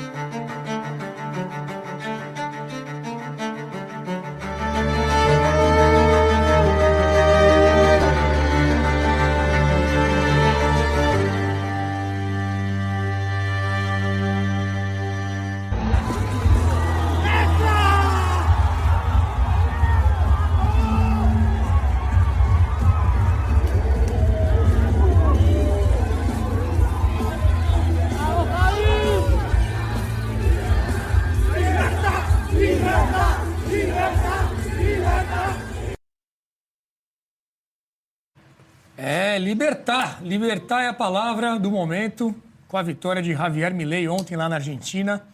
libertar. Libertar é a palavra do momento, com a vitória de Javier Milei ontem lá na Argentina.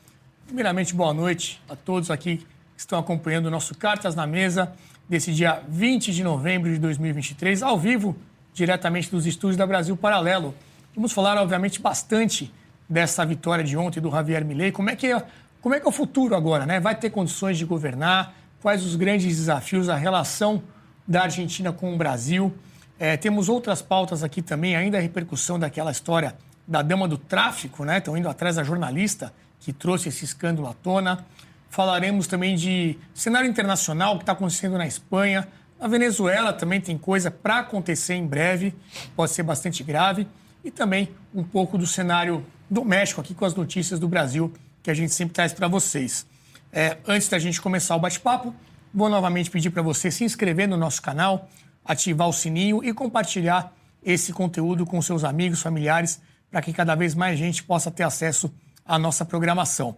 Primeiramente, boa noite a todos aqui que estão acompanhando o nosso Cartas na Mesa desse dia 20 de novembro de 2023, ao vivo, diretamente dos estúdios da Brasil Paralelo. Vamos falar, obviamente, bastante dessa vitória de ontem do Javier Milei. Como é que é, como é, que é o futuro agora? Né? Vai ter condições de governar? Quais os grandes desafios, a relação da Argentina com o Brasil? É, temos outras pautas aqui também, ainda a repercussão daquela história da dama do tráfico, né? Estão indo atrás da jornalista que trouxe esse escândalo à tona. Falaremos também de cenário internacional que está acontecendo na Espanha. Na Venezuela também tem coisa para acontecer em breve, pode ser bastante grave. E também um pouco do cenário do México, aqui com as notícias do Brasil, que a gente sempre traz para vocês. É, antes da gente começar o bate-papo, vou novamente pedir para você se inscrever no nosso canal, ativar o sininho e compartilhar esse conteúdo com seus amigos, familiares, para que cada vez mais gente possa ter acesso à nossa programação.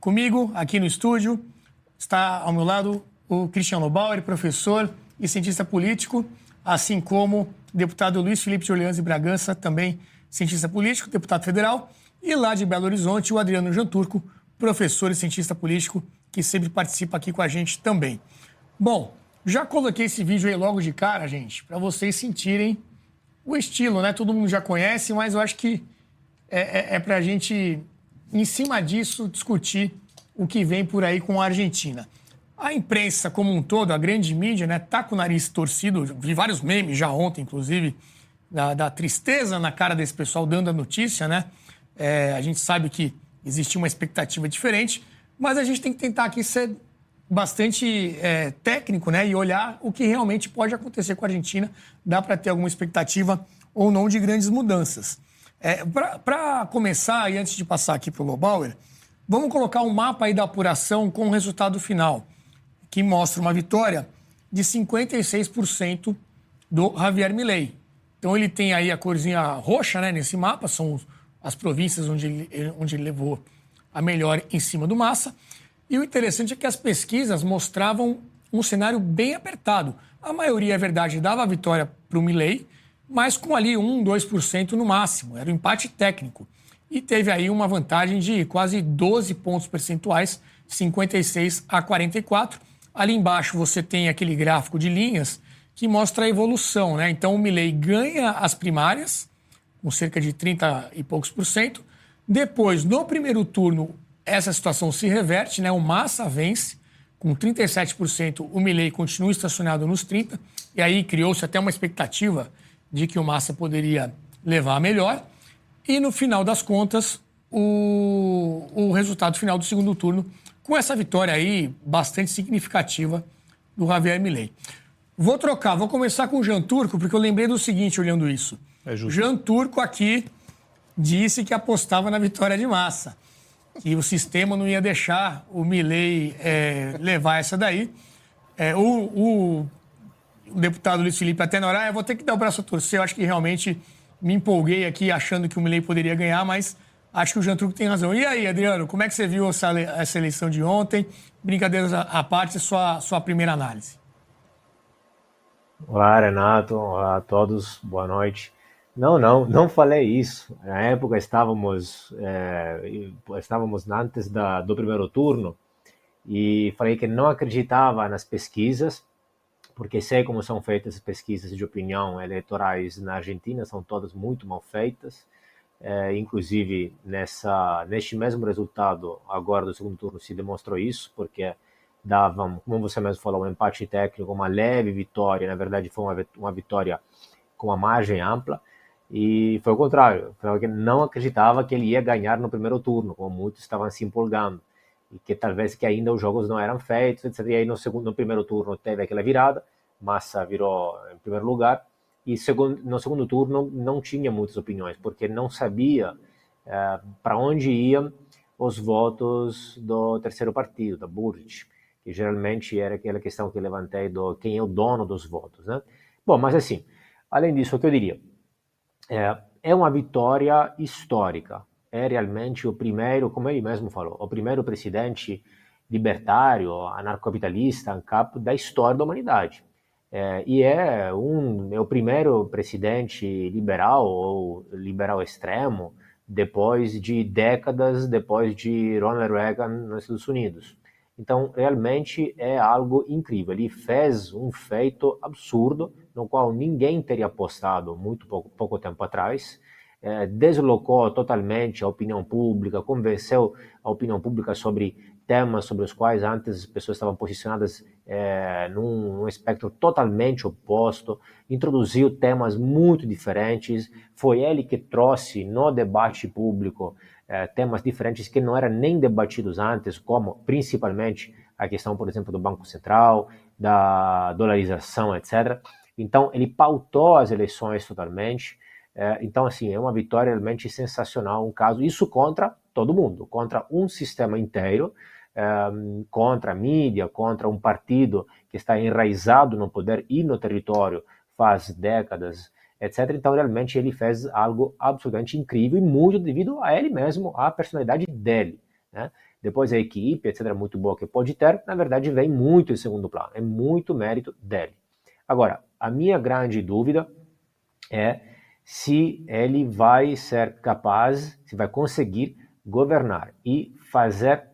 Comigo, aqui no estúdio, está ao meu lado o Cristiano Bauer, professor e cientista político, assim como o deputado Luiz Felipe de Orleans e Bragança, também cientista político, deputado federal, e lá de Belo Horizonte, o Adriano Janturco, professor e cientista político, que sempre participa aqui com a gente também. Bom, já coloquei esse vídeo aí logo de cara, gente, para vocês sentirem o estilo, né? Todo mundo já conhece, mas eu acho que é, é, é para a gente, em cima disso, discutir o que vem por aí com a Argentina. A imprensa como um todo, a grande mídia, né, tá com o nariz torcido. Vi vários memes já ontem, inclusive, da, da tristeza na cara desse pessoal dando a notícia, né? É, a gente sabe que existia uma expectativa diferente, mas a gente tem que tentar aqui ser bastante é, técnico, né? E olhar o que realmente pode acontecer com a Argentina. Dá para ter alguma expectativa ou não de grandes mudanças. É, para começar, e antes de passar aqui para o Lobauer, vamos colocar um mapa aí da apuração com o resultado final, que mostra uma vitória de 56% do Javier Milei. Então ele tem aí a corzinha roxa né, nesse mapa, são as províncias onde ele, onde ele levou a melhor em cima do Massa. E o interessante é que as pesquisas mostravam um cenário bem apertado. A maioria, é verdade, dava a vitória para o Milley, mas com ali 1, 2% no máximo. Era um empate técnico. E teve aí uma vantagem de quase 12 pontos percentuais, 56 a 44. Ali embaixo você tem aquele gráfico de linhas que mostra a evolução, né? Então o Milley ganha as primárias, com cerca de 30 e poucos por cento. Depois, no primeiro turno, essa situação se reverte, né? O Massa vence com 37%, o Milley continua estacionado nos 30%, e aí criou-se até uma expectativa de que o Massa poderia levar a melhor. E no final das contas, o, o resultado final do segundo turno, com essa vitória aí bastante significativa do Javier Milley. Vou trocar, vou começar com o Jean Turco, porque eu lembrei do seguinte olhando isso. É Jean Turco aqui disse que apostava na vitória de Massa que o sistema não ia deixar o Milley é, levar essa daí. É, o, o, o, deputado Luiz Felipe até na hora, ah, eu vou ter que dar o braço a torcer. Eu acho que realmente me empolguei aqui achando que o Milley poderia ganhar, mas acho que o Jean Truco tem razão. E aí, Adriano, como é que você viu essa, essa eleição de ontem? Brincadeiras à parte, sua, sua primeira análise. Olá, Renato. Olá a todos. Boa noite. Não, não, não falei isso. Na época estávamos, é, estávamos antes da, do primeiro turno e falei que não acreditava nas pesquisas, porque sei como são feitas as pesquisas de opinião eleitorais na Argentina, são todas muito mal feitas. É, inclusive, nessa, neste mesmo resultado, agora do segundo turno, se demonstrou isso, porque davam, como você mesmo falou, um empate técnico, uma leve vitória, na verdade foi uma, uma vitória com uma margem ampla. E foi o contrário, não acreditava que ele ia ganhar no primeiro turno, como muitos estavam se empolgando. E que talvez que ainda os jogos não eram feitos, etc. E aí no, segundo, no primeiro turno teve aquela virada, Massa virou em primeiro lugar, e segundo, no segundo turno não tinha muitas opiniões, porque não sabia é, para onde iam os votos do terceiro partido, da Burj, que geralmente era aquela questão que levantei do quem é o dono dos votos, né? Bom, mas assim, além disso, o que eu diria? É, é uma vitória histórica. É realmente o primeiro, como ele mesmo falou, o primeiro presidente libertário, anarcocapitalista, ANCAP, da história da humanidade. É, e é um é o primeiro presidente liberal ou liberal extremo depois de décadas depois de Ronald Reagan nos Estados Unidos. Então, realmente é algo incrível. Ele fez um feito absurdo, no qual ninguém teria apostado muito pouco, pouco tempo atrás. É, deslocou totalmente a opinião pública, convenceu a opinião pública sobre temas sobre os quais antes as pessoas estavam posicionadas é, num, num, espectro totalmente oposto, introduziu temas muito diferentes. Foi ele que trouxe no debate público é, temas diferentes que não eram nem debatidos antes, como principalmente a questão, por exemplo, do Banco Central, da dolarização, etc. Então, ele pautou as eleições totalmente. É, então, assim, é uma vitória realmente sensacional, um caso, isso contra todo mundo, contra um sistema inteiro, um, contra a mídia, contra um partido que está enraizado no poder e no território faz décadas, etc. Então, realmente, ele fez algo absolutamente incrível e muito devido a ele mesmo, à personalidade dele. Né? Depois, a equipe, etc., muito boa que pode ter, na verdade, vem muito em segundo plano, é muito mérito dele. Agora, a minha grande dúvida é se ele vai ser capaz, se vai conseguir governar e fazer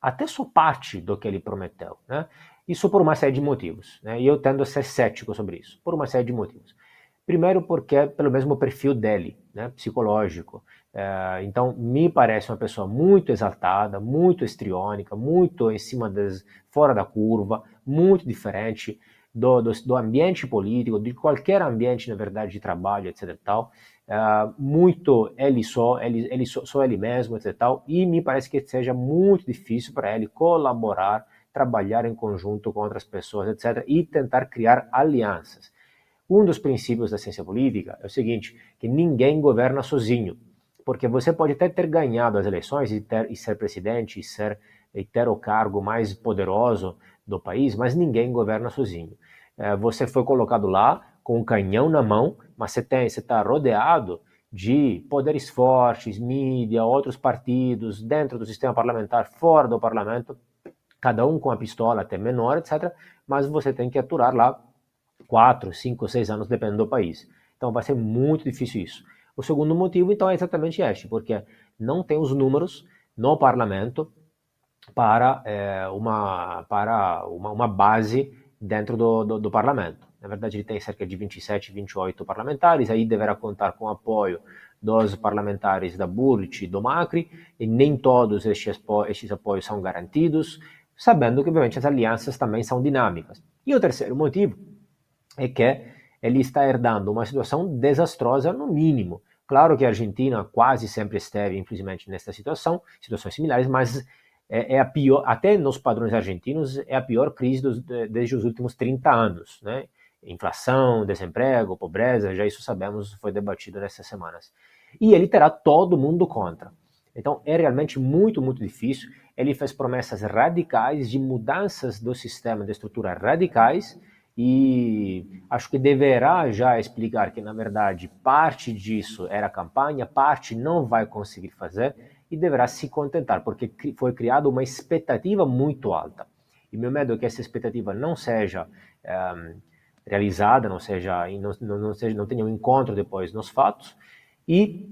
até só parte do que ele prometeu. Né? Isso por uma série de motivos. Né? E eu tendo a ser cético sobre isso, por uma série de motivos. Primeiro, porque é pelo mesmo perfil dele, né? psicológico. É, então, me parece uma pessoa muito exaltada, muito estriônica, muito em cima das. fora da curva, muito diferente do, do, do ambiente político, de qualquer ambiente, na verdade, de trabalho, etc. Tal. Uh, muito ele só, ele, ele só, só, ele mesmo, etc. Tal, e me parece que seja muito difícil para ele colaborar, trabalhar em conjunto com outras pessoas, etc. E tentar criar alianças. Um dos princípios da ciência política é o seguinte, que ninguém governa sozinho, porque você pode até ter ganhado as eleições e, ter, e ser presidente e, ser, e ter o cargo mais poderoso do país, mas ninguém governa sozinho. Uh, você foi colocado lá com um canhão na mão, mas você está rodeado de poderes fortes, mídia, outros partidos, dentro do sistema parlamentar, fora do parlamento, cada um com a pistola até menor, etc. Mas você tem que aturar lá quatro, cinco, seis anos, dependendo do país. Então vai ser muito difícil isso. O segundo motivo, então, é exatamente este, porque não tem os números no parlamento para, é, uma, para uma, uma base dentro do, do, do parlamento. Na verdade, ele tem cerca de 27, 28 parlamentares, aí deverá contar com o apoio dos parlamentares da Burti e do Macri, e nem todos estes, estes apoios são garantidos, sabendo que, obviamente, as alianças também são dinâmicas. E o terceiro motivo é que ele está herdando uma situação desastrosa, no mínimo. Claro que a Argentina quase sempre esteve, infelizmente, nesta situação, situações similares, mas é, é, a pior, até nos padrões argentinos, é a pior crise dos, desde os últimos 30 anos, né? inflação, desemprego, pobreza, já isso sabemos, foi debatido nessas semanas. E ele terá todo mundo contra. Então é realmente muito, muito difícil. Ele fez promessas radicais de mudanças do sistema, de estrutura radicais, e acho que deverá já explicar que, na verdade, parte disso era campanha, parte não vai conseguir fazer e deverá se contentar, porque foi criada uma expectativa muito alta. E meu medo é que essa expectativa não seja. Um, eh, realizada, não seja, não, não, seja, não tenha um encontro depois nos fatos, e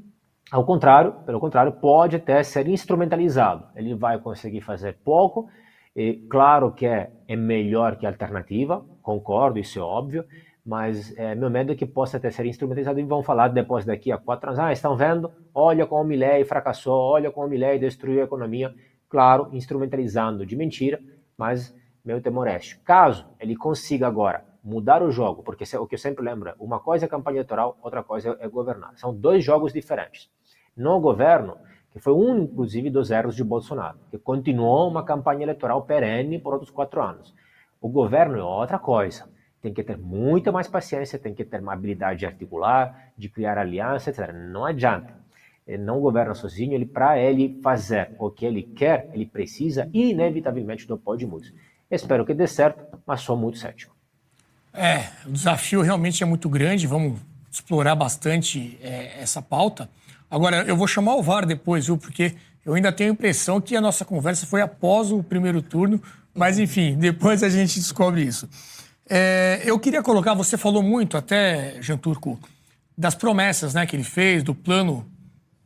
ao contrário, pelo contrário, pode até ser instrumentalizado. Ele vai conseguir fazer pouco, e claro que é, é melhor que a alternativa, concordo, isso é óbvio, mas é, meu medo é que possa até ser instrumentalizado e vão falar depois daqui a quatro anos, ah, estão vendo? Olha como o Milley fracassou, olha como o Milley destruiu a economia. Claro, instrumentalizando de mentira, mas meu temor é este. Caso ele consiga agora mudar o jogo, porque o que eu sempre lembro, uma coisa é campanha eleitoral, outra coisa é governar. São dois jogos diferentes. No governo, que foi um, inclusive, dos erros de Bolsonaro, que continuou uma campanha eleitoral perene por outros quatro anos. O governo é outra coisa. Tem que ter muita mais paciência, tem que ter uma habilidade de articular, de criar aliança, etc. Não adianta. Ele não governa sozinho, ele para ele fazer o que ele quer, ele precisa inevitavelmente do apoio de muitos. Espero que dê certo, mas sou muito cético. É, o desafio realmente é muito grande, vamos explorar bastante é, essa pauta. Agora, eu vou chamar o VAR depois, viu? Porque eu ainda tenho a impressão que a nossa conversa foi após o primeiro turno, mas enfim, depois a gente descobre isso. É, eu queria colocar, você falou muito até, Jean Turco, das promessas né, que ele fez, do plano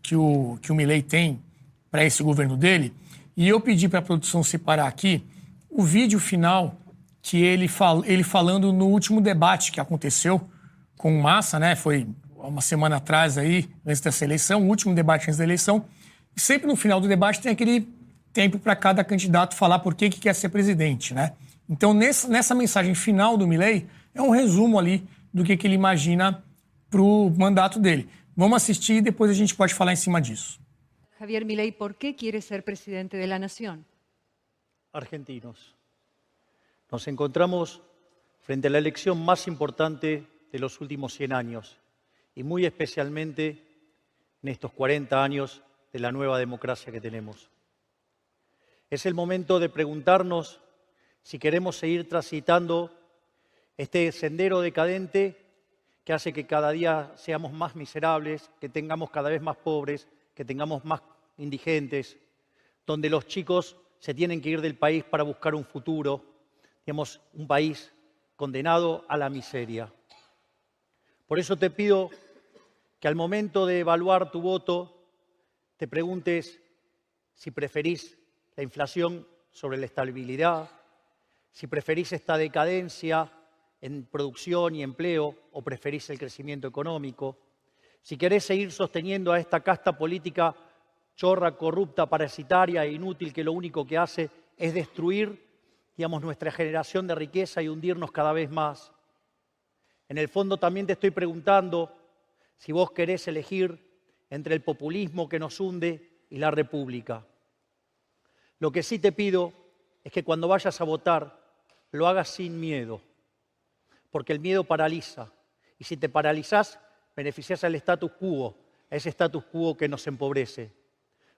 que o, que o Milley tem para esse governo dele. E eu pedi para a produção separar aqui o vídeo final que ele, fal, ele falando no último debate que aconteceu com Massa, né? Foi uma semana atrás aí, antes dessa eleição, o último debate antes da eleição. E sempre no final do debate tem aquele tempo para cada candidato falar por que, que quer ser presidente, né? Então, nessa, nessa mensagem final do Milley, é um resumo ali do que, que ele imagina para o mandato dele. Vamos assistir e depois a gente pode falar em cima disso. Javier Milei, ¿por qué quiere ser presidente de la nación? Argentinos. Nos encontramos frente la elección más importante de los últimos 100 años y muy especialmente en estos 40 años de la nueva democracia que tenemos. Es el momento de preguntarnos si queremos seguir transitando este sendero decadente que hace que cada día seamos más miserables, que tengamos cada vez más pobres, que tengamos más indigentes, donde los chicos se tienen que ir del país para buscar un futuro, digamos, un país condenado a la miseria. Por eso te pido que al momento de evaluar tu voto te preguntes si preferís la inflación sobre la estabilidad, si preferís esta decadencia en producción y empleo o preferís el crecimiento económico, si querés seguir sosteniendo a esta casta política chorra, corrupta, parasitaria e inútil que lo único que hace es destruir, digamos, nuestra generación de riqueza y hundirnos cada vez más. En el fondo también te estoy preguntando si vos querés elegir entre el populismo que nos hunde y la república. Lo que sí te pido es que cuando vayas a votar lo hagas sin miedo, porque el miedo paraliza. Y si te paralizás, beneficias al status quo, a ese status quo que nos empobrece.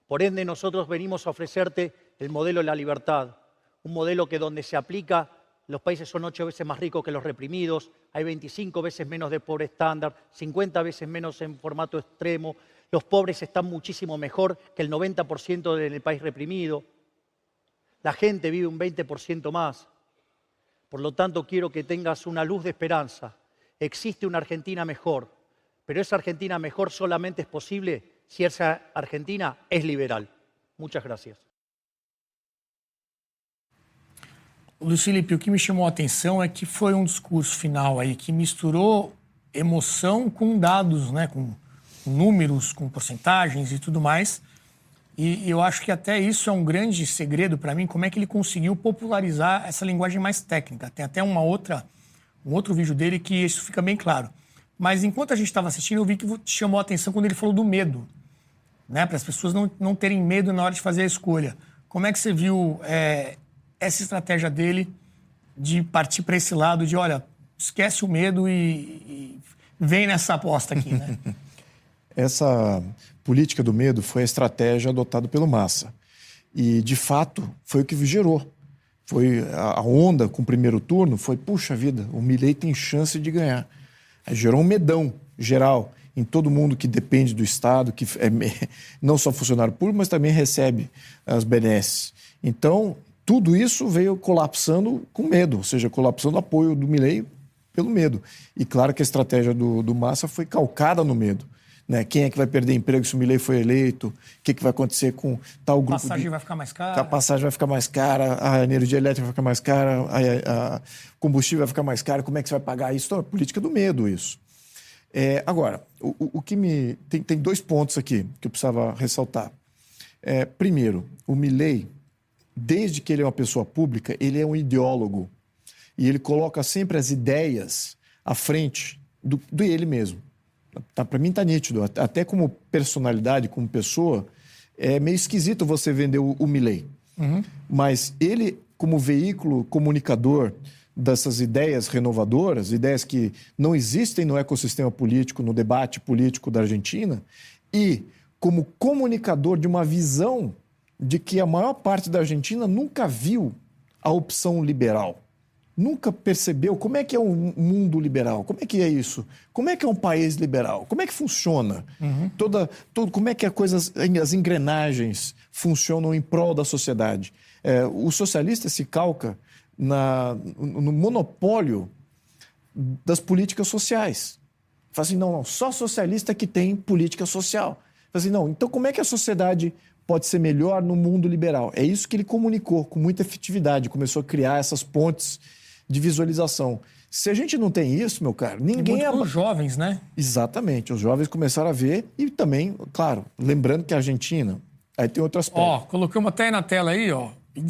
Por ende, nosotros venimos a ofrecerte el modelo de la libertad, un modelo que donde se aplica, los países son ocho veces más ricos que los reprimidos, hay 25 veces menos de pobre estándar, 50 veces menos en formato extremo, los pobres están muchísimo mejor que el 90% del país reprimido, la gente vive un 20% más. Por lo tanto, quiero que tengas una luz de esperanza. Existe una Argentina mejor, pero esa Argentina mejor solamente es posible si essa Argentina é liberal. Muchas gracias. Luiz Felipe, o que me chamou a atenção é que foi um discurso final aí que misturou emoção com dados, né, com números, com porcentagens e tudo mais. E eu acho que até isso é um grande segredo para mim, como é que ele conseguiu popularizar essa linguagem mais técnica. Tem até uma outra, um outro vídeo dele que isso fica bem claro. Mas enquanto a gente estava assistindo, eu vi que chamou a atenção quando ele falou do medo né? Para as pessoas não, não terem medo na hora de fazer a escolha. Como é que você viu é, essa estratégia dele de partir para esse lado de, olha, esquece o medo e, e vem nessa aposta aqui, né? essa política do medo foi a estratégia adotada pelo Massa. E, de fato, foi o que gerou. Foi a onda com o primeiro turno foi, puxa vida, o Milley tem chance de ganhar. Aí gerou um medão geral em todo mundo que depende do Estado, que é não só funcionário público, mas também recebe as benesses. Então, tudo isso veio colapsando com medo, ou seja, colapsando o apoio do Milei pelo medo. E claro que a estratégia do, do Massa foi calcada no medo. Né? Quem é que vai perder emprego se o Milei for eleito? O que, que vai acontecer com tal grupo? A passagem de... vai ficar mais cara. A passagem vai ficar mais cara, a energia elétrica vai ficar mais cara, a, a combustível vai ficar mais caro. Como é que você vai pagar isso? Então, é política do medo isso. É, agora, o, o, que me. Tem, tem, dois pontos aqui que eu precisava ressaltar. É, primeiro, o Milley, desde que ele é uma pessoa pública, ele é um ideólogo. e ele coloca sempre as ideias à frente do, do ele mesmo. Tá, Para mim tá nítido, até como personalidade, como pessoa, é meio esquisito você vender o, o Milley. Uhum. Mas ele, como veículo comunicador dessas ideias renovadoras, ideias que não existem no ecossistema político, no debate político da Argentina, e como comunicador de uma visão de que a maior parte da Argentina nunca viu a opção liberal. Nunca percebeu como é que é um mundo liberal, como é que é isso, como é que é um país liberal, como é que funciona, uhum. toda, todo, como é que as coisas, as engrenagens funcionam em prol da sociedade. É, o socialista se calca na, no monopólio das políticas sociais. Fala assim, não, não, só socialista que tem política social. Fala assim, não, então como é que a sociedade pode ser melhor no mundo liberal? É isso que ele comunicou com muita efetividade, começou a criar essas pontes de visualização. Se a gente não tem isso, meu caro, ninguém... é os jovens, né? Exatamente, os jovens começaram a ver e também, claro, lembrando que a Argentina, aí tem outro aspecto. Ó, colocamos até aí na tela aí, ó,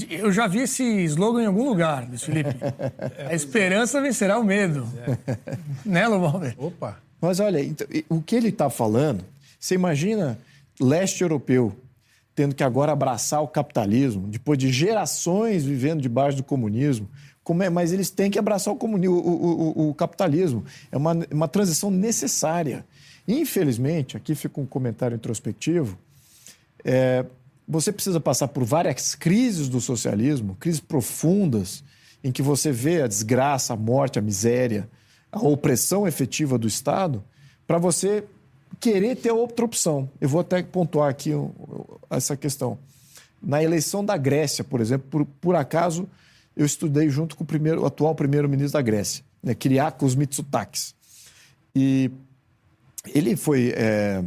eu já vi esse slogan em algum lugar, Luiz Felipe. A esperança vencerá o medo. É. Né, Lobão? Opa! Mas olha, então, o que ele está falando, você imagina leste europeu tendo que agora abraçar o capitalismo, depois de gerações vivendo debaixo do comunismo. É, mas eles têm que abraçar o, o, o, o capitalismo. É uma, uma transição necessária. Infelizmente, aqui fica um comentário introspectivo, é, você precisa passar por várias crises do socialismo, crises profundas, em que você vê a desgraça, a morte, a miséria, a opressão efetiva do Estado, para você querer ter outra opção. Eu vou até pontuar aqui essa questão. Na eleição da Grécia, por exemplo, por, por acaso, eu estudei junto com o, primeiro, o atual primeiro-ministro da Grécia, né, Kyriakos Mitsotakis. E ele foi é,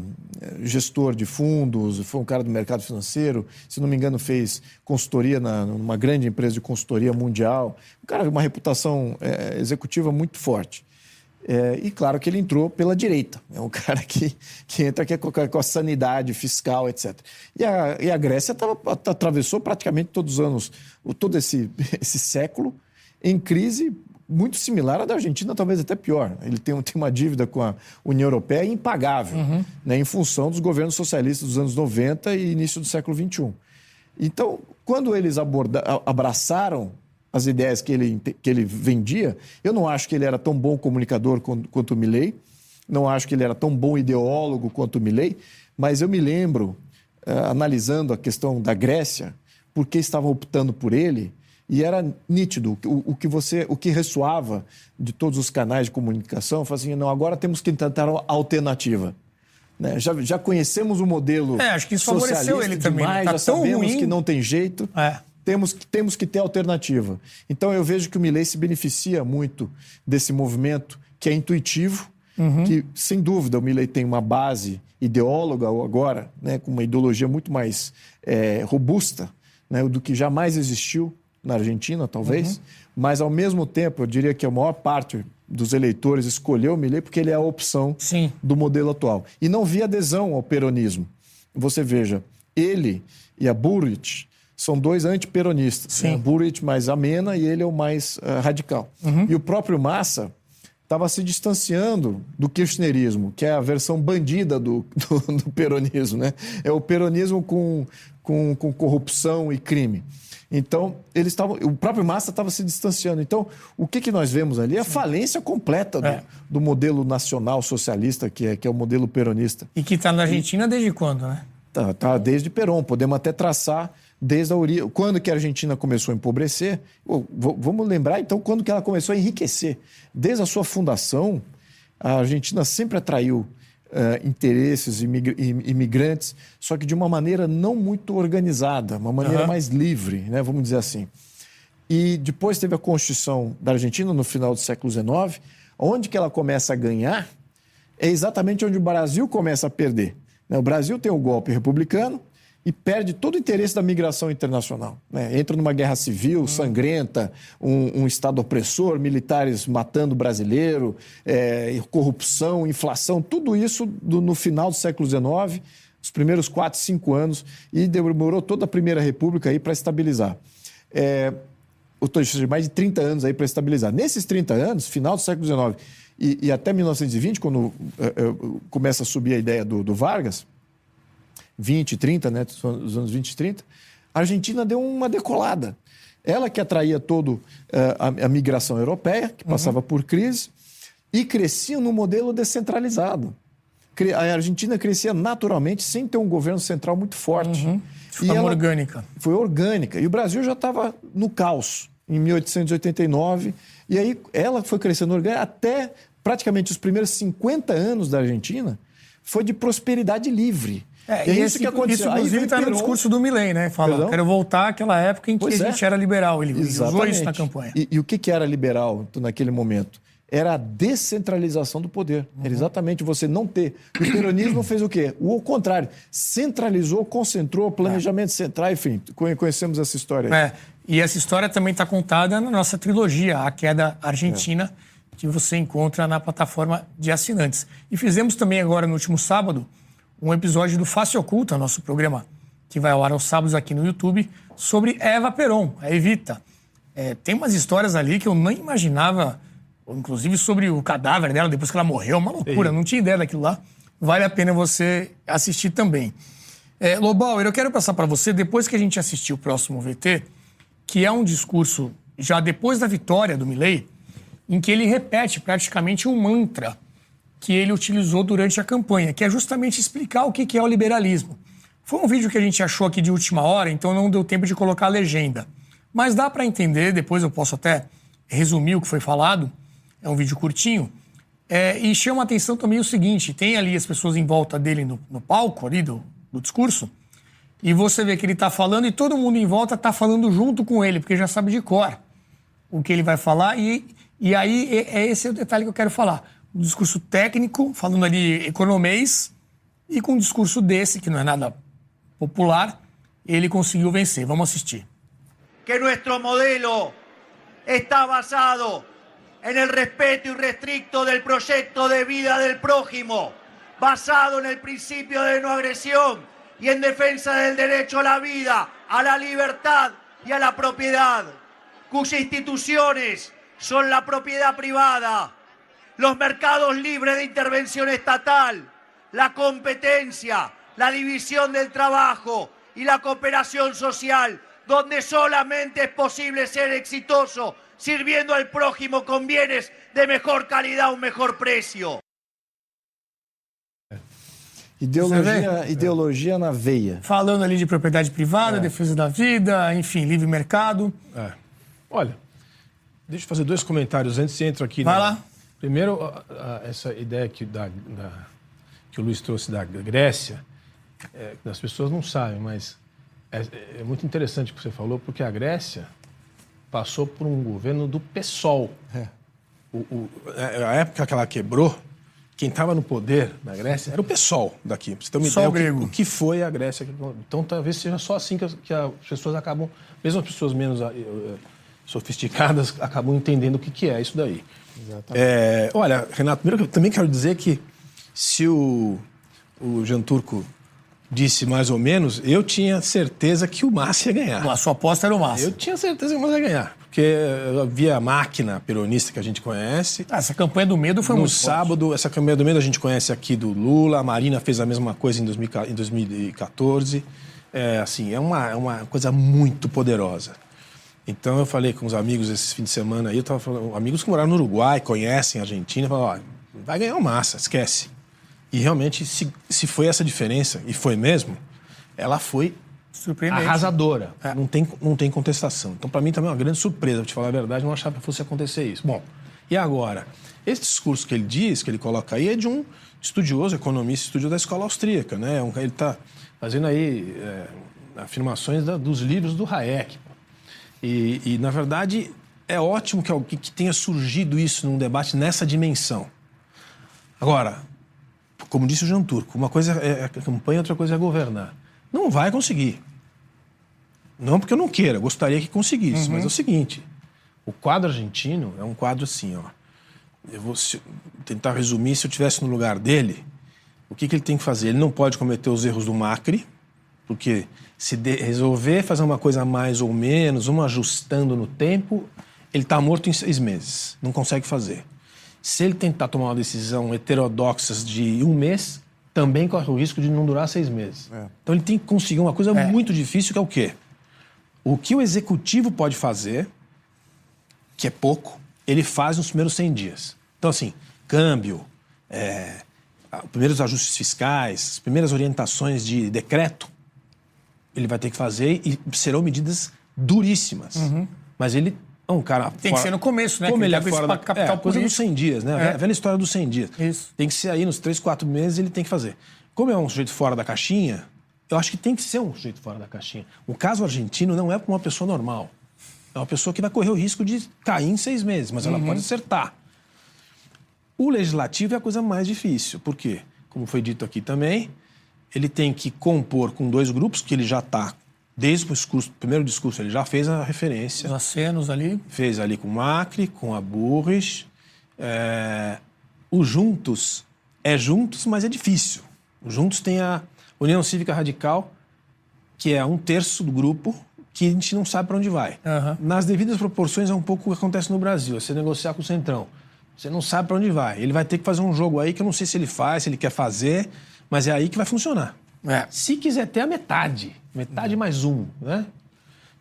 gestor de fundos, foi um cara do mercado financeiro, se não me engano, fez consultoria na, numa grande empresa de consultoria mundial. Um cara com uma reputação é, executiva muito forte. É, e claro que ele entrou pela direita. É um cara que, que entra aqui com, com a sanidade fiscal, etc. E a, e a Grécia tava, atravessou praticamente todos os anos, todo esse, esse século, em crise muito similar à da Argentina, talvez até pior. Ele tem, tem uma dívida com a União Europeia impagável, uhum. né, em função dos governos socialistas dos anos 90 e início do século XXI. Então, quando eles aborda, abraçaram as ideias que ele, que ele vendia, eu não acho que ele era tão bom comunicador quanto, quanto o Milley, não acho que ele era tão bom ideólogo quanto o Milley, mas eu me lembro, uh, analisando a questão da Grécia, por que estavam optando por ele, e era nítido o, o, que você, o que ressoava de todos os canais de comunicação, assim, não, agora temos que tentar uma alternativa. Né? Já, já conhecemos o modelo é, acho que isso favoreceu ele também. Né? Demais, tá já sabemos ruim. que não tem jeito. É. Temos, temos que ter alternativa. Então eu vejo que o Milley se beneficia muito desse movimento que é intuitivo, uhum. que sem dúvida o Milley tem uma base ideóloga agora, né, com uma ideologia muito mais é, robusta né, do que jamais existiu na Argentina, talvez, uhum. mas ao mesmo tempo eu diria que a maior parte dos eleitores escolheu o Milei porque ele é a opção Sim. do modelo atual. E não vi adesão ao peronismo. Você veja, ele e a Burrich são dois antiperonistas. Né? A Burrich mais amena e ele é o mais uh, radical. Uhum. E o próprio Massa estava se distanciando do kirchnerismo, que é a versão bandida do, do, do peronismo. Né? É o peronismo com, com, com corrupção e crime. Então, eles estavam. O próprio Massa estava se distanciando. Então, o que, que nós vemos ali é a falência completa do, é. do modelo nacional socialista, que é, que é o modelo peronista. E que está na Argentina e, desde quando, né? Tá, tá desde Perón. Podemos até traçar desde a origem. Quando que a Argentina começou a empobrecer? Vamos lembrar, então, quando que ela começou a enriquecer. Desde a sua fundação, a Argentina sempre atraiu uh, interesses imigrantes, só que de uma maneira não muito organizada, uma maneira uhum. mais livre, né, vamos dizer assim. E depois teve a Constituição da Argentina no final do século XIX, onde que ela começa a ganhar é exatamente onde o Brasil começa a perder. Né? O Brasil tem o golpe republicano, e perde todo o interesse da migração internacional. Né? Entra numa guerra civil sangrenta, um, um Estado opressor, militares matando brasileiro, é, corrupção, inflação, tudo isso do, no final do século XIX, os primeiros quatro, cinco anos, e demorou toda a Primeira República para estabilizar. É, seja, mais de 30 anos aí para estabilizar. Nesses 30 anos, final do século XIX e, e até 1920, quando uh, uh, começa a subir a ideia do, do, Vargas, 20, 30, né, os anos 20 e 30, a Argentina deu uma decolada. Ela que atraía todo uh, a, a, migração europeia, que passava uhum. por crise, e crescia no modelo descentralizado. A Argentina crescia naturalmente sem ter um governo central muito forte. Uhum. E ela orgânica. Foi orgânica. E o Brasil já estava no caos em 1889. E aí ela foi crescendo orgânica até praticamente os primeiros 50 anos da Argentina foi de prosperidade livre. É, e é isso que aconteceu. Isso, inclusive, está no discurso do Milley, né? Fala, Perdão? quero voltar àquela época em que pois a gente é. era liberal. Ele, ele usou isso na campanha. E, e, o que, que era liberal naquele momento? Era a descentralização do poder. Uhum. Era exatamente você não ter. O peronismo fez o quê? O contrário. Centralizou, concentrou, planejamento é. central, enfim, conhecemos essa história. É. E essa história também está contada na nossa trilogia, A Queda Argentina. É que você encontra na plataforma de assinantes. E fizemos também agora, no último sábado, um episódio do Face Oculta, nosso programa que vai ao ar aos sábados aqui no YouTube, sobre Eva Peron, a Evita. É, tem umas histórias ali que eu nem imaginava, inclusive sobre o cadáver dela depois que ela morreu, uma loucura, não tinha ideia daquilo lá. Vale a pena você assistir também. É, Lobauer, eu quero passar para você, depois que a gente assistir o próximo VT, que é um discurso já depois da vitória do Milley, em que ele repete praticamente um mantra que ele utilizou durante a campanha, que é justamente explicar o que é o liberalismo. Foi um vídeo que a gente achou aqui de última hora, então não deu tempo de colocar a legenda. Mas dá para entender, depois eu posso até resumir o que foi falado, é um vídeo curtinho. É, e chama atenção também o seguinte: tem ali as pessoas em volta dele no, no palco ali do, do, discurso, e você vê que ele está falando e todo mundo em volta está falando junto com ele, porque já sabe de cor o que ele vai falar, e e aí, é, é esse o detalhe que eu quero falar. Um discurso técnico, falando ali economês, e com um discurso desse, que não é nada popular, ele conseguiu vencer. Vamos assistir. Que nosso modelo está basado en el respeto irrestricto del proyecto de vida del prójimo, basado en el principio de no agresión y en defensa del derecho a la vida, a la libertad y a la propiedad, cuyas instituciones son la propiedad privada, los mercados libres de intervención estatal, la competencia, la división del trabajo y la cooperación social, donde solamente es posible ser exitoso sirviendo al prójimo con bienes de mejor calidad a un mejor precio. Ideologia, ideologia na veia. Falando ali de propriedade privada, é. defesa da vida, enfim, livre mercado. É. Olha, Deixa eu fazer dois comentários antes de entrar aqui. Vai lá. Primeiro, essa ideia que, da, da, que o Luiz trouxe da Grécia, é, as pessoas não sabem, mas é, é, muito interessante o que você falou, porque a Grécia passou por um governo do PSOL. É. O, o, é, a época que ela quebrou, quem estava no poder na Grécia era o PSOL daqui. Pra você ter uma ideia grego. O, que, o que foi a Grécia. Então talvez seja só assim que as, que as pessoas acabam, mesmo as pessoas menos sofisticadas acabam entendendo o que, que é isso daí. É, olha, Renato, primeiro eu também quero dizer que se o, o Jean Turco disse mais ou menos, eu tinha certeza que o Massa ia ganhar. A sua aposta era o Massa. Eu tinha certeza que o Massa ia ganhar. Porque havia a máquina peronista que a gente conhece. Ah, essa campanha do medo foi no muito sábado, forte. essa campanha do medo a gente conhece aqui do Lula, a Marina fez a mesma coisa em 2014. É, assim, é uma, é uma coisa muito poderosa. Então eu falei com os amigos esse fim de semana aí, eu tava falando, amigos que moraram no Uruguai, conhecem a Argentina, falaram, ó, vai ganhar o massa, esquece. E realmente, se, se foi essa diferença, e foi mesmo, ela foi arrasadora. É. Não, tem, não tem contestação. Então, para mim, também é uma grande surpresa, pra te falar a verdade, não achava que fosse acontecer isso. Bom, e agora? Esse discurso que ele diz, que ele coloca aí, é de um estudioso, economista, estudioso da escola austríaca, né? Ele está fazendo aí é, afirmações da, dos livros do Hayek. E, e, na verdade, é ótimo que, que tenha surgido isso num debate nessa dimensão. Agora, como disse o Jean Turco, uma coisa é a campanha, outra coisa é governar. Não vai conseguir. Não porque eu não queira, gostaria que conseguisse. Uhum. Mas é o seguinte: o quadro argentino é um quadro assim, ó. Eu vou tentar resumir, se eu estivesse no lugar dele, o que, que ele tem que fazer? Ele não pode cometer os erros do Macri, Porque se de- resolver fazer uma coisa mais ou menos, vamos ajustando no tempo, ele está morto em seis meses, não consegue fazer. Se ele tentar tomar uma decisão heterodoxa de um mês, também corre o risco de não durar seis meses. Então ele tem que conseguir uma coisa muito difícil, que é o quê? O que o executivo pode fazer, que é pouco, ele faz nos primeiros 100 dias. Então, assim, câmbio, é, primeiros ajustes fiscais, as primeiras orientações de decreto, ele vai ter que fazer e serão medidas duríssimas. Mas ele é um cara. Uhum. Tem que ser no começo, né? Como Que ele é tá esse fora da capital é, coisa dos político. 100 dias, né? É. A velha história dos 100 dias. Isso. Tem que ser aí nos 3, 4 meses, ele tem que fazer. Como é um sujeito fora da caixinha, eu acho que tem que ser um sujeito fora da caixinha. O caso argentino não é para uma pessoa normal. É uma pessoa que vai correr o risco de cair em seis meses, mas ela Uhum. pode acertar. O legislativo é a coisa mais difícil, porque, como foi dito aqui também, ele tem que compor com dois grupos, que ele já está, desde o discurso- primeiro discurso, ele já fez a referência Os acenos ali. fez ali com o Macri, com a Burris. É, o Juntos é Juntos, mas é difícil. O Juntos tem a União Cívica Radical, que é um terço do grupo, que a gente não sabe para onde vai. Aham. Nas devidas proporções, é um pouco o que acontece no Brasil. É você negociar com o Centrão. Você não sabe para onde vai. Ele vai ter que fazer um jogo aí que eu não sei se ele faz, se ele quer fazer, mas é aí que vai funcionar. É. Se quiser ter a metade, metade mais um, né?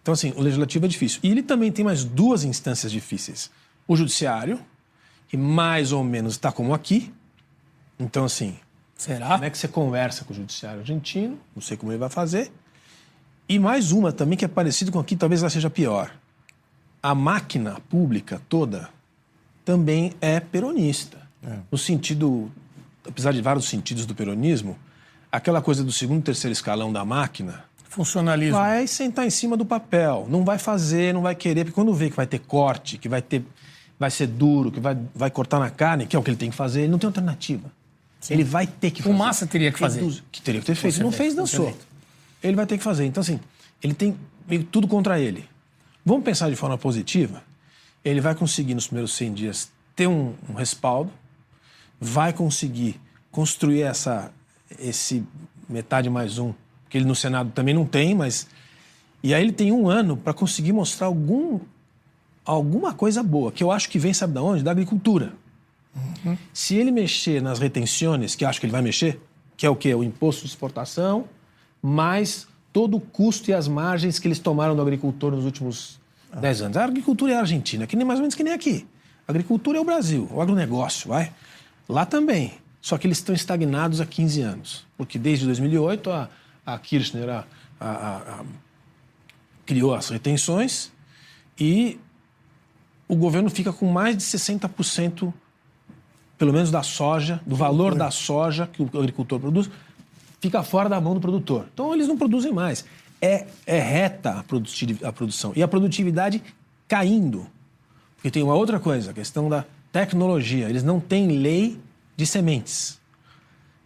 Então, assim, o legislativo é difícil. E ele também tem mais duas instâncias difíceis. O judiciário, que mais ou menos está como aqui. Então, assim, Será? como é que você conversa com o judiciário argentino? Não sei como ele vai fazer. E mais uma também que é parecida com aqui, talvez ela seja pior. A máquina pública toda também é peronista. No sentido, apesar de vários sentidos do peronismo, aquela coisa do segundo terceiro escalão da máquina Funcionalismo. vai sentar em cima do papel, não vai fazer, não vai querer, porque quando vê que vai ter corte, que vai ter, vai ser duro, que vai, vai cortar na carne, que é o que ele tem que fazer, ele não tem alternativa. Ele vai ter que O fazer. Massa teria que fazer. Reduz- Que teria que ter feito. Com Não fez, dançou. Ele vai ter que fazer. Então, assim, ele tem meio tudo contra ele. Vamos pensar de forma positiva. Ele vai conseguir, nos primeiros 100 dias, ter um, um respaldo, vai conseguir construir essa, esse metade mais um, que ele no Senado também não tem, mas. E aí ele tem um ano para conseguir mostrar algum, alguma coisa boa, que eu acho que vem, sabe de onde? Da agricultura. Se ele mexer nas retenções, que eu acho que ele vai mexer, que é o quê? O imposto de exportação, mais todo o custo e as margens que eles tomaram do agricultor nos últimos 10 anos. A agricultura é a Argentina, que nem mais ou menos que nem aqui. A agricultura é o Brasil, o agronegócio, vai. Lá também. Só que eles estão estagnados há 15 anos. Porque desde 2008 a, a Kirchner a- a- criou as retenções e o governo fica com mais de 60% pelo menos da soja, do valor da soja que o agricultor produz, fica fora da mão do produtor. Então eles não produzem mais. É, é reta a, a produção. E a produtividade caindo. Porque tem uma outra coisa, a questão da tecnologia. Eles não têm lei de sementes.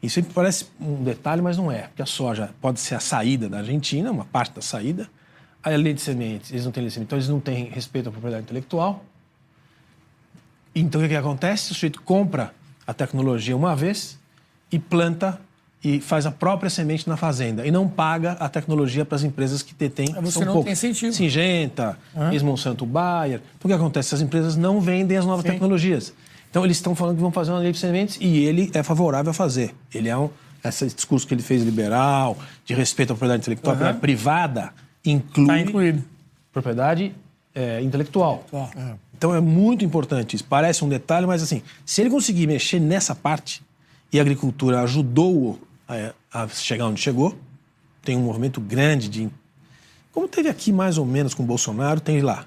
Isso sempre parece um detalhe, mas não é. Porque a soja pode ser a saída da Argentina, uma parte da saída. A lei de sementes, eles não têm lei de sementes, então eles não têm respeito à propriedade intelectual. Então o que, que acontece? O sujeito compra a tecnologia uma vez e planta e faz a própria semente na fazenda e não paga a tecnologia para as empresas que detêm. Você são não poucas. tem incentivo. Singenta, ex-Monsanto Bayer. O que acontece? As empresas não vendem as novas Sim. tecnologias. Então eles estão falando que vão fazer uma lei de sementes e ele é favorável a fazer. Ele é um esse discurso que ele fez liberal, de respeito à propriedade intelectual, propriedade privada, inclui Está incluído. propriedade é, intelectual. Ó. Então é muito importante isso. Parece um detalhe, mas assim, se ele conseguir mexer nessa parte e a agricultura ajudou-o a, a chegar onde chegou, tem um movimento grande de. Como teve aqui mais ou menos com o Bolsonaro, tem lá.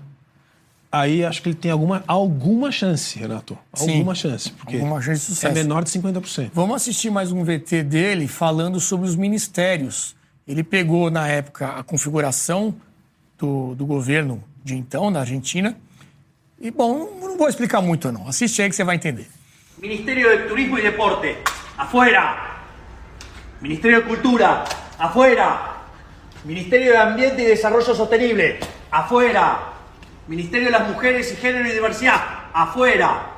Aí acho que ele tem alguma, alguma chance, Renato. Sim. Alguma chance. Porque Alguma chance de sucesso. é menor de 50%. Vamos assistir mais um VT dele falando sobre os ministérios. Ele pegou, na época, a configuração do, do governo de então, na Argentina. E, bom, não, vou explicar muito, não. Assiste aí que você vai entender. Ministerio de Turismo y Deporte, afuera. Ministerio de Cultura, afuera. Ministerio de Ambiente y Desarrollo Sostenible, afuera. Ministerio de las Mujeres y Género y Diversidad, afuera.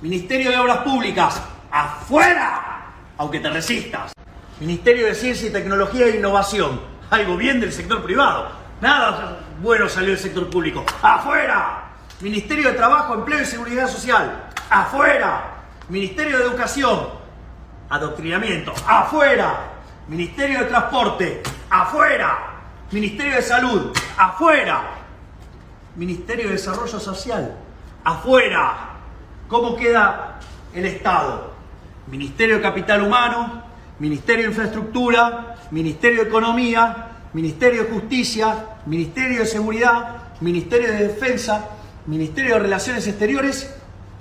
Ministerio de Obras Públicas, afuera. Aunque te resistas. Ministerio de Ciencia y Tecnología e Innovación, algo bien del sector privado. Nada bueno salió del sector público. ¡Afuera! Ministerio de Trabajo, Empleo y Seguridad Social. ¡Afuera! Ministerio de Educación. Adoctrinamiento. ¡Afuera! Ministerio de Transporte. ¡Afuera! Ministerio de Salud. ¡Afuera! Ministerio de Desarrollo Social. ¡Afuera! ¿Cómo queda el Estado? Ministerio de Capital Humano, Ministerio de Infraestructura, Ministerio de Economía, Ministerio de Justicia, Ministerio de Seguridad, Ministerio de Defensa, Ministerio de Relaciones Exteriores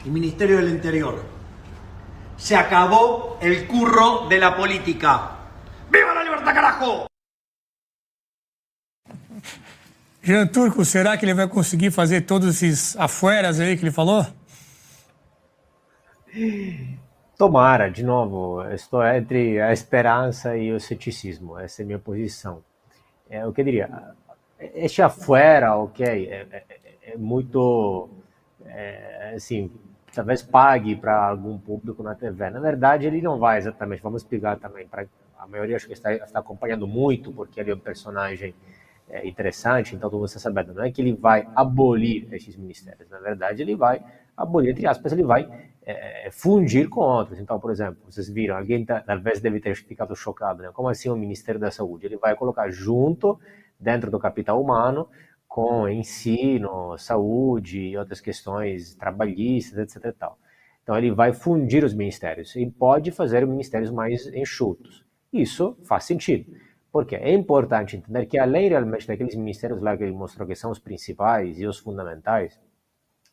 y Ministerio del Interior. Se acabó el curro de la política. ¡Viva la libertad, carajo! Jean Turco, será que ele vai conseguir fazer todos esses afueras aí que ele falou? Tomara, de novo, estou entre a esperança e o ceticismo, essa é a minha posição. É, o que eu diria, este afuera, ok, é, é, é muito, é, assim, talvez pague para algum público na TV. Na verdade, ele não vai exatamente, vamos explicar também, para a maioria acho que está, está acompanhando muito, porque ele é um personagem é, interessante, então todo mundo está sabendo, não é que ele vai abolir esses ministérios, na verdade ele vai abolir, entre aspas, ele vai é, é, fundir com outros. Então, por exemplo, vocês viram, alguém tá, talvez deve ter ficado chocado, né? Como assim o Ministério da Saúde? Ele vai colocar junto, dentro do capital humano, com ensino, saúde e outras questões trabalhistas, etc. Tal. Então, ele vai fundir os ministérios e pode fazer ministérios mais enxutos. Isso faz sentido. Porque é importante entender que, além realmente daqueles ministérios lá que ele mostrou que são os principais e os fundamentais,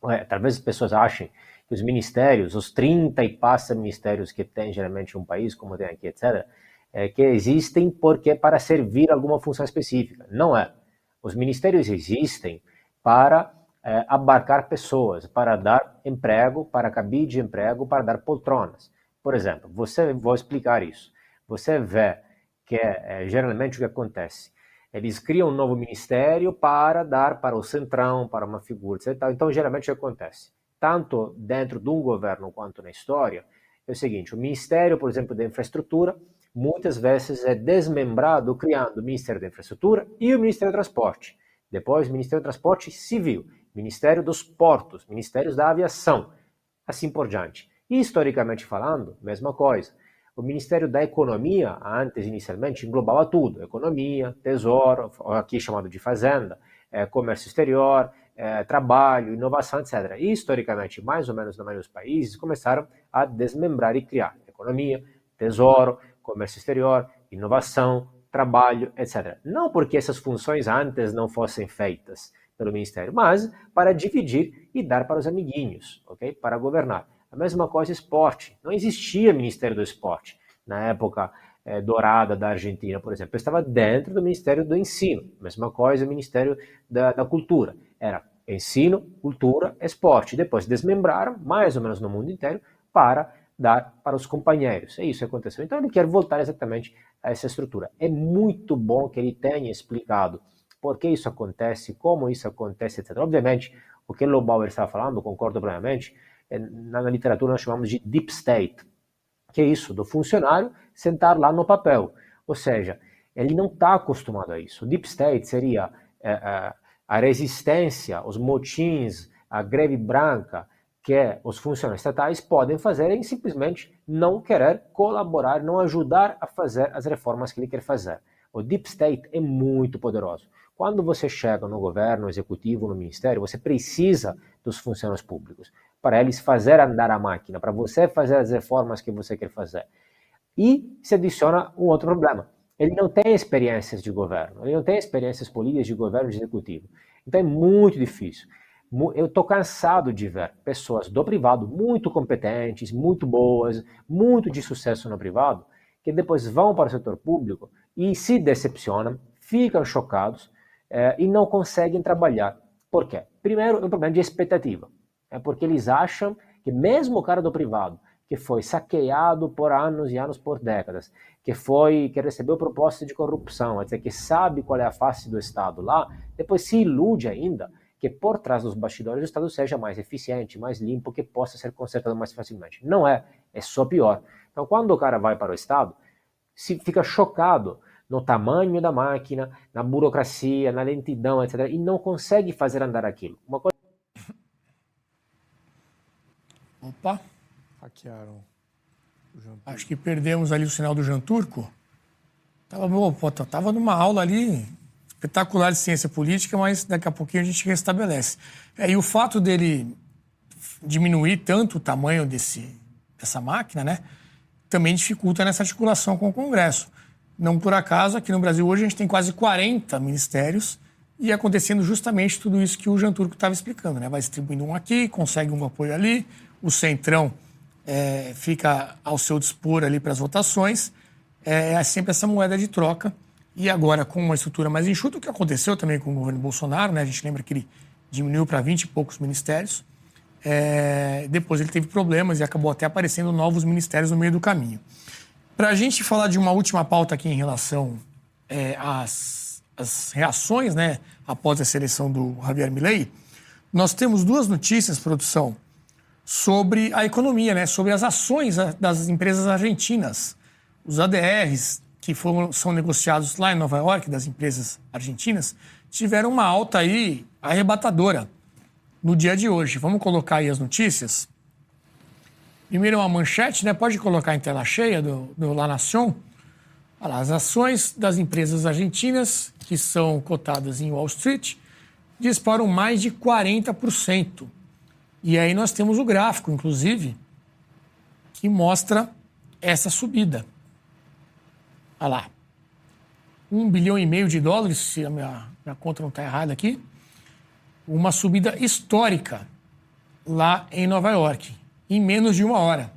é, talvez as pessoas achem que os ministérios, os 30 e passa ministérios que tem geralmente um país, como tem aqui, etc., é, que existem porque para servir alguma função específica. Não é. Os ministérios existem para é, abarcar pessoas, para dar emprego, para cabide de emprego, para dar poltronas. Por exemplo, você vou explicar isso. Você vê que é, é geralmente o que acontece. Eles criam um novo ministério para dar para o centrão, para uma figura, etc. Então, geralmente o que acontece? tanto dentro de um governo quanto na história, é o seguinte: o Ministério, por exemplo, da Infraestrutura, muitas vezes é desmembrado, criando o Ministério da Infraestrutura e o Ministério do Transporte. Depois, o Ministério do Transporte Civil, Ministério dos Portos, Ministérios da Aviação, assim por diante. E, historicamente falando, mesma coisa. O Ministério da Economia, antes, inicialmente, englobava tudo: economia, tesouro, aqui chamado de fazenda, é, comércio exterior, é, trabalho, inovação, etc. E, historicamente, mais ou menos na maioria dos países, começaram a desmembrar e criar economia, tesouro, comércio exterior, inovação, trabalho, etc. Não porque essas funções antes não fossem feitas pelo Ministério, mas para dividir e dar para os amiguinhos, ok? Para governar. A mesma coisa esporte. Não existia Ministério do Esporte na época é, dourada da Argentina, por exemplo. Estava dentro do Ministério do Ensino. Mesma coisa, Ministério da, da Cultura. Era ensino, cultura, esporte. Depois desmembraram, mais ou menos no mundo inteiro, para dar para os companheiros. É isso que aconteceu. Então ele quer voltar exatamente a essa estrutura. É muito bom que ele tenha explicado por que isso acontece, como isso acontece, etc. Obviamente, o que Lobauer estava falando, concordo plenamente, é, na literatura nós chamamos de deep state, que é isso, do funcionário sentar lá no papel. Ou seja, ele não está acostumado a isso. Deep state seria é, é, a resistência, os motins, a greve branca que os funcionários estatais podem fazer em simplesmente não querer colaborar, não ajudar a fazer as reformas que ele quer fazer. O deep state é muito poderoso. Quando você chega no governo, no executivo, no ministério, você precisa dos funcionários públicos para eles fazer andar a máquina, para você fazer as reformas que você quer fazer. E se adiciona um outro problema ele não tem experiências de governo, ele não tem experiências políticas de governo de executivo. Então é muito difícil. Eu estou cansado de ver pessoas do privado muito competentes, muito boas, muito de sucesso no privado, que depois vão para o setor público e se decepcionam, ficam chocados eh, e não conseguem trabalhar. Por quê? Primeiro, é um problema de expectativa. É porque eles acham que mesmo o cara do privado, que foi saqueado por anos e anos, por décadas, que foi que recebeu propostas de corrupção, dizer, que sabe qual é a face do Estado lá, depois se ilude ainda que por trás dos bastidores o Estado seja mais eficiente, mais limpo, que possa ser consertado mais facilmente. Não é, é só pior. Então, quando o cara vai para o Estado, se fica chocado no tamanho da máquina, na burocracia, na lentidão, etc. E não consegue fazer andar aquilo. Uma coisa... Opa, Hackearam o Jean acho que perdemos ali o sinal do Jean Turco. Tava, bom, pô, tava numa aula ali espetacular de ciência política, mas daqui a pouquinho a gente restabelece. É, e o fato dele diminuir tanto o tamanho desse, dessa máquina, né, também dificulta nessa articulação com o Congresso. Não por acaso, aqui no Brasil hoje a gente tem quase 40 ministérios e acontecendo justamente tudo isso que o Jean Turco estava explicando. Né? Vai distribuindo um aqui, consegue um apoio ali, o Centrão é, fica ao seu dispor ali para as votações. É, é sempre essa moeda de troca. E agora, com uma estrutura mais enxuta, o que aconteceu também com o governo Bolsonaro, né? a gente lembra que ele diminuiu para 20 e poucos ministérios. É, depois ele teve problemas e acabou até aparecendo novos ministérios no meio do caminho. Para a gente falar de uma última pauta aqui em relação é, às, às, reações né, após a seleção do Javier Milei, nós temos duas notícias, produção, sobre a economia, né, sobre as ações das empresas argentinas. Os ADRs que foram, são negociados lá em Nova York, das empresas argentinas, tiveram uma alta aí arrebatadora no dia de hoje. Vamos colocar aí as notícias. Primeiro uma manchete, né? Pode colocar em tela cheia do, do La Nación. As ações das empresas argentinas que são cotadas em Wall Street disparam mais de 40%. E aí nós temos o gráfico, inclusive, que mostra essa subida. Olha lá. Um bilhão e meio de dólares, se a minha, minha conta não está errada aqui. Uma subida histórica lá em Nova York em menos de uma hora.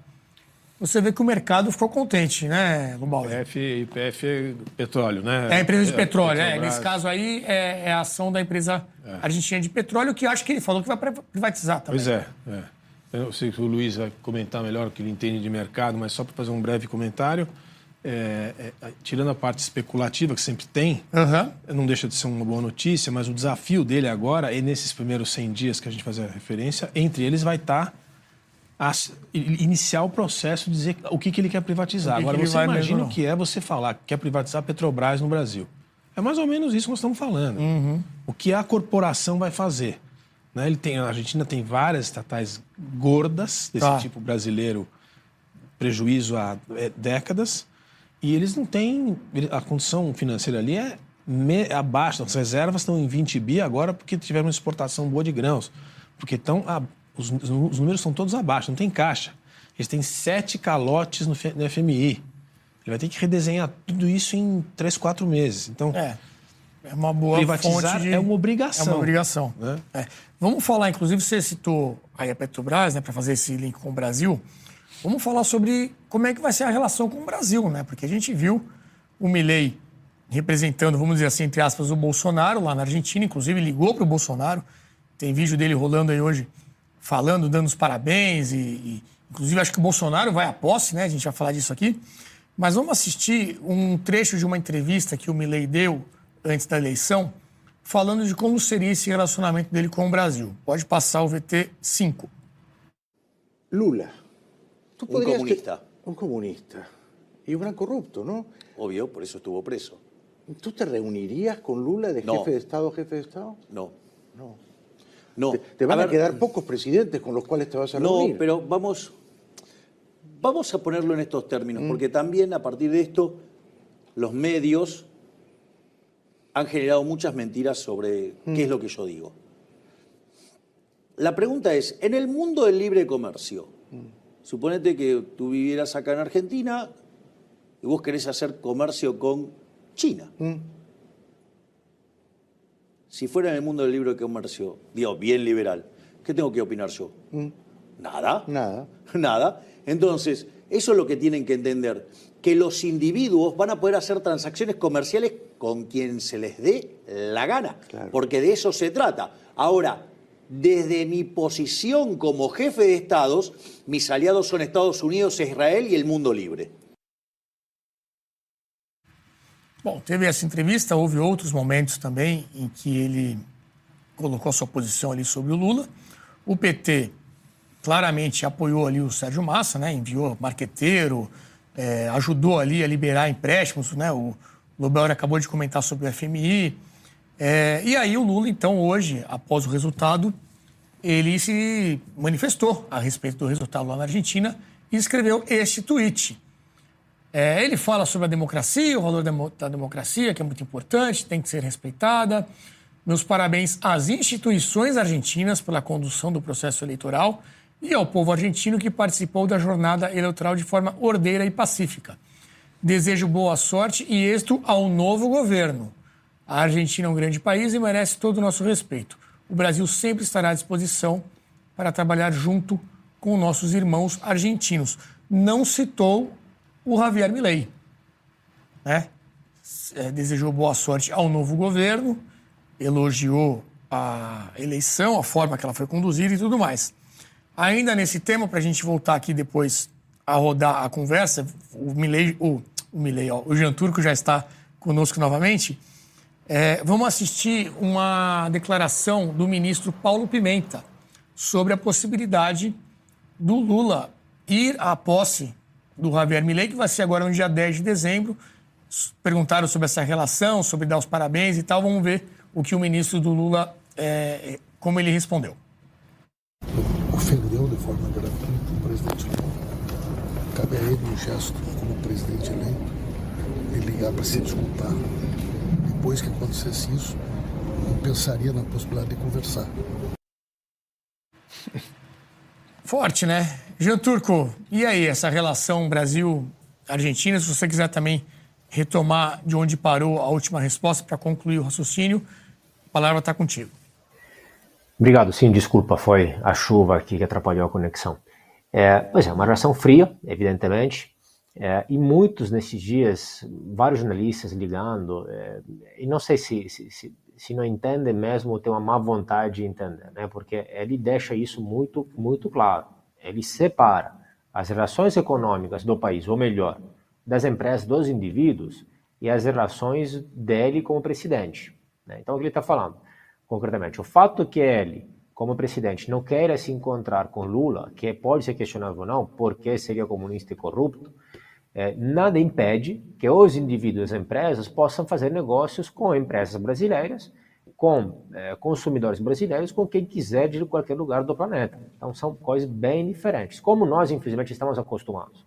Você vê que o mercado ficou contente, né, Lubaldi? IPF, IPF é petróleo, né? É a empresa de petróleo, é, é. Nesse caso aí é, é, a ação da empresa é. argentina de petróleo, que acho que ele falou que vai privatizar também. Pois é, é. Eu sei que o Luiz vai comentar melhor o que ele entende de mercado, mas só para fazer um breve comentário. É, é, tirando a parte especulativa que sempre tem, uhum. não deixa de ser uma boa notícia, mas o desafio dele agora é nesses primeiros 100 dias que a gente faz a referência, entre eles vai estar tá iniciar o processo de dizer o que, que ele quer privatizar. Que Agora, que você imagina o que é você falar que quer privatizar a Petrobras no Brasil. É mais ou menos isso que nós estamos falando. Uhum. O que a corporação vai fazer. Né? Ele tem, a Argentina tem várias estatais gordas desse tá. tipo brasileiro, prejuízo há é, décadas, e eles não têm. A condição financeira ali é me, abaixo. As reservas estão em 20 bi agora porque tiveram uma exportação boa de grãos. Porque estão os, os números são todos abaixo, não tem caixa. Eles têm sete calotes no, no FMI. Ele vai ter que redesenhar tudo isso em três, quatro meses. Então, é, é uma boa privatizar fonte de... é uma obrigação. É uma obrigação. Né? É. Vamos falar, inclusive, você citou aí a Petrobras, né, para fazer esse link com o Brasil. Vamos falar sobre como é que vai ser a relação com o Brasil, né? Porque a gente viu o Milei representando, vamos dizer assim, entre aspas, o Bolsonaro lá na Argentina, inclusive ligou para o Bolsonaro. Tem vídeo dele rolando aí hoje falando, dando os parabéns, e, e, inclusive acho que o Bolsonaro vai à posse, né? A gente vai falar disso aqui. Mas vamos assistir um trecho de uma entrevista que o Milley deu antes da eleição, falando de como seria esse relacionamento dele com o Brasil. Pode passar o VT 5. Lula. Um comunista. Um comunista. E um gran corrupto, não? Obvio, por isso estuvo preso. ¿Tú te reunirías con Lula de jefe no. de Estado a jefe de Estado? No. No. No. Te, te van a, a ver, quedar pocos presidentes con los cuales te vas a reunir. No, pero vamos, vamos a ponerlo en estos términos, mm. porque también a partir de esto los medios han generado muchas mentiras sobre mm. qué es lo que yo digo. La pregunta es, en el mundo del libre comercio, mm. Suponete que tú vivieras acá en Argentina y vos querés hacer comercio con China. Si fuera en el mundo del libre comercio, digo, bien liberal, ¿qué tengo que opinar yo? Mm. Nada. Nada. Nada. Entonces, eso es lo que tienen que entender, que los individuos van a poder hacer transacciones comerciales con quien se les dé la gana, porque de eso se trata. Ahora, desde mi posición como jefe de estados, mis aliados son Estados Unidos, Israel y el mundo libre. Bom, teve essa entrevista, houve outros momentos também em que ele colocou sua posição ali sobre o Lula. O PT claramente apoiou ali o Sérgio Massa, né? enviou marqueteiro, é, ajudou ali a liberar empréstimos. Né? O Lobel acabou de comentar sobre o FMI. É, e aí o Lula, então, hoje, após o resultado, ele se manifestou a respeito do resultado lá na Argentina e escreveu este tweet. É, ele fala sobre a democracia, o valor da democracia, que é muito importante, tem que ser respeitada. Meus parabéns às instituições argentinas pela condução do processo eleitoral e ao povo argentino que participou da jornada eleitoral de forma ordeira e pacífica. Desejo boa sorte e êxito ao novo governo. A Argentina é um grande país e merece todo o nosso respeito. O Brasil sempre estará à disposição para trabalhar junto com nossos irmãos argentinos. Não citou o Javier Milei. Né? É, desejou boa sorte ao novo governo, elogiou a eleição, a forma que ela foi conduzida e tudo mais. Ainda nesse tema, para a gente voltar aqui depois a rodar a conversa, o Milei, o, o, Milei, ó, o Jean Turco já está conosco novamente. É, vamos assistir uma declaração do ministro Paulo Pimenta sobre a possibilidade do Lula ir à posse do Javier Milei, que vai ser agora no dia 10 de dezembro. Perguntaram sobre essa relação, sobre dar os parabéns e tal. Vamos ver o que o ministro do Lula, é, como ele respondeu. Ofendeu de forma gratuita o presidente Lula. Cabe a ele um gesto como presidente eleito ele ligar para se desculpar. Depois que acontecesse isso, eu pensaria na possibilidade de conversar. Forte, né? Jean Turco, e aí essa relação Brasil-Argentina? Se você quiser também retomar de onde parou a última resposta para concluir o raciocínio, a palavra está contigo. Obrigado. Sim, desculpa, foi a chuva aqui que atrapalhou a conexão. É, pois é, uma relação fria, evidentemente, é, e muitos nesses dias, vários jornalistas ligando, é, e não sei se, se, se, se não entendem mesmo ou tem uma má vontade de entender, né? porque ele deixa isso muito, muito claro. Ele separa as relações econômicas do país, ou melhor, das empresas, dos indivíduos, e as relações dele como presidente. Né? Então, o que ele está falando? Concretamente, o fato que ele, como presidente, não queira se encontrar com Lula, que pode ser questionável ou não, porque seria comunista e corrupto, é, nada impede que os indivíduos e as empresas possam fazer negócios com empresas brasileiras, com é, consumidores brasileiros, com quem quiser de qualquer lugar do planeta. Então são coisas bem diferentes, como nós infelizmente estamos acostumados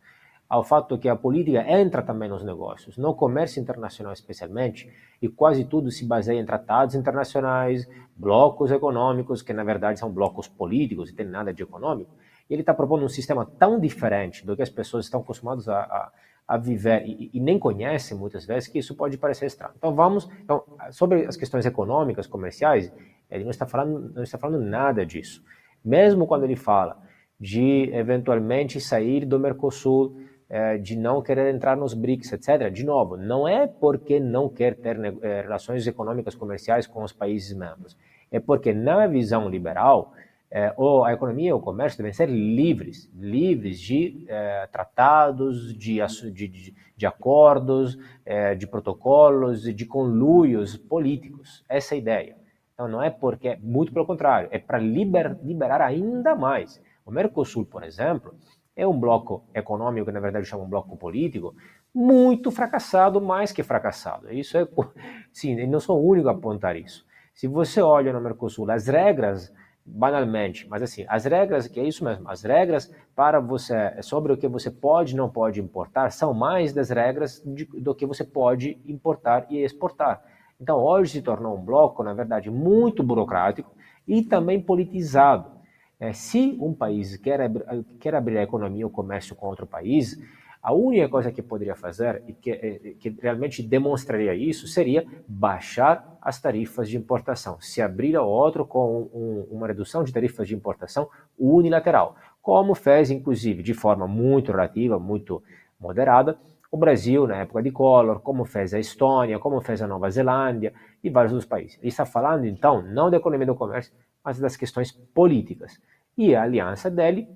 ao fato que a política entra também nos negócios, no comércio internacional especialmente, e quase tudo se baseia em tratados internacionais, blocos econômicos, que na verdade são blocos políticos e tem nada de econômico. Ele está propondo um sistema tão diferente do que as pessoas estão acostumadas a, a, a viver e, e, nem conhecem muitas vezes que isso pode parecer estranho. Então vamos, então, sobre as questões econômicas, comerciais, ele não está falando, não está falando nada disso. Mesmo quando ele fala de eventualmente sair do Mercosul, é, de não querer entrar nos BRICS, etc. De novo, não é porque não quer ter é, relações econômicas comerciais com os países membros, é porque na visão liberal é, ou a economia e o comércio devem ser livres, livres de é, tratados, de, de, de acordos, é, de protocolos, de conluios políticos. Essa é a ideia. Então não é porque, muito pelo contrário, é para liber, liberar ainda mais. O Mercosul, por exemplo, é um bloco econômico, que na verdade chama um bloco político, muito fracassado, mais que fracassado. Isso é, sim, não sou o único a apontar isso. Se você olha no Mercosul, as regras banalmente, mas assim, as regras, que é isso mesmo, as regras para você, sobre o que você pode e não pode importar, são mais das regras de, do que você pode importar e exportar. Então, hoje se tornou um bloco, na verdade, muito burocrático e também politizado. É, se um país quer, quer abrir a economia ou comércio com outro país, a única coisa que poderia fazer e que, eh, que realmente demonstraria isso seria baixar as tarifas de importação, se abrir ao outro com um, uma redução de tarifas de importação unilateral, como fez, inclusive, de forma muito relativa, muito moderada, o Brasil na época de Collor, como fez a Estônia, como fez a Nova Zelândia e vários outros países. Ele está falando, então, não da economia do comércio, mas das questões políticas. E a aliança dele,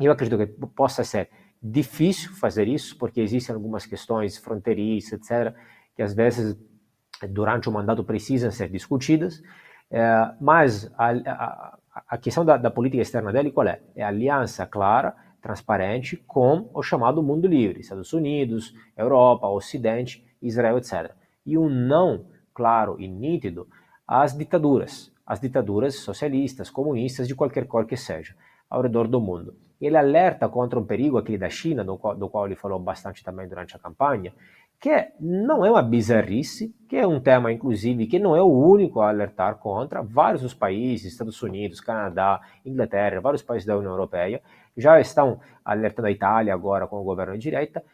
eu acredito que possa ser Difícil fazer isso, porque existem algumas questões fronteiriças, etc., que às vezes, durante o mandato, precisam ser discutidas. É, mas a, a, a questão da, da, política externa dele qual é? É aliança clara, transparente com o chamado mundo livre, Estados Unidos, Europa, Ocidente, Israel, etc. e um não claro e nítido às ditaduras, às ditaduras socialistas, comunistas, de qualquer cor que seja, ao redor do mundo. Ele alerta contra um perigo, aquele da China, do qual, do qual ele falou bastante também durante a campanha, que não é uma bizarrice, que é um tema, inclusive, que não é o único a alertar contra. Vários dos países, Estados Unidos, Canadá, Inglaterra, vários países da União Europeia, já estão alertando a Itália agora com o governo de direita,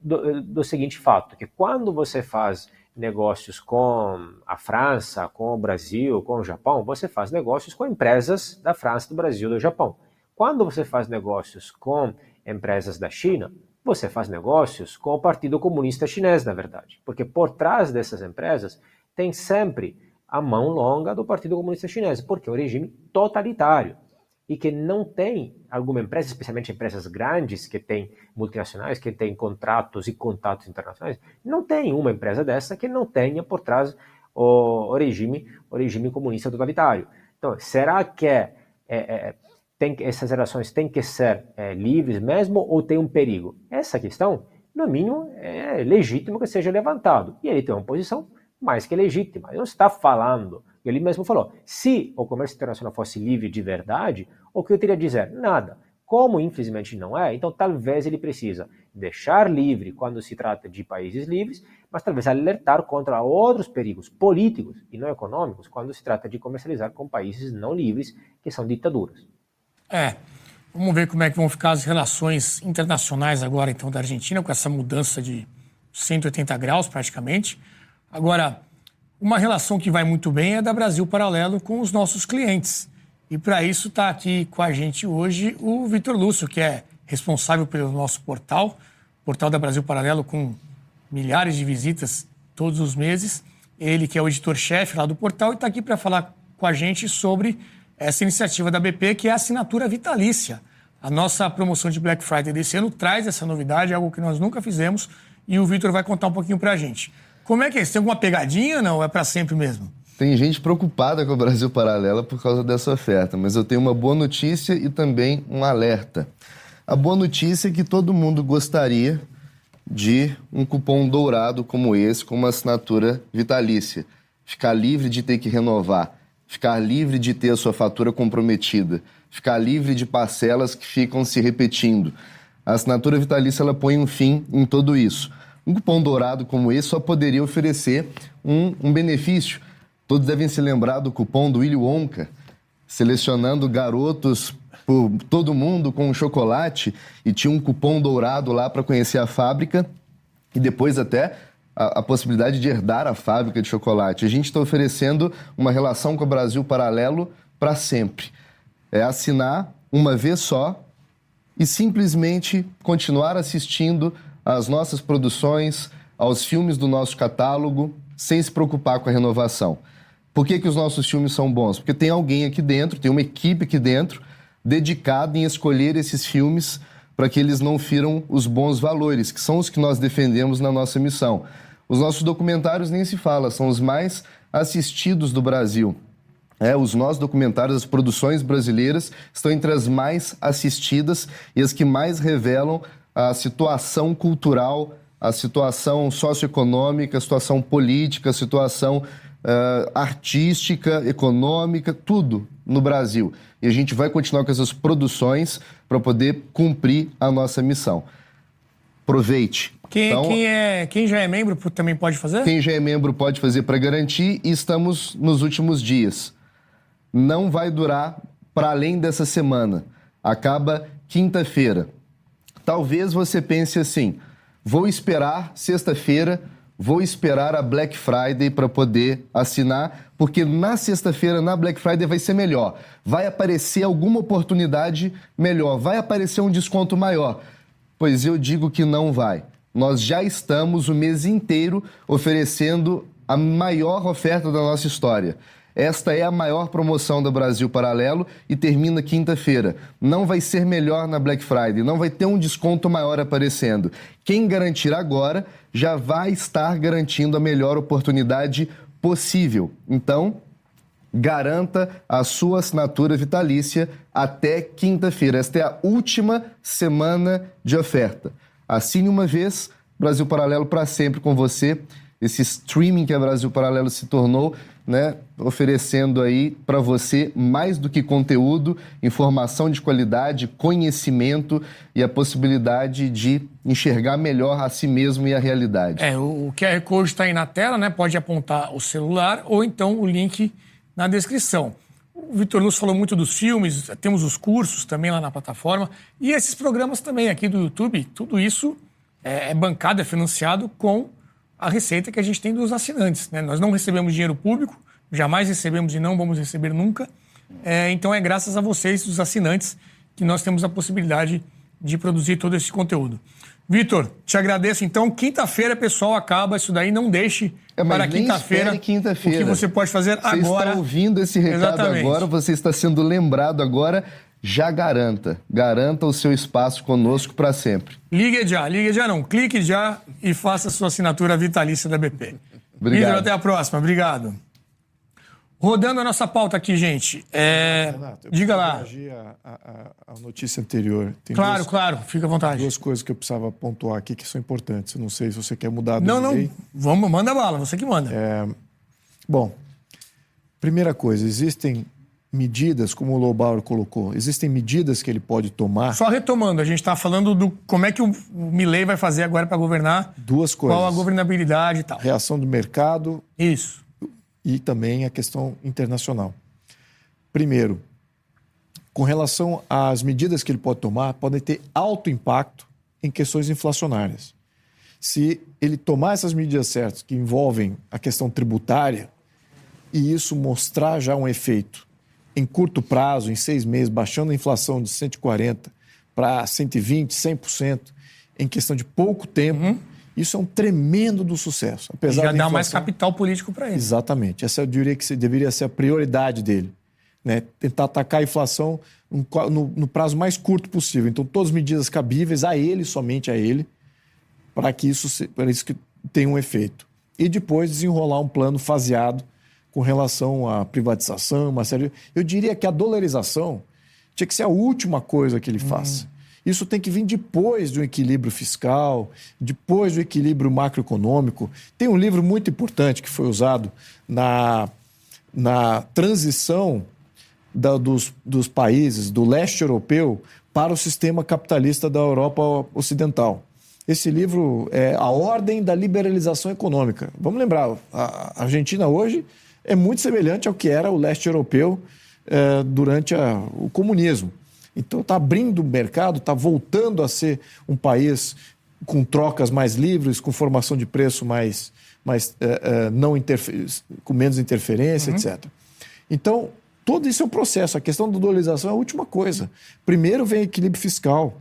do, do seguinte fato, que quando você faz negócios com a França, com o Brasil, com o Japão, você faz negócios com empresas da França, do Brasil, do Japão. Quando você faz negócios com empresas da China, você faz negócios com o Partido Comunista Chinês, na verdade, porque por trás dessas empresas tem sempre a mão longa do Partido Comunista Chinês, porque é um regime totalitário e que não tem alguma empresa, especialmente empresas grandes que têm multinacionais, que têm contratos e contatos internacionais, não tem uma empresa dessa que não tenha por trás o, regime, o regime comunista totalitário. Então, será que é, é, é tem, essas relações têm que ser é, livres mesmo ou tem um perigo? Essa questão, no mínimo, é legítimo que seja levantado. E ele tem uma posição mais que legítima. Ele não está falando, ele mesmo falou, se o comércio internacional fosse livre de verdade, o que eu teria a dizer? Nada. Como infelizmente não é, então talvez ele precisa deixar livre quando se trata de países livres, mas talvez alertar contra outros perigos políticos e não econômicos quando se trata de comercializar com países não livres, que são ditaduras. É. Vamos ver como é que vão ficar as relações internacionais agora, então, da Argentina, com essa mudança de 180 graus, praticamente. Agora, uma relação que vai muito bem é da Brasil Paralelo com os nossos clientes. E para isso está aqui com a gente hoje o Vitor Lúcio, que é responsável pelo nosso portal, portal da Brasil Paralelo, com milhares de visitas todos os meses. Ele que é o editor-chefe lá do portal e está aqui para falar com a gente sobre essa iniciativa da BP, que é a assinatura vitalícia. A nossa promoção de Black Friday desse ano traz essa novidade, algo que nós nunca fizemos, e o Vitor vai contar um pouquinho para gente. Como é que é isso? Tem alguma pegadinha ou não? É para sempre mesmo? Tem gente preocupada com o Brasil Paralela por causa dessa oferta, mas eu tenho uma boa notícia e também um alerta. A boa notícia é que todo mundo gostaria de um cupom dourado como esse, com uma assinatura vitalícia. Ficar livre de ter que renovar ficar livre de ter a sua fatura comprometida, ficar livre de parcelas que ficam se repetindo. A assinatura vitalícia ela põe um fim em tudo isso. Um cupom dourado como esse só poderia oferecer um, um benefício. Todos devem se lembrar do cupom do Willy Wonka, selecionando garotos por todo mundo com um chocolate e tinha um cupom dourado lá para conhecer a fábrica e depois até a, a, possibilidade de herdar a fábrica de chocolate. A gente está oferecendo uma relação com o Brasil paralelo para sempre. É assinar uma vez só e simplesmente continuar assistindo às nossas produções, aos filmes do nosso catálogo, sem se preocupar com a renovação. Por que, que os nossos filmes são bons? Porque tem alguém aqui dentro, tem uma equipe aqui dentro, dedicada em escolher esses filmes para que eles não firam os bons valores, que são os que nós defendemos na nossa missão. Os nossos documentários nem se fala, são os mais assistidos do Brasil. É, os nossos documentários, as produções brasileiras estão entre as mais assistidas e as que mais revelam a situação cultural, a situação socioeconômica, a situação política, a situação uh, artística, econômica, tudo no Brasil. E a gente vai continuar com essas produções para poder cumprir a nossa missão. Aproveite, quem, então, quem, é, quem já é membro também pode fazer? Quem já é membro pode fazer para garantir e estamos nos últimos dias. Não vai durar para além dessa semana. Acaba quinta-feira. Talvez você pense assim: vou esperar sexta-feira, vou esperar a Black Friday para poder assinar, porque na sexta-feira, na Black Friday, vai ser melhor. Vai aparecer alguma oportunidade melhor, vai aparecer um desconto maior. Pois eu digo que não vai nós já estamos o mês inteiro oferecendo a maior oferta da nossa história. Esta é a maior promoção do Brasil Paralelo e termina quinta-feira. Não vai ser melhor na Black Friday, não vai ter um desconto maior aparecendo. Quem garantir agora já vai estar garantindo a melhor oportunidade possível. Então, garanta a sua assinatura vitalícia até quinta-feira. Esta é a última semana de oferta. Assine uma vez, Brasil Paralelo para sempre com você esse streaming que a Brasil Paralelo se tornou, né, oferecendo aí para você mais do que conteúdo, informação de qualidade, conhecimento e a possibilidade de enxergar melhor a si mesmo e a realidade. É, o QR Code está aí na tela, né? Pode apontar o celular ou então o link na descrição. O Vitor Luz falou muito dos filmes, temos os cursos também lá na plataforma e esses programas também aqui do YouTube, tudo isso é, é bancado, é financiado com a receita que a gente tem dos assinantes. Né? Nós não recebemos dinheiro público, jamais recebemos e não vamos receber nunca. É, então é graças a vocês, os assinantes, que nós temos a possibilidade de produzir todo esse conteúdo. Vitor, te agradeço. Então, quinta-feira, pessoal, acaba isso daí. Não deixe é, para quinta-feira quinta-feira. o que você pode fazer você agora. Você está ouvindo esse recado Exatamente. agora, você está sendo lembrado agora. Já garanta, garanta o seu espaço conosco para sempre. Ligue já, ligue já não. Clique já e faça sua assinatura vitalícia da BP. Obrigado. Vitor, até a próxima. Obrigado. Rodando a nossa pauta aqui, gente. É... Renato, eu Diga lá. reagir à- notícia anterior. Tem Claro, duas, claro, fica à vontade. duas coisas que eu precisava pontuar aqui que são importantes. Eu não sei se você quer mudar do Não, não. Vamos, manda bala, você que manda. É, bom, primeira coisa, existem medidas, como o Lobauer colocou, existem medidas que ele pode tomar. Só retomando, a gente está falando do como é que o, o Milley vai fazer agora para governar, Duas coisas. qual a governabilidade e tal. Reação do mercado Isso. E também a questão internacional. Primeiro, com relação às medidas que ele pode tomar, podem ter alto impacto em questões inflacionárias. Se ele tomar essas medidas certas que envolvem a questão tributária e isso mostrar já um efeito em curto prazo, em seis meses, baixando a inflação de 140 para 120, 100%, em questão de pouco tempo, isso é um tremendo do sucesso. Apesar Uhum. Já dá mais inflação- capital político para ele. Exatamente. Essa eu diria que deveria ser a prioridade dele. Né? Tentar atacar a inflação no, no- no prazo mais curto possível. Então, todas as medidas cabíveis a ele, somente a ele, para que isso, se- isso que tenha um efeito. E depois desenrolar um plano faseado com relação à privatização, uma série. Eu diria que a dolarização tinha que ser a última coisa que ele faça. Isso tem que vir depois do equilíbrio fiscal, depois do equilíbrio macroeconômico. Tem um livro muito importante que foi usado na, na transição da- dos, dos países do leste europeu para o sistema capitalista da Europa Ocidental. Esse livro é A Ordem da Liberalização Econômica. Vamos lembrar, a Argentina hoje é muito semelhante ao que era o leste europeu eh, durante a- o comunismo. Então está abrindo o mercado, está voltando a ser um país com trocas mais livres, com formação de preço mais, mais eh, eh, não com menos interferência, etc. Então, todo isso é um processo. A questão da dolarização é a última coisa. Primeiro vem equilíbrio fiscal.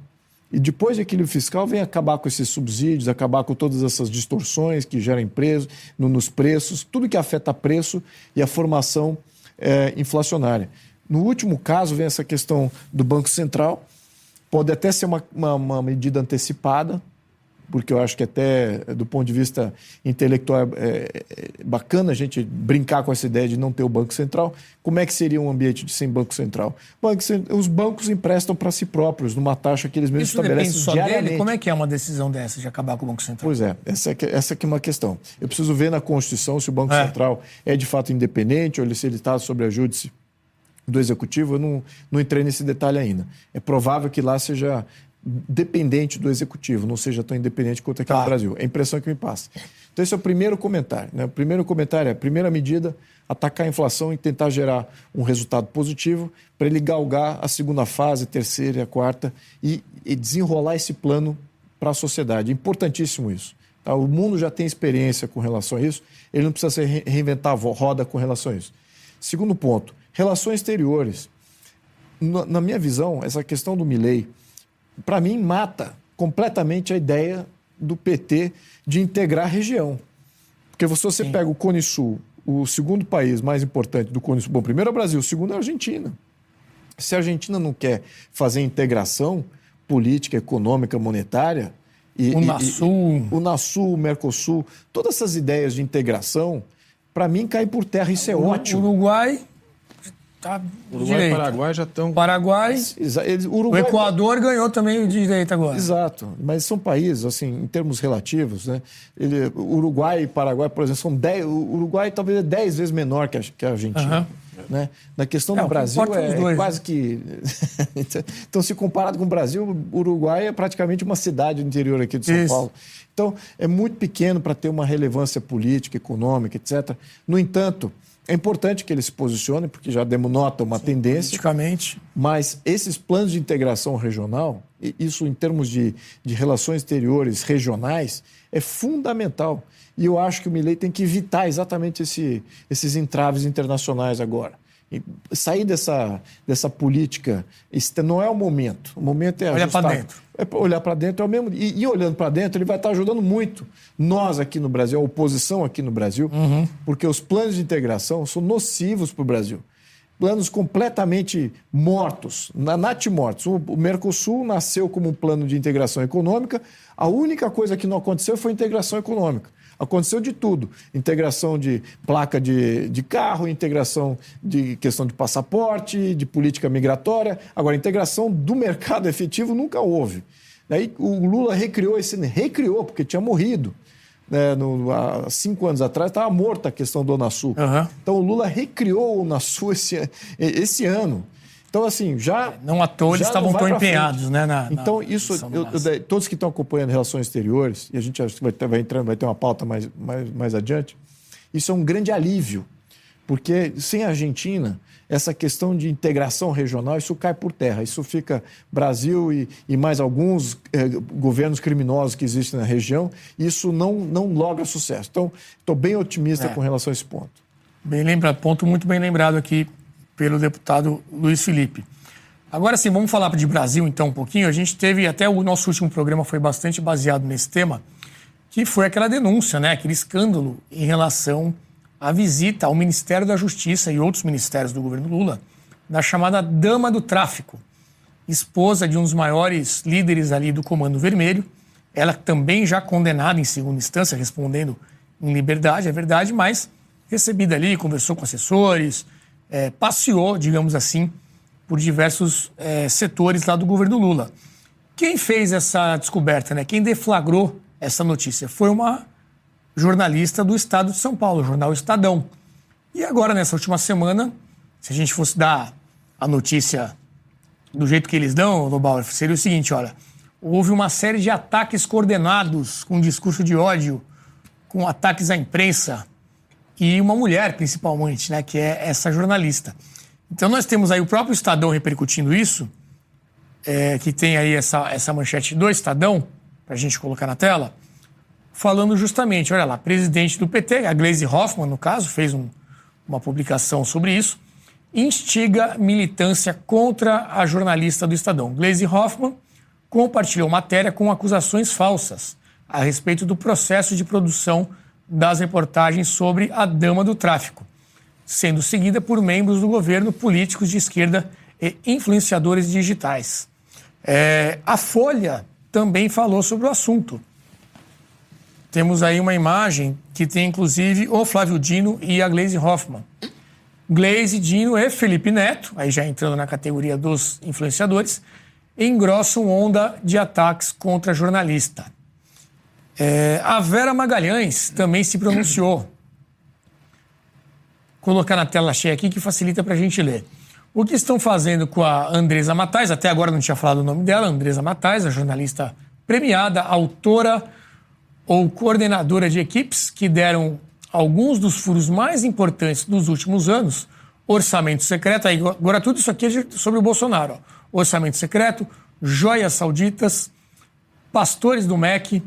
E depois de equilíbrio fiscal, vem acabar com esses subsídios, acabar com todas essas distorções que geram preço, no- nos preços, tudo que afeta preço e a formação eh, inflacionária. No último caso, vem essa questão do Banco Central. Pode até ser uma, uma, uma medida antecipada, porque eu acho que até do ponto de vista intelectual é, é bacana a gente brincar com essa ideia de não ter o Banco Central. Como é que seria um ambiente de sem Banco Central? Os bancos emprestam para si próprios, numa taxa que eles mesmos Isso depende estabelecem só diariamente. dele? Como é que é uma decisão dessa de acabar com o Banco Central? Pois é, essa é, essa que é uma questão. Eu preciso ver na Constituição se o Banco É. Central é de fato independente ou ele- se ele está sob a júdice do Executivo. Eu não, não entrei nesse detalhe ainda. É provável que lá seja dependente do Executivo, não seja tão independente quanto aqui no Brasil. É a impressão que me passa. Então, esse é o primeiro comentário. Né? O primeiro comentário é a primeira medida, atacar a inflação e tentar gerar um resultado positivo para ele galgar a segunda fase, a terceira e a quarta e, e desenrolar esse plano para a sociedade. É importantíssimo isso. tá? O mundo já tem experiência com relação a isso, ele não precisa se re- reinventar a roda com relação a isso. Segundo ponto, relações exteriores. Na, minha visão, essa questão do Milley, para mim, mata completamente a ideia do PT de integrar a região. Porque se você pega o Cone Sul, o segundo país mais importante do Cone Sul, bom, primeiro é o Brasil, o segundo é a Argentina. Se a Argentina não quer fazer integração política, econômica, monetária, e, O Nasul. o Nasul, o Mercosul, todas essas ideias de integração, para mim, cai por terra. Isso é O ótimo. Uruguai tá Uruguai e Paraguai já estão. Paraguai. Eles, Uruguai... O Equador ganhou também o direito agora. Exato. Mas são países, assim, em termos relativos, né? Ele, Uruguai e Paraguai, por exemplo, são 10. O Uruguai talvez é 10 vezes menor que a, que a Argentina. Uhum. Né? Na questão do é, Brasil, é, dois, quase né? que. então, se comparado com o Brasil, o Uruguai é praticamente uma cidade do interior aqui de São Isso. Paulo. Então, é muito pequeno para ter uma relevância política, econômica, etc. No entanto, é importante que ele se posicione, porque já denota uma Sim, tendência. Politicamente. Mas esses planos de integração regional, isso em termos de, de relações exteriores regionais, é fundamental. E eu acho que o Milley tem que evitar exatamente esse, esses entraves internacionais agora. Sair dessa, dessa política, não é o momento. O momento é olhar para dentro. É olhar para dentro é o mesmo. E, e olhando para dentro, ele vai estar ajudando muito nós aqui no Brasil, a oposição aqui no Brasil, uhum. porque os planos de integração são nocivos para o Brasil. Planos completamente mortos, natimortos. O, o Mercosul nasceu como um plano de integração econômica. A única coisa que não aconteceu foi integração econômica. Aconteceu de tudo. Integração de placa de, de carro, integração de questão de passaporte, de política migratória. Agora, integração do mercado efetivo nunca houve. Daí o Lula recriou esse. Recriou, porque tinha morrido. Né, no, há cinco anos atrás estava morta a questão do Unasul. Uhum. Então o Lula recriou o Unasul esse, esse ano. Então, assim, já. Não à toa eles estavam tão empenhados, né? Na, então, isso. Eu, eu, todos que estão acompanhando relações exteriores, e a gente acho que vai, ter, vai, entrando, vai ter uma pauta mais, mais, mais adiante, isso é um grande alívio. Porque sem a Argentina, essa questão de integração regional, isso cai por terra. Isso fica Brasil e, e mais alguns eh, governos criminosos que existem na região, isso não, não logra sucesso. Então, estou bem otimista é. com relação a esse ponto. Bem lembrado, ponto muito bem lembrado aqui pelo deputado Luiz Felipe. Agora sim, vamos falar de Brasil então um pouquinho. A gente teve, até o nosso último programa foi bastante baseado nesse tema, que foi aquela denúncia, né, aquele escândalo em relação à visita ao Ministério da Justiça e outros ministérios do governo Lula, da chamada Dama do Tráfico, esposa de um dos maiores líderes ali do Comando Vermelho, ela também já condenada em segunda instância, respondendo em liberdade, é verdade, mas recebida ali, conversou com assessores, é, passeou, digamos assim, por diversos é, setores lá do governo Lula. Quem fez essa descoberta, né? quem deflagrou essa notícia foi uma jornalista do estado de São Paulo, o jornal Estadão. E agora, nessa última semana, se a gente fosse dar a notícia do jeito que eles dão, Lobauer, seria o seguinte: olha, houve uma série de ataques coordenados com discurso de ódio, com ataques à imprensa, e uma mulher, principalmente, né, que é essa jornalista. Então nós temos aí o próprio Estadão repercutindo isso, é, que tem aí essa, essa manchete do Estadão, para a gente colocar na tela, falando justamente, olha lá, presidente do PT, a Gleisi Hoffmann, no caso, fez um, uma publicação sobre isso, instiga militância contra a jornalista do Estadão. Gleisi Hoffmann compartilhou matéria com acusações falsas a respeito do processo de produção das reportagens sobre a dama do tráfico, sendo seguida por membros do governo, políticos de esquerda e influenciadores digitais. É, a Folha também falou sobre o assunto. Temos aí uma imagem que tem inclusive o Flávio Dino e a Glaze Hoffman. Glaze, Dino e Felipe Neto, aí já entrando na categoria dos influenciadores, engrossam onda de ataques contra jornalista. É, a Vera Magalhães também se pronunciou. Colocar na tela cheia aqui que facilita para a gente ler. O que estão fazendo com a Andresa Matais, até agora não tinha falado o nome dela, Andresa Matais, a jornalista premiada, autora ou coordenadora de equipes que deram alguns dos furos mais importantes dos últimos anos, orçamento secreto, agora tudo isso aqui é sobre o Bolsonaro, orçamento secreto, joias sauditas, pastores do MEC,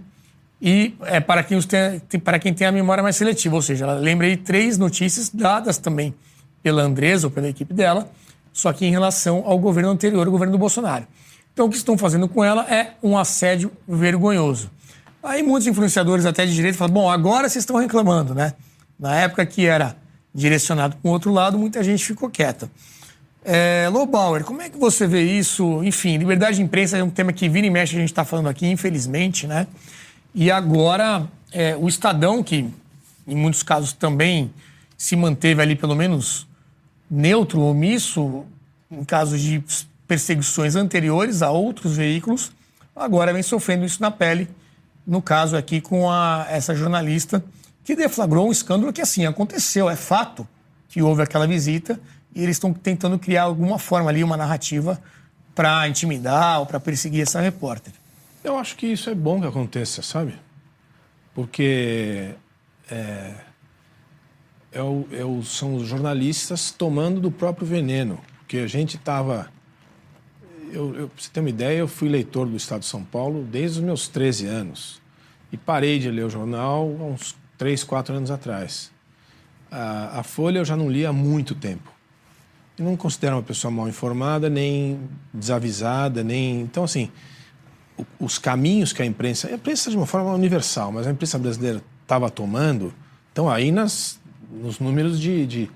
e é, para, quem tem, para quem tem a memória mais seletiva, ou seja, ela lembra aí três notícias dadas também pela Andresa ou pela equipe dela, só que em relação ao governo anterior, o governo do Bolsonaro. Então, o que estão fazendo com ela é um assédio vergonhoso. Aí muitos influenciadores até de direito falam, bom, agora vocês estão reclamando, né? Na época que era direcionado para o outro lado, muita gente ficou quieta. É, Lobauer, como é que você vê isso? Enfim, liberdade de imprensa é um tema que vira e mexe a gente está falando aqui, infelizmente, né? E agora, é, o Estadão, que em muitos casos também se manteve ali, pelo menos neutro, omisso, em casos de perseguições anteriores a outros veículos, agora vem sofrendo isso na pele, no caso aqui com a, essa jornalista, que deflagrou um escândalo que, assim, aconteceu, é fato que houve aquela visita e eles estão tentando criar alguma forma ali, uma narrativa para intimidar ou para perseguir essa repórter. Eu acho que isso é bom que aconteça, sabe? Porque é, é o, é o, são os jornalistas tomando do próprio veneno. Porque a gente estava. Eu, eu, pra você ter uma ideia, eu fui leitor do Estado de São Paulo desde os meus 13 anos. E parei de ler o jornal há uns 3, 4 anos atrás. A, a Folha eu já não li há muito tempo. E não considero uma pessoa mal informada, nem desavisada, nem. Então, assim, os caminhos que a imprensa. A imprensa, de uma forma universal, mas a imprensa brasileira estava tomando, estão aí nas, nos números de, de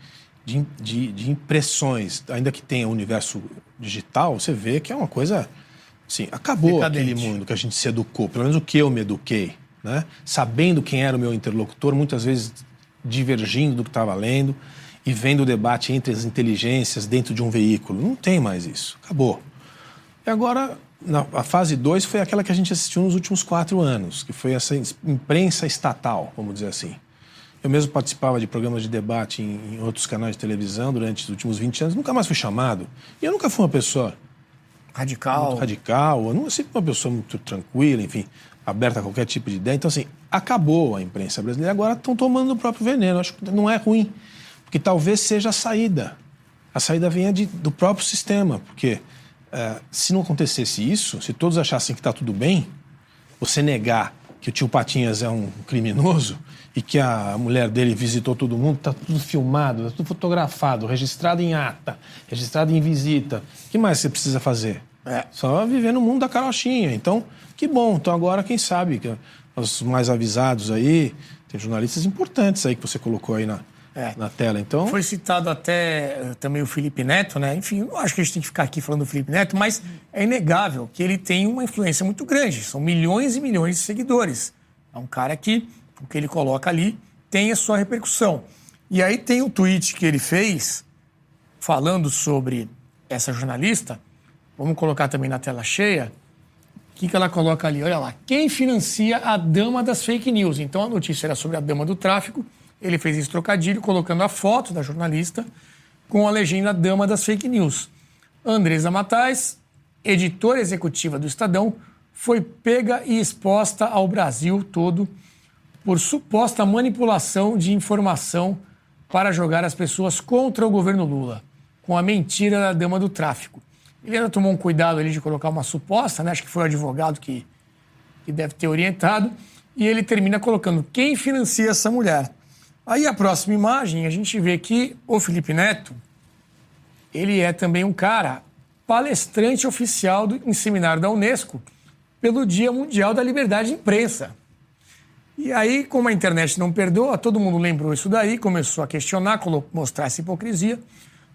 de, de, impressões, ainda que tenha o universo digital, você vê que é uma coisa. Assim, acabou Decadente. aquele mundo que a gente se educou, pelo menos o que eu me eduquei, né? sabendo quem era o meu interlocutor, muitas vezes divergindo do que estava lendo e vendo o debate entre as inteligências dentro de um veículo. Não tem mais isso, acabou. E agora, na, a fase 2 foi aquela que a gente assistiu nos últimos quatro anos, que foi essa imprensa estatal, vamos dizer assim. Eu mesmo participava de programas de debate em, em, outros canais de televisão durante os últimos 20 anos, nunca mais fui chamado. E eu nunca fui uma pessoa radical. Muito radical, eu não sempre uma pessoa muito tranquila, enfim, aberta a qualquer tipo de ideia. Então, assim, acabou a imprensa brasileira, agora estão tomando o próprio veneno. Acho que não é ruim, porque talvez seja a saída. A saída venha de, do próprio sistema, porque é, se não acontecesse isso, se todos achassem que está tudo bem, você negar que o tio Patinhas é um criminoso e que a mulher dele visitou todo mundo, está tudo filmado, está tudo fotografado, registrado em ata, registrado em visita. O que mais você precisa fazer? É. Só viver no mundo da carochinha. Então, que bom. Então agora, quem sabe, os mais avisados aí, tem jornalistas importantes aí que você colocou aí na, é. na tela. Então... Foi citado até eh, também o Felipe Neto, né? Enfim, não acho que a gente tem que ficar aqui falando do Felipe Neto, mas é inegável que ele tem uma influência muito grande. São milhões e milhões de seguidores. É um cara que, o que ele coloca ali, tem a sua repercussão. E aí tem um tweet que ele fez falando sobre essa jornalista. Vamos colocar também na tela cheia. O que, que ela coloca ali? Olha lá. Quem financia a dama das fake news? Então a notícia era sobre a dama do tráfico ele fez esse trocadilho colocando a foto da jornalista com a legenda Dama das Fake News. Andresa Matais, editora executiva do Estadão, foi pega e exposta ao Brasil todo por suposta manipulação de informação para jogar as pessoas contra o governo Lula, com a mentira da dama do tráfico. Ele ainda tomou um cuidado ali de colocar uma suposta, né? acho que foi o advogado que, que deve ter orientado, e ele termina colocando quem financia essa mulher. Aí a próxima imagem, a gente vê que o Felipe Neto, ele é também um cara palestrante oficial do, em seminário da Unesco pelo Dia Mundial da Liberdade de Imprensa. E aí, como a internet não perdoa, todo mundo lembrou isso daí, começou a questionar, mostrar essa hipocrisia.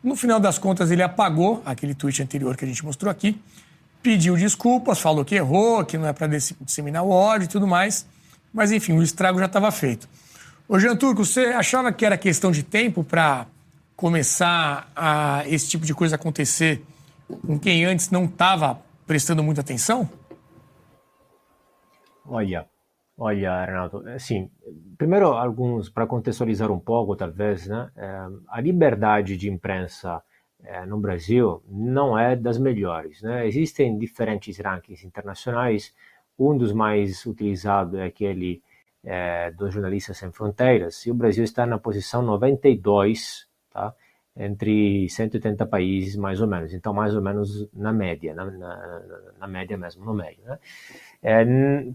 No final das contas, ele apagou aquele tweet anterior que a gente mostrou aqui, pediu desculpas, falou que errou, que não é para disseminar o ódio e tudo mais. Mas, enfim, o estrago já estava feito. Ô, Jean Turco, você achava que era questão de tempo para começar a esse tipo de coisa acontecer com quem antes não estava prestando muita atenção? Olha, olha, Renato, assim, primeiro alguns para contextualizar um pouco, talvez, né? É, a liberdade de imprensa é, no Brasil não é das melhores, né? Existem diferentes rankings internacionais. Um dos mais utilizados é aquele é, dos Jornalistas Sem Fronteiras, e o Brasil está na posição 92, tá? entre 180 países, mais ou menos. Então, mais ou menos na média, na, na, na média mesmo, no meio. Né? É,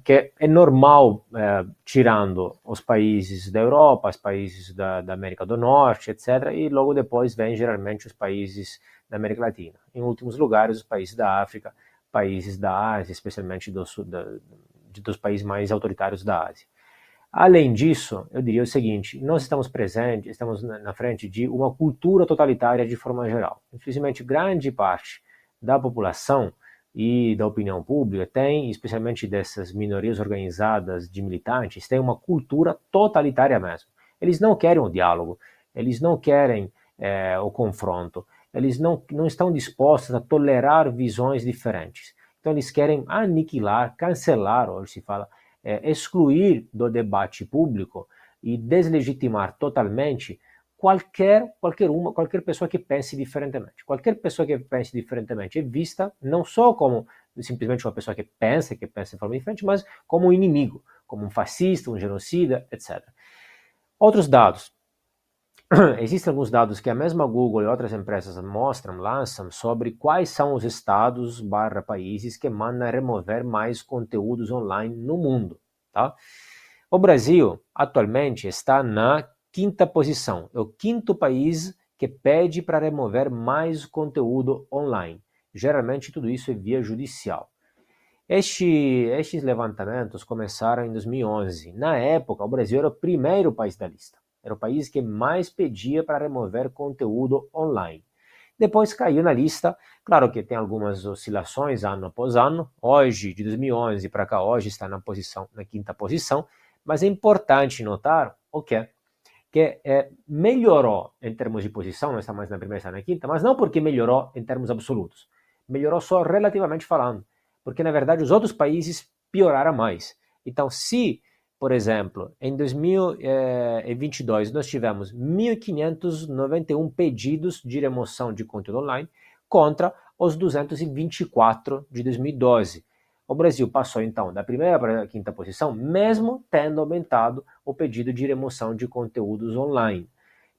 que é normal, é, tirando os países da Europa, os países da, da, América do Norte, etc., e logo depois vem geralmente os países da América Latina. Em últimos lugares, os países da África, países da Ásia, especialmente dos, da, dos países mais autoritários da Ásia. Além disso, eu diria o seguinte: nós estamos presentes, estamos na frente de uma cultura totalitária de forma geral. Infelizmente, grande parte da população e da opinião pública tem, especialmente dessas minorias organizadas de militantes, tem uma cultura totalitária mesmo. Eles não querem o diálogo, eles não querem é, o confronto. Eles não, não estão dispostos a tolerar visões diferentes. Então, eles querem aniquilar, cancelar, hoje se fala, é, excluir do debate público e deslegitimar totalmente qualquer qualquer uma qualquer pessoa que pense diferentemente. Qualquer pessoa que pense diferentemente é vista não só como simplesmente uma pessoa que pensa que pensa de forma diferente mas como um inimigo como um fascista um genocida etc outros dados existem alguns dados que a mesma Google e outras empresas mostram lançam sobre quais são os estados barra países que mandam remover mais conteúdos online no mundo tá o Brasil atualmente está na quinta posição. É o quinto país que pede para remover mais conteúdo online. Geralmente tudo isso é via judicial. Este, estes levantamentos começaram em 2011. Na época, o Brasil era o primeiro país da lista. Era o país que mais pedia para remover conteúdo online. Depois caiu na lista. Claro que tem algumas oscilações ano após ano. Hoje, de 2011 para cá, hoje está na posição, na quinta posição. Mas é importante notar o que que é, melhorou em termos de posição, não está mais na primeira, está na quinta, mas não porque melhorou em termos absolutos. Melhorou só relativamente falando, porque na verdade os outros países pioraram mais. Então, se, por exemplo, em 2022 nós tivemos 1.591 pedidos de remoção de conteúdo online contra os 224 de 2012. O Brasil passou então da primeira para a quinta posição, mesmo tendo aumentado o pedido de remoção de conteúdos online.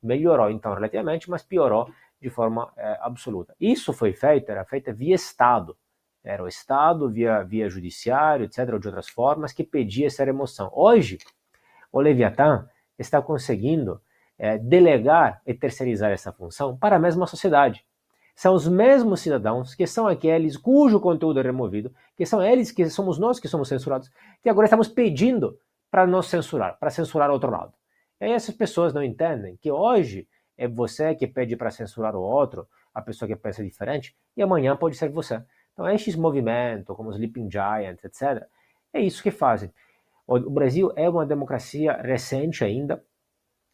Melhorou então relativamente, mas piorou de forma é, absoluta. Isso foi feito, era feito via Estado. Era o Estado, via, via judiciário, etc., ou de outras formas, que pedia essa remoção. Hoje, o Leviatã está conseguindo é, delegar e terceirizar essa função para a mesma sociedade são os mesmos cidadãos que são aqueles cujo conteúdo é removido, que são eles que somos nós que somos censurados, que agora estamos pedindo para nos censurar, para censurar outro lado. E aí essas pessoas não entendem que hoje é você que pede para censurar o outro, a pessoa que pensa diferente, e amanhã pode ser você. Então, esses movimentos, como os Sleeping Giants, etc., é isso que fazem. O Brasil é uma democracia recente ainda,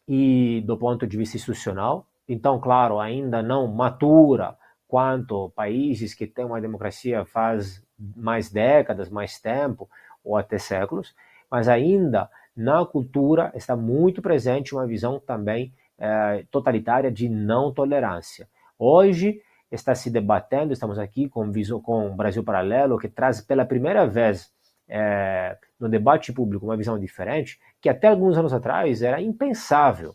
e do ponto de vista institucional, então, claro, ainda não matura quanto países que têm uma democracia faz mais décadas, mais tempo, ou até séculos, mas ainda na cultura está muito presente uma visão também é, totalitária de não tolerância. Hoje está se debatendo, estamos aqui com, com o Brasil Paralelo, que traz pela primeira vez é, no debate público uma visão diferente, que até alguns anos atrás era impensável.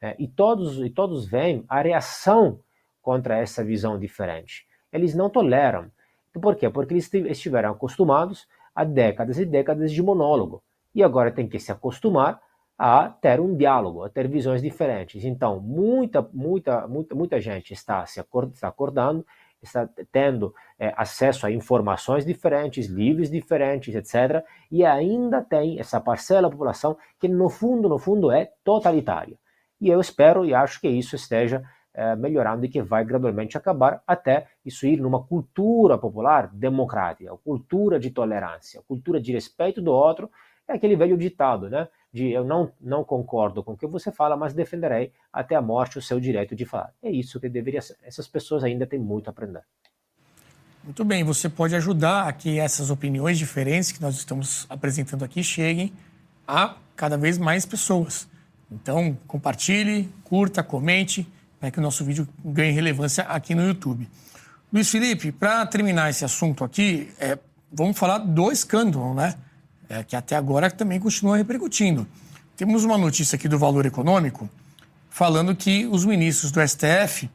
É, e, todos, e todos veem a reação contra essa visão diferente. Eles não toleram. Por quê? Porque eles estiveram acostumados a décadas e décadas de monólogo. E agora tem que se acostumar a ter um diálogo, a ter visões diferentes. Então, muita, muita, muita, muita gente está se acordando, está tendo é, acesso a informações diferentes, livros diferentes, etc. E ainda tem essa parcela da população que, no fundo, no fundo, é totalitária. E eu espero e acho que isso esteja é, melhorando e que vai gradualmente acabar até isso ir numa cultura popular democrática, cultura de tolerância, cultura de respeito do outro. É aquele velho ditado, né? De eu não, não concordo com o que você fala, mas defenderei até a morte o seu direito de falar. É isso que deveria ser. Essas pessoas ainda têm muito a aprender. Muito bem, você pode ajudar a que essas opiniões diferentes que nós estamos apresentando aqui cheguem a cada vez mais pessoas. Então, compartilhe, curta, comente, para que o nosso vídeo ganhe relevância aqui no YouTube. Luiz Felipe, para terminar esse assunto aqui, é, vamos falar do escândalo, né? É, que até agora também continua repercutindo. Temos uma notícia aqui do Valor Econômico falando que os ministros do STF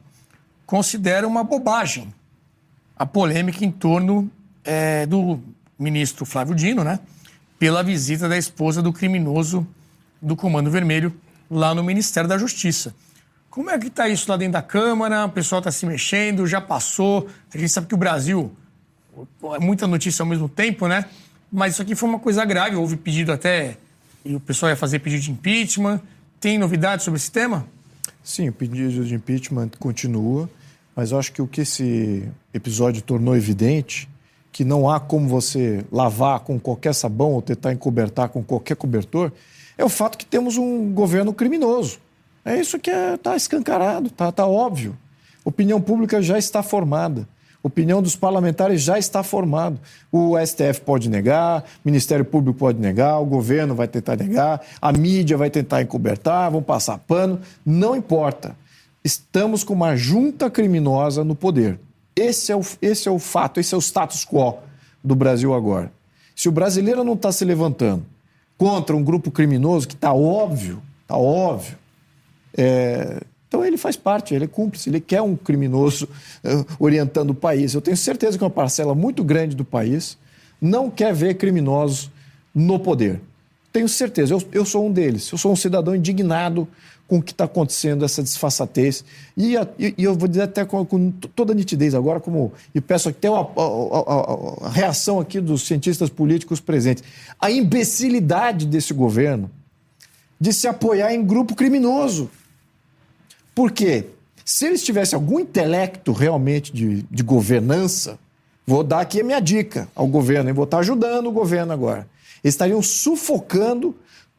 consideram uma bobagem a polêmica em torno é, do ministro Flávio Dino, né? Pela visita da esposa do criminoso do Comando Vermelho lá no Ministério da Justiça. Como é que está isso lá dentro da Câmara? O pessoal está se mexendo, já passou. A gente sabe que o Brasil é muita notícia ao mesmo tempo, né? Mas isso aqui foi uma coisa grave. Houve pedido até. E o pessoal ia fazer pedido de impeachment. Tem novidades sobre esse tema? Sim, o pedido de impeachment continua. Mas acho que o que esse episódio tornou evidente que não há como você lavar com qualquer sabão ou tentar encobertar com qualquer cobertor é o fato que temos um governo criminoso. É isso que está é, tá escancarado, está tá óbvio. Opinião pública já está formada. Opinião dos parlamentares já está formada. O STF pode negar, o Ministério Público pode negar, o governo vai tentar negar, a mídia vai tentar encobertar, vão passar pano. Não importa. Estamos com uma junta criminosa no poder. Esse é o, esse é o fato, esse é o status quo do Brasil agora. Se o brasileiro não está se levantando contra um grupo criminoso, que está óbvio, está óbvio, é, então ele faz parte, ele é cúmplice, ele quer um criminoso uh, orientando o país. Eu tenho certeza que uma parcela muito grande do país não quer ver criminosos no poder. Tenho certeza, eu, eu sou um deles. Eu sou um cidadão indignado com o que está acontecendo, essa desfaçatez. E, e, e, eu vou dizer até com, com, toda nitidez agora, como, e peço até a, a, a, a reação aqui dos cientistas políticos presentes. A imbecilidade desse governo de se apoiar em grupo criminoso. Porque se eles tivessem algum intelecto realmente de, de governança, vou dar aqui a minha dica ao governo, e vou estar ajudando o governo agora. Eles estariam sufocando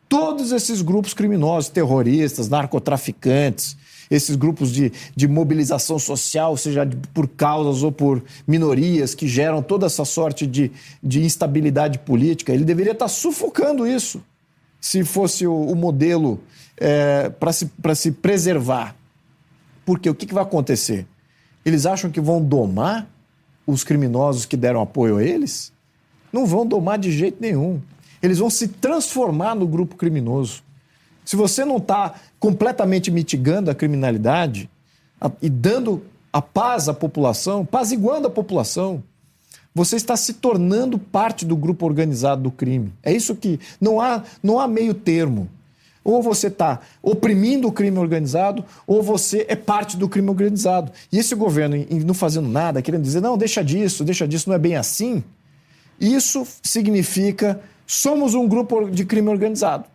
todos esses grupos criminosos, terroristas, narcotraficantes, esses grupos de, de mobilização social, seja por causas ou por minorias que geram toda essa sorte de, de instabilidade política. Ele deveria estar sufocando isso, se fosse o, o modelo é, para se, se preservar. Porque o que, que vai acontecer? Eles acham que vão domar os criminosos que deram apoio a eles? Não vão domar de jeito nenhum. Eles vão se transformar no grupo criminoso. Se você não está completamente mitigando a criminalidade a, e dando a paz à população, paziguando a população, você está se tornando parte do grupo organizado do crime. É isso que. Não há, não há meio termo. Ou você está oprimindo o crime organizado, ou você é parte do crime organizado. E esse governo, não fazendo nada, querendo dizer, não, deixa disso, deixa disso, não é bem assim, isso significa somos um grupo de crime organizado.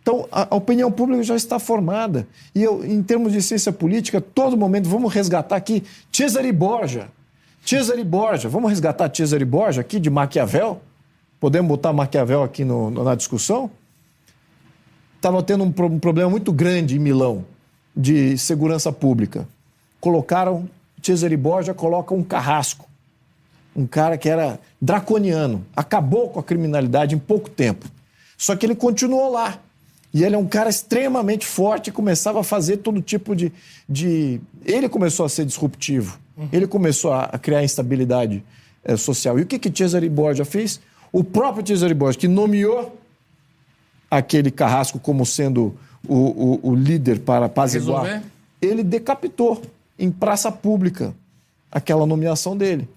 Então, a, opinião pública já está formada. E eu, em termos de ciência política, todo momento, vamos resgatar aqui Cesare Borgia. Cesare Borgia, vamos resgatar Cesare Borgia aqui de Maquiavel? Podemos botar Maquiavel aqui no, na discussão? Estava tendo um, um, problema muito grande em Milão de segurança pública. Colocaram, Cesare Borgia coloca um carrasco, um cara que era draconiano, acabou com a criminalidade em pouco tempo. Só que ele continuou lá. E ele é um cara extremamente forte e começava a fazer todo tipo de. de... Ele começou a ser disruptivo. Uhum. Ele começou a, a criar instabilidade é, social. E o que, que Cesare Borgia fez? O próprio Cesare Borgia, que nomeou aquele carrasco como sendo o, o, o líder para apaziguar, Resolver? ele decapitou em praça pública aquela nomeação dele.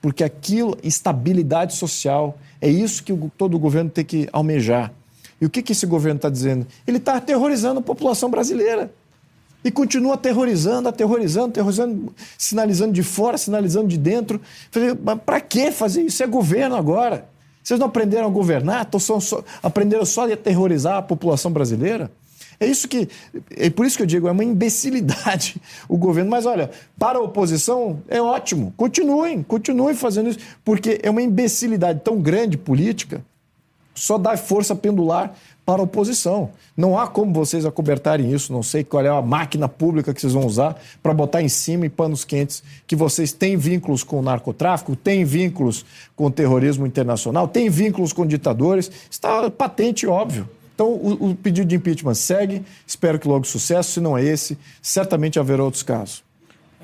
Porque aquilo, estabilidade social, é isso que todo governo tem que almejar. E o que, que esse governo está dizendo? Ele está aterrorizando a população brasileira. E continua aterrorizando, aterrorizando, aterrorizando, sinalizando de fora, sinalizando de dentro. Mas para que fazer isso? É governo agora. Vocês não aprenderam a governar? Só, só, aprenderam só a aterrorizar a população brasileira? É isso que. É por isso que eu digo, é uma imbecilidade o governo. Mas olha, para a oposição é ótimo. Continuem, continuem fazendo isso, porque é uma imbecilidade tão grande política, só dá força pendular para a oposição. Não há como vocês acobertarem isso, não sei qual é a máquina pública que vocês vão usar para botar em cima em panos quentes que vocês têm vínculos com o narcotráfico, têm vínculos com o terrorismo internacional, têm vínculos com ditadores. Está patente e óbvio. Então, o, o pedido de impeachment segue, espero que logo sucesso. Se não é esse, certamente haverá outros casos.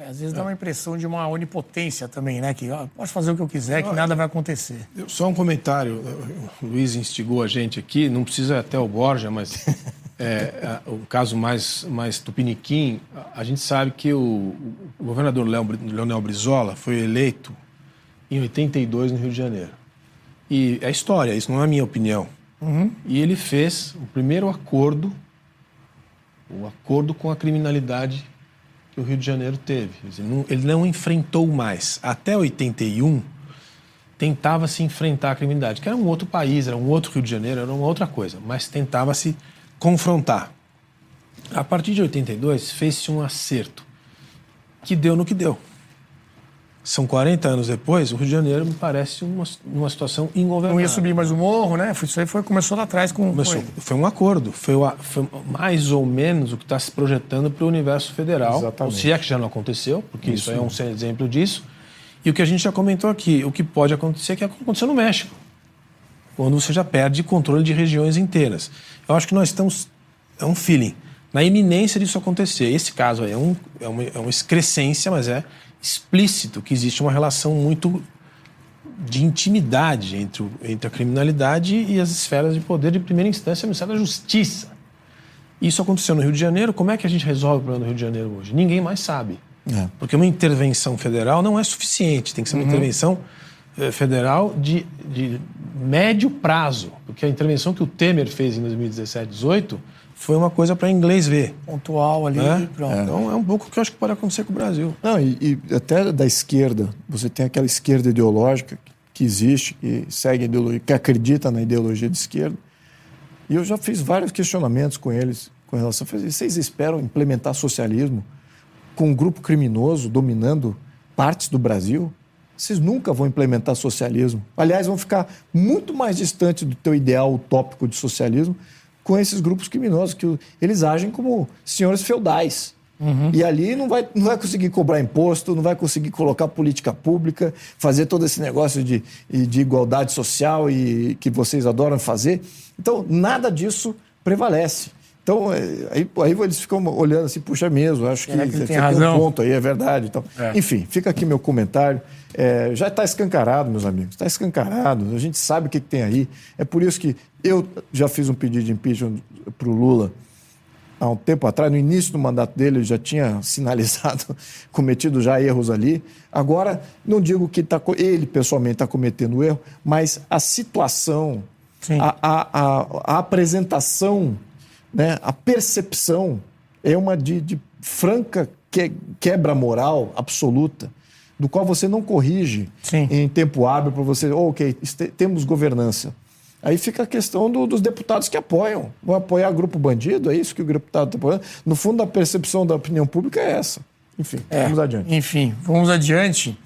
É, às vezes dá uma impressão de uma onipotência também, né? Que ó, pode fazer o que eu quiser, que nada vai acontecer. Só um comentário. O Luiz instigou a gente aqui, não precisa até o Borja, mas é, o caso mais, mais tupiniquim, a gente sabe que o, o governador Leonel Brizola foi eleito em 82 no Rio de Janeiro. E é história, isso não é a minha opinião. Uhum. E ele fez o primeiro acordo, o acordo com a criminalidade que o Rio de Janeiro teve. Ele não, ele não enfrentou mais. Até 81, tentava se enfrentar a criminalidade, que era um outro país, era um outro Rio de Janeiro, era uma outra coisa, mas tentava se confrontar. A partir de 82, fez-se um acerto, que deu no que deu. São 40 anos depois, o Rio de Janeiro me parece uma, uma situação ingovernável. Não ia subir mais o morro, né? Isso aí foi, começou lá atrás com. Começou, foi. foi um acordo. Foi, foi, mais ou menos o que está se projetando para o universo federal. Exatamente. Se é que já não aconteceu, porque isso, isso é um exemplo disso. E o que a gente já comentou aqui, o que pode acontecer, que aconteceu no México, quando você já perde controle de regiões inteiras. Eu acho que nós estamos. É um feeling. Na iminência disso acontecer. Esse caso aí é, um, é, uma, é uma excrescência, mas é explícito que existe uma relação muito de intimidade entre, o, entre a criminalidade e as esferas de poder de primeira instância no Ministério da Justiça. Isso aconteceu no Rio de Janeiro. Como é que a gente resolve o problema do Rio de Janeiro hoje? Ninguém mais sabe. É. Porque uma intervenção federal não é suficiente, tem que ser uma uhum. intervenção eh, federal de, de médio prazo. Porque a intervenção que o Temer fez em 2017, 2018 foi uma coisa para inglês ver. Pontual ali, né? pronto. É. Então é um pouco o que eu acho que pode acontecer com o Brasil. Não, e, e, até da esquerda, você tem aquela esquerda ideológica que existe, que segue a ideologia, que acredita na ideologia de esquerda. E eu já fiz vários questionamentos com eles com relação a vocês esperam implementar socialismo com um grupo criminoso dominando partes do Brasil? Vocês nunca vão implementar socialismo. Aliás, vão ficar muito mais distante do teu ideal utópico de socialismo com esses grupos criminosos, que eles agem como senhores feudais. Uhum. E ali não vai, não vai conseguir cobrar imposto, não vai conseguir colocar política pública, fazer todo esse negócio de, de igualdade social e que vocês adoram fazer. Então, nada disso prevalece. Então, é, aí, aí eles ficam olhando assim, puxa mesmo, acho que, é que tem, razão. um ponto aí, é verdade. Então, é. Enfim, fica aqui meu comentário. É, já está escancarado, meus amigos, está escancarado, a gente sabe o que, que, tem aí. É por isso que eu já fiz um pedido de impeachment para o Lula há um tempo atrás, no início do mandato dele, ele já tinha sinalizado, cometido já erros ali. Agora, não digo que tá, ele pessoalmente está cometendo erro, mas a situação, a, a, a, a, apresentação, né, a percepção é uma de, de franca que, quebra moral absoluta do qual você não corrige Sim. em tempo hábil para você, oh, ok, temos governança. Aí fica a questão do, dos deputados que apoiam. Vão apoiar grupo bandido? É isso que o deputado está apoiando? No fundo, a percepção da opinião pública é essa. Enfim, é, vamos adiante. Enfim, vamos adiante.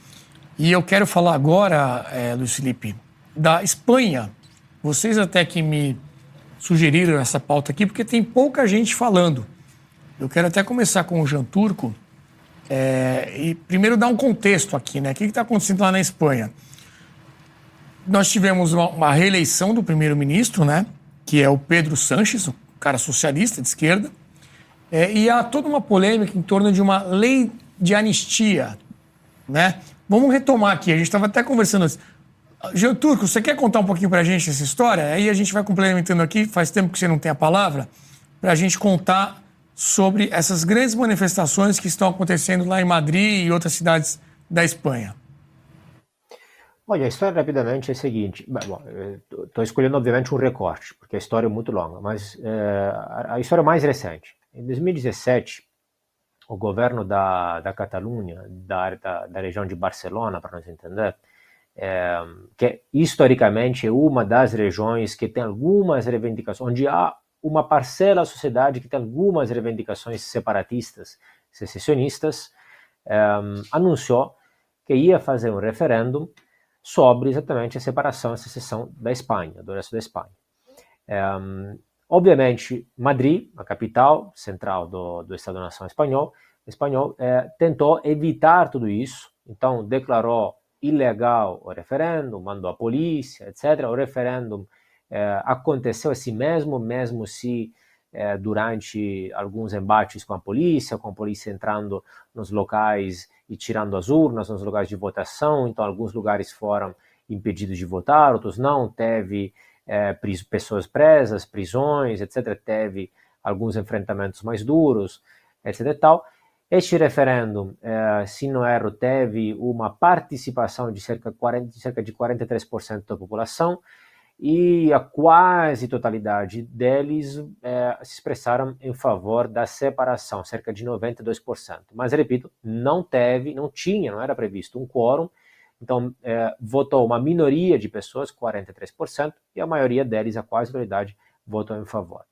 E eu quero falar agora, é, Luiz Felipe, da Espanha. Vocês até que me sugeriram essa pauta aqui, porque tem pouca gente falando. Eu quero até começar com o Jean Turco. É, e primeiro dar um contexto aqui, né? O que está acontecendo lá na Espanha? Nós tivemos uma, uma reeleição do primeiro-ministro, né? Que é o Pedro Sanches, um cara socialista de esquerda. É, e há toda uma polêmica em torno de uma lei de anistia, né? Vamos retomar aqui. A gente estava até conversando antes. Jean Turco, você quer contar um pouquinho para a gente essa história? Aí a gente vai complementando aqui. Faz tempo que você não tem a palavra para a gente contar sobre essas grandes manifestações que estão acontecendo lá em Madrid e outras cidades da Espanha. Olha, a história rapidamente é a seguinte. Estou escolhendo, obviamente, um recorte, porque a história é muito longa, mas é, a história mais recente. Em 2017, o governo da, da Catalunha, da, da, da região de Barcelona, para nos entender, é, que historicamente é uma das regiões que tem algumas reivindicações, onde há uma parcela da sociedade que tem algumas reivindicações separatistas, secessionistas, um, ehm, anunciou que ia fazer um referendo sobre exatamente a separação e secessão da Espanha, do resto da Espanha. Ehm, obviamente, Madrid, a capital central do, do Estado-nação espanhol, espanhol eh, tentou evitar tudo isso, então declarou ilegal o referendo, mandou a polícia, etc. O referendo é, aconteceu assim mesmo, mesmo se é, durante alguns embates com a polícia, com a polícia entrando nos locais e tirando as urnas nos lugares de votação, então alguns lugares foram impedidos de votar, outros não, teve é, pessoas presas, prisões, etc., teve alguns enfrentamentos mais duros, etc. Tal. Este referendo, eh, se não erro, teve uma participação de cerca, 40, cerca de 43% da população, e a quase totalidade deles é, se expressaram em favor da separação, cerca de 92%. Mas, repito, não teve, não tinha, não era previsto um quórum, então é, votou uma minoria de pessoas, 43%, e a maioria deles, a quase totalidade, votou em favor.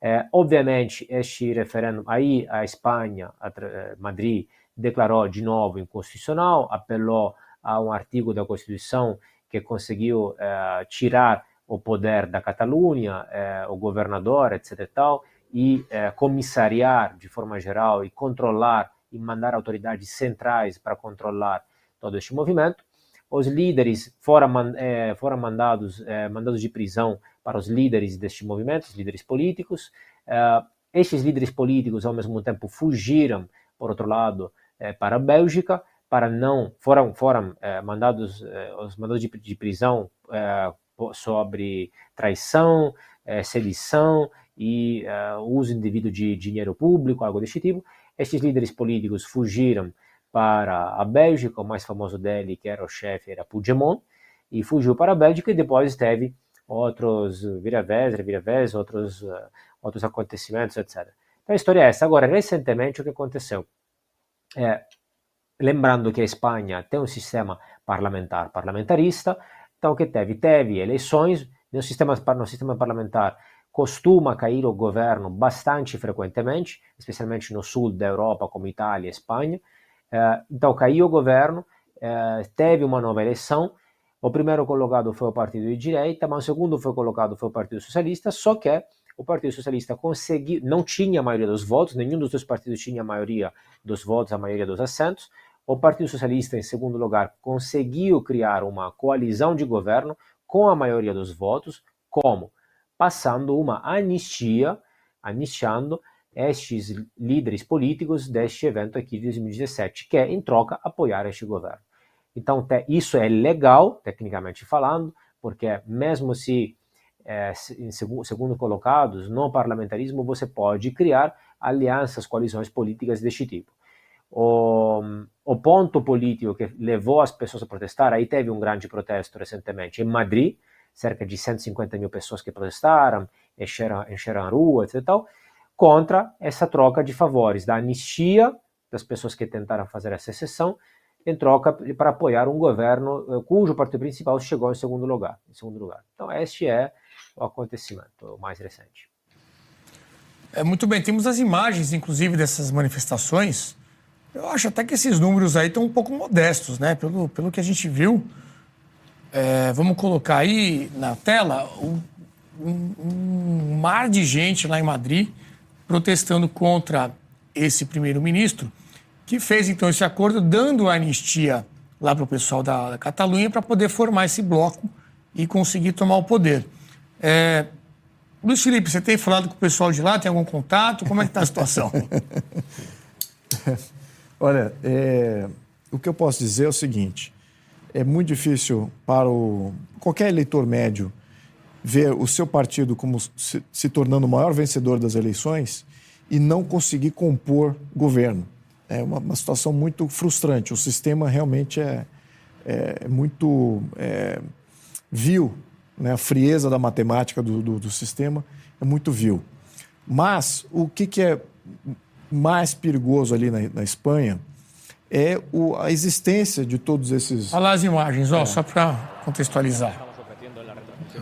É, obviamente, este referendo, aí a Espanha, a, Madrid, declarou de novo inconstitucional, apelou a um artigo da Constituição que conseguiu eh, tirar o poder da Catalunha, eh, o governador, etc. E, tal, e eh, comissariar de forma geral e controlar e mandar autoridades centrais para controlar todo este movimento. Os líderes foram, foram mandados, mandados de prisão para os líderes deste movimento, os líderes políticos. estes líderes políticos, ao mesmo tempo, fugiram, por outro lado, para a Bélgica para não foram foram eh, mandados eh, os mandados de, de prisão eh, sobre traição, sedição e uso indevido de dinheiro público, algo desse tipo. Estes líderes políticos fugiram para a Bélgica, o mais famoso dele, que era o chefe, era Puigdemont, e fugiu para a Bélgica e depois teve outros vira-vés, vira-vés, outros, outros acontecimentos, etc. Então a história é essa. Agora, recentemente, o que aconteceu? É, lembrando que a Espanha tem um sistema parlamentar parlamentarista, então que teve teve eleições no sistema no sistema parlamentar costuma cair o governo bastante frequentemente, especialmente no sul da Europa, como Itália e Espanha. Eh, então caiu o governo, eh, teve uma nova eleição. O primeiro colocado foi o Partido de Direita, mas o segundo foi colocado foi o Partido Socialista, só que o Partido Socialista conseguiu, não tinha a maioria dos votos, nenhum dos dois partidos tinha a maioria dos votos, a maioria dos assentos, o Partido Socialista, em segundo lugar, conseguiu criar uma coalizão de governo com a maioria dos votos, como? Passando uma anistia, anistiando estes líderes políticos deste evento aqui de 2017, que é, em troca, apoiar este governo. Então, isso é legal, tecnicamente falando, porque mesmo se, é, em segundo colocados, no parlamentarismo, você pode criar alianças, coalizões políticas deste tipo o, o ponto político que levou as pessoas a protestar, aí teve um grande protesto recentemente em Madrid, cerca de 150 mil pessoas que protestaram, encheram, encheram a rua, etc. contra essa troca de favores, da anistia das pessoas que tentaram fazer essa exceção, em troca para apoiar um governo eh, cujo partido principal chegou em segundo lugar. Em segundo lugar. Então, este é o acontecimento mais recente. É, muito bem, temos as imagens, inclusive, dessas manifestações. Eu acho até que esses números aí estão um pouco modestos, né? Pelo, pelo que a gente viu. É, vamos colocar aí na tela um, um, mar de gente lá em Madrid protestando contra esse primeiro-ministro, que fez então esse acordo dando anistia lá para o pessoal da, da Catalunha para poder formar esse bloco e conseguir tomar o poder. É, Luiz Felipe, você tem falado com o pessoal de lá? Tem algum contato? Como é que está a situação? Olha, é, o que eu posso dizer é o seguinte: é muito difícil para o, qualquer eleitor médio ver o seu partido como se, se tornando o maior vencedor das eleições e não conseguir compor governo. É uma, uma situação muito frustrante. O sistema realmente é, é, é muito é, vil, né? a frieza da matemática do, do, do, sistema é muito vil. Mas o que, que é mais perigoso ali na, na Espanha é o, a existência de todos esses. Olha lá as imagens, ó, é. só para contextualizar.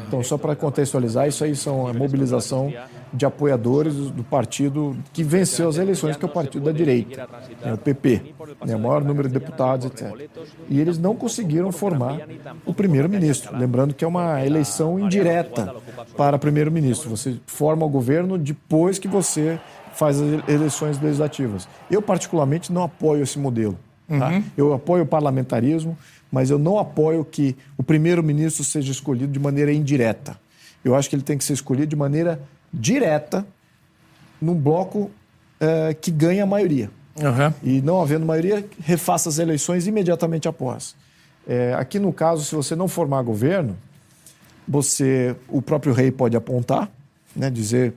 Então, só para contextualizar, isso aí são a mobilização de apoiadores do partido que venceu as eleições, que é o partido da direita, né, o PP, né, o maior número de deputados, etc. E eles não conseguiram formar o primeiro-ministro. Lembrando que é uma eleição indireta para primeiro-ministro. Você forma o governo depois que você faz as eleições legislativas. Eu, particularmente, não apoio esse modelo. Tá? Uhum. Eu apoio o parlamentarismo, mas eu não apoio que o primeiro-ministro seja escolhido de maneira indireta. Eu acho que ele tem que ser escolhido de maneira direta num bloco é, que ganha a maioria. Uhum. E não havendo maioria, refaça as eleições imediatamente após. É, aqui no caso, se você não formar governo, você, o próprio rei pode apontar, né, dizer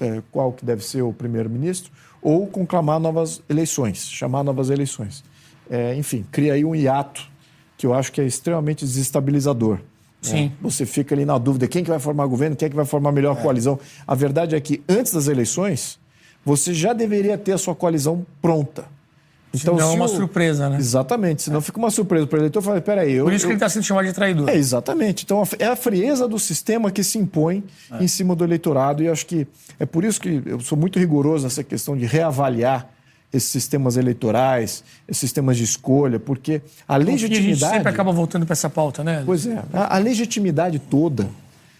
é, qual que deve ser o primeiro-ministro, ou conclamar novas eleições, chamar novas eleições. É, enfim, cria aí um hiato que eu acho que é extremamente desestabilizador. Né? Sim. É, você fica ali na dúvida, quem que vai formar governo, quem é que vai formar a melhor é. coalizão. A verdade é que antes das eleições, você já deveria ter a sua coalizão pronta. Então, não é uma o... surpresa, né? Exatamente, senão é. fica uma surpresa para o eleitor. Fala, peraí, eu, Por isso eu... que ele está sendo chamado de traidor. É, exatamente. Então, é a frieza do sistema que se impõe é. em cima do eleitorado e acho que é por isso que eu sou muito rigoroso nessa questão de reavaliar esses sistemas eleitorais, esses sistemas de escolha, porque a legitimidade. A gente sempre acaba voltando para essa pauta, né? Pois é. A, a legitimidade toda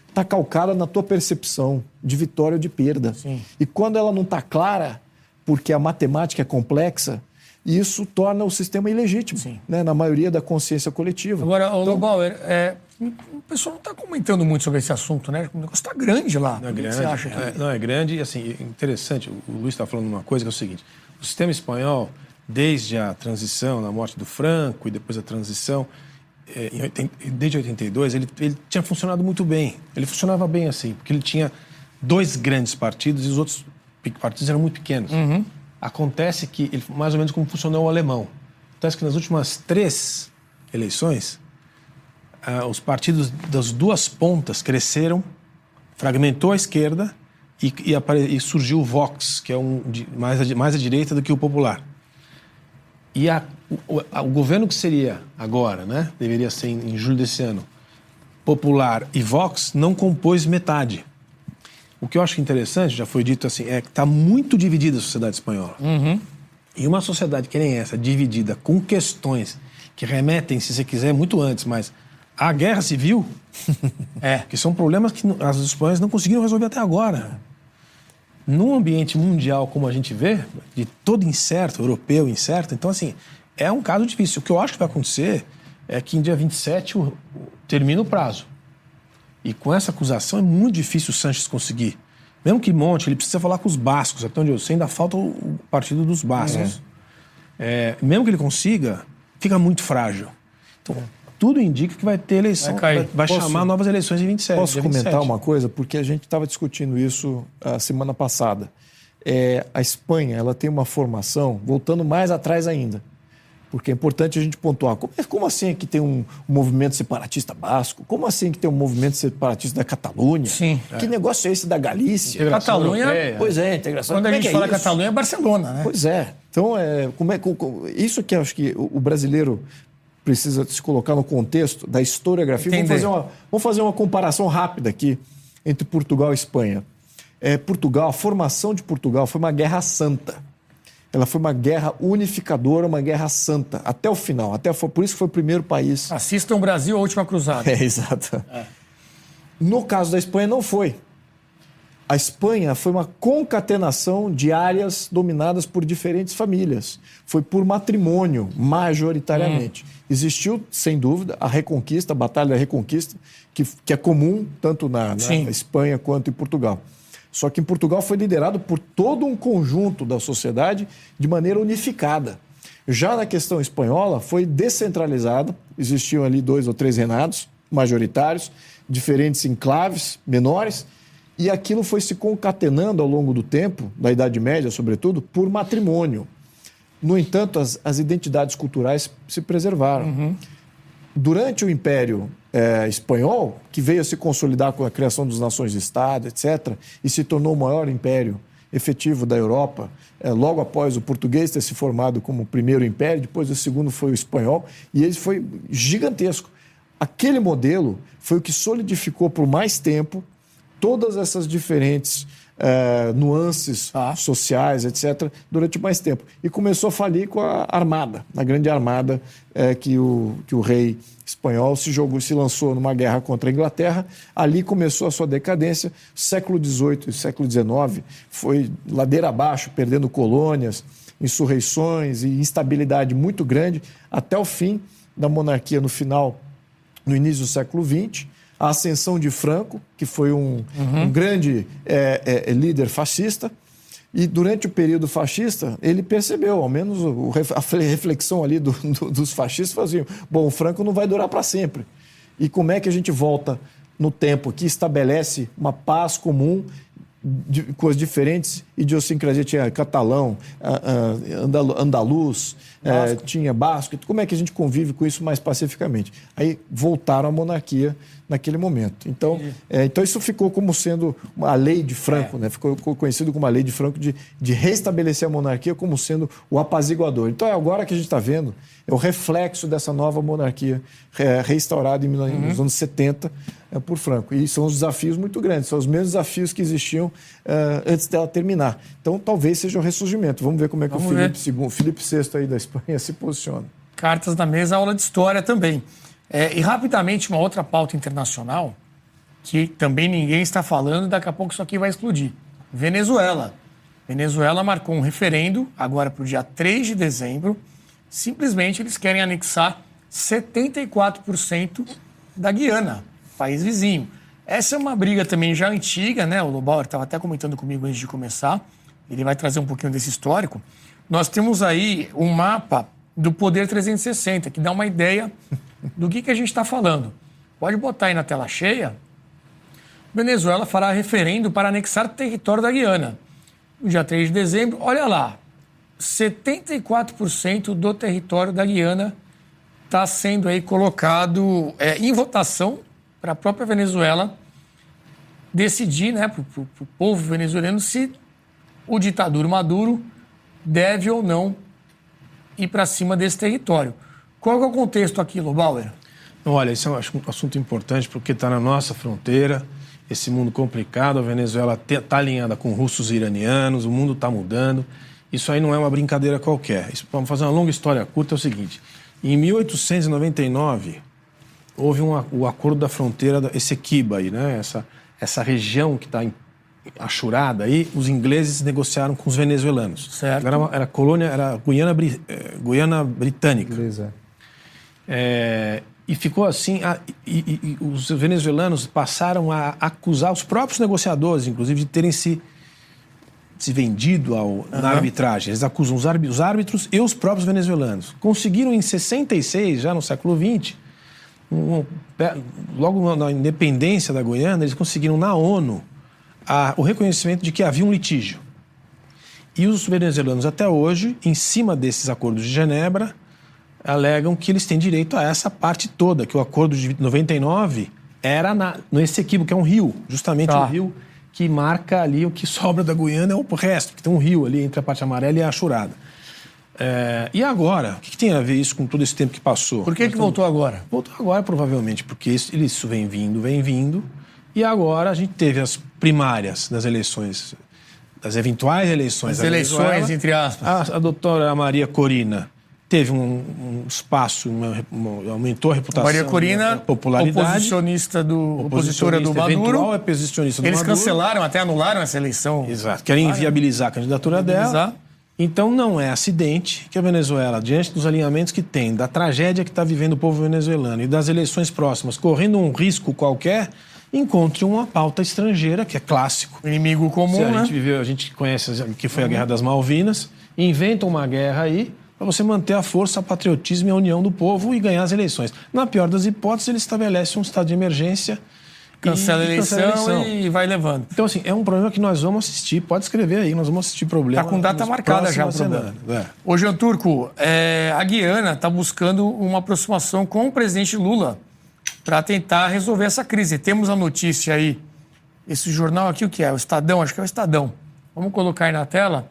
está calcada na tua percepção de vitória ou de perda. Sim. E quando ela não está clara, porque a matemática é complexa, isso torna o sistema ilegítimo, né, na maioria da consciência coletiva. Agora, o então, Bauer, é, o pessoal não está comentando muito sobre esse assunto, né? O negócio está grande lá. Não é grande. Você acha que... é, não, é grande e, assim, interessante. O Luiz está falando uma coisa que é o seguinte: o sistema espanhol, desde a transição, na morte do Franco e depois a transição, é, desde 82, ele, ele tinha funcionado muito bem. Ele funcionava bem assim, porque ele tinha dois grandes partidos e os outros partidos eram muito pequenos. Uhum. Acontece que, ele, mais ou menos como funcionou o alemão. Acontece que nas últimas três eleições, ah, os partidos das duas pontas cresceram, fragmentou a esquerda e, e, apare, e surgiu o Vox, que é um, mais, mais à direita do que o popular. E a, o, a, o, governo que seria agora, né, deveria ser em, em julho desse ano, popular e Vox, não compôs metade. O que eu acho interessante, já foi dito assim, é que está muito dividida a sociedade espanhola. Uhum. E uma sociedade que nem essa, dividida com questões que remetem, se você quiser, muito antes, mas à guerra civil, é. que são problemas que as espanhóis não conseguiram resolver até agora. Num ambiente mundial como a gente vê, de todo incerto, europeu incerto, então, assim, é um caso difícil. O que eu acho que vai acontecer é que em dia 27 o, o, termina o prazo. E com essa acusação é muito difícil o Sanches conseguir. Mesmo que monte, ele precisa falar com os bascos, até onde eu sei, ainda falta o partido dos bascos. É. É, mesmo que ele consiga, fica muito frágil. Então, tudo indica que vai ter eleição, vai, vai, vai posso, chamar novas eleições em 27. Posso comentar uma coisa? Porque a gente estava discutindo isso a semana passada. É, a Espanha ela tem uma formação, voltando mais atrás ainda, porque é importante a gente pontuar. Como, como assim que tem um, um, movimento separatista basco? Como assim que tem um movimento separatista da Catalunha? Sim. Que é. negócio é esse da Galícia? Catalunha. Europeia. Pois é, integração. Quando como a gente é fala é Catalunha é Barcelona, né? Pois é. Então, é, como é, como, isso que eu acho que o, o brasileiro precisa se colocar no contexto da historiografia. Vamos fazer, uma, vamos fazer uma comparação rápida aqui entre Portugal e Espanha. É, Portugal, a formação de Portugal foi uma guerra santa ela foi uma guerra unificadora, uma guerra santa, até o final. Até foi, por isso que foi o primeiro país. Assistam o Brasil, a última cruzada. É, exato. É. No caso da Espanha, não foi. A Espanha foi uma concatenação de áreas dominadas por diferentes famílias. Foi por matrimônio, majoritariamente. Hum. Existiu, sem dúvida, a Reconquista, a Batalha da Reconquista, que, que é comum tanto na, na Espanha quanto em Portugal. Só que em Portugal foi liderado por todo um conjunto da sociedade de maneira unificada. Já na questão espanhola, foi descentralizado, existiam ali dois ou três renados majoritários, diferentes enclaves menores, e aquilo foi se concatenando ao longo do tempo, da Idade Média, sobretudo, por matrimônio. No entanto, as, as identidades culturais se preservaram. Uhum. Durante o Império é, espanhol, que veio a se consolidar com a criação das nações-estado, etc., e se tornou o maior império efetivo da Europa, é, logo após o português ter se formado como o primeiro império, depois o segundo foi o espanhol, e ele foi gigantesco. Aquele modelo foi o que solidificou por mais tempo todas essas diferentes é, nuances ah. sociais, etc., durante mais tempo. E começou a falir com a armada, a grande armada é, que, o, que o rei espanhol se jogou, se lançou numa guerra contra a Inglaterra. Ali começou a sua decadência. Século XVIII e século XIX foi ladeira abaixo, perdendo colônias, insurreições e instabilidade muito grande, até o fim da monarquia no final, no início do século XX a ascensão de Franco, que foi um, uhum. um grande é, é, líder fascista. E durante o período fascista, ele percebeu, ao menos a reflexão ali do, do, dos fascistas fazia: bom, o Franco não vai durar para sempre. E como é que a gente volta no tempo que estabelece uma paz comum com as diferentes idiosincrasias? Tinha catalão, andaluz, é, tinha basco. Como é que a gente convive com isso mais pacificamente? Aí voltaram à monarquia naquele momento. Então, é, então isso ficou como sendo a lei de Franco, é. né? ficou conhecido como a lei de Franco de, de restabelecer a monarquia como sendo o apaziguador. Então é agora que a gente está vendo é o reflexo dessa nova monarquia é, restaurada em, uhum. nos anos 70 é, por Franco. E são os desafios muito grandes, são os mesmos desafios que existiam é, antes dela terminar. Então, talvez seja o ressurgimento. Vamos ver como é que Vamos o Felipe, II, Felipe VI aí da Espanha se posiciona. Cartas na mesa, aula de história também. É, e rapidamente, uma outra pauta internacional que também ninguém está falando, daqui a pouco isso aqui vai explodir. Venezuela. Venezuela marcou um referendo agora para o dia 3 de dezembro. Simplesmente eles querem anexar 74% da Guiana, país vizinho. Essa é uma briga também já antiga, né? O Lobauer estava até comentando comigo antes de começar. Ele vai trazer um pouquinho desse histórico. Nós temos aí um mapa do Poder 360, que dá uma ideia do que, que a gente está falando. Pode botar aí na tela cheia. Venezuela fará referendo para anexar território da Guiana. No dia 3 de dezembro, olha lá, 74% do território da Guiana está sendo aí colocado é, em votação para a própria Venezuela decidir, né, para o povo venezuelano, se o ditador Maduro deve ou não ir para cima desse território. Qual é o contexto aqui, Lobauer? Olha, esse é um assunto importante porque está na nossa fronteira, esse mundo complicado, a Venezuela está alinhada com russos e iranianos, o mundo está mudando. Isso aí não é uma brincadeira qualquer. Vamos fazer uma longa história curta, é o seguinte. Em 1899, houve um, o acordo da fronteira, da Essequiba, aí, né? essa, essa região que está achurada aí, os ingleses negociaram com os venezuelanos. Certo. Era, uma, era colônia, era Guiana, eh, Guiana Britânica. Beleza. É, e ficou assim, a, e, e, e, os venezuelanos passaram a acusar os próprios negociadores, inclusive, de terem se, se vendido ao, uhum. na arbitragem. Eles acusam os, os árbitros e os próprios venezuelanos. Conseguiram em 66, já no século XX, um, logo na independência da Guiana, eles conseguiram na ONU a, o reconhecimento de que havia um litígio. E os venezuelanos, até hoje, em cima desses acordos de Genebra, alegam que eles têm direito a essa parte toda, que o acordo de 99 era na, no Essequibo, que é um rio, justamente tá. o rio que marca ali o que sobra da Guiana é o resto, que tem um rio ali entre a parte amarela e a achurada. É, e agora? O que, que, tem a ver isso com todo esse tempo que passou? Por que, que voltou agora? Voltou agora, provavelmente, porque isso, isso vem vindo, vem vindo. E agora a gente teve as primárias das eleições, das eventuais eleições. As eleições, entre aspas. A, a doutora Maria Corina teve um, um espaço, uma, uma, aumentou a reputação, Maria Corina, popularidade. Oposicionista do, opositora do Maduro. É posicionista do Eles Maduro. cancelaram, até anularam essa eleição. Exato. Querem inviabilizar a candidatura dela. Então não é acidente que a Venezuela, diante dos alinhamentos que tem, da tragédia que está vivendo o povo venezuelano e das eleições próximas, correndo um risco qualquer, encontre uma pauta estrangeira, que é clássico. Inimigo comum, Se a né? gente viveu, a gente conhece que foi a Guerra das Malvinas, inventa uma guerra aí para você manter a força, o patriotismo e a união do povo e ganhar as eleições. Na pior das hipóteses, ele estabelece um estado de emergência Cancela a eleição, eleição, e vai levando. Então, assim, é um problema que nós vamos assistir. Pode escrever aí, nós vamos assistir problema. Está com data marcada já o problema. É. Ô, Jean Turco, é, a Guiana está buscando uma aproximação com o presidente Lula para tentar resolver essa crise. Temos a notícia aí, esse jornal aqui, o que é? O Estadão, acho que é o Estadão. Vamos colocar aí na tela.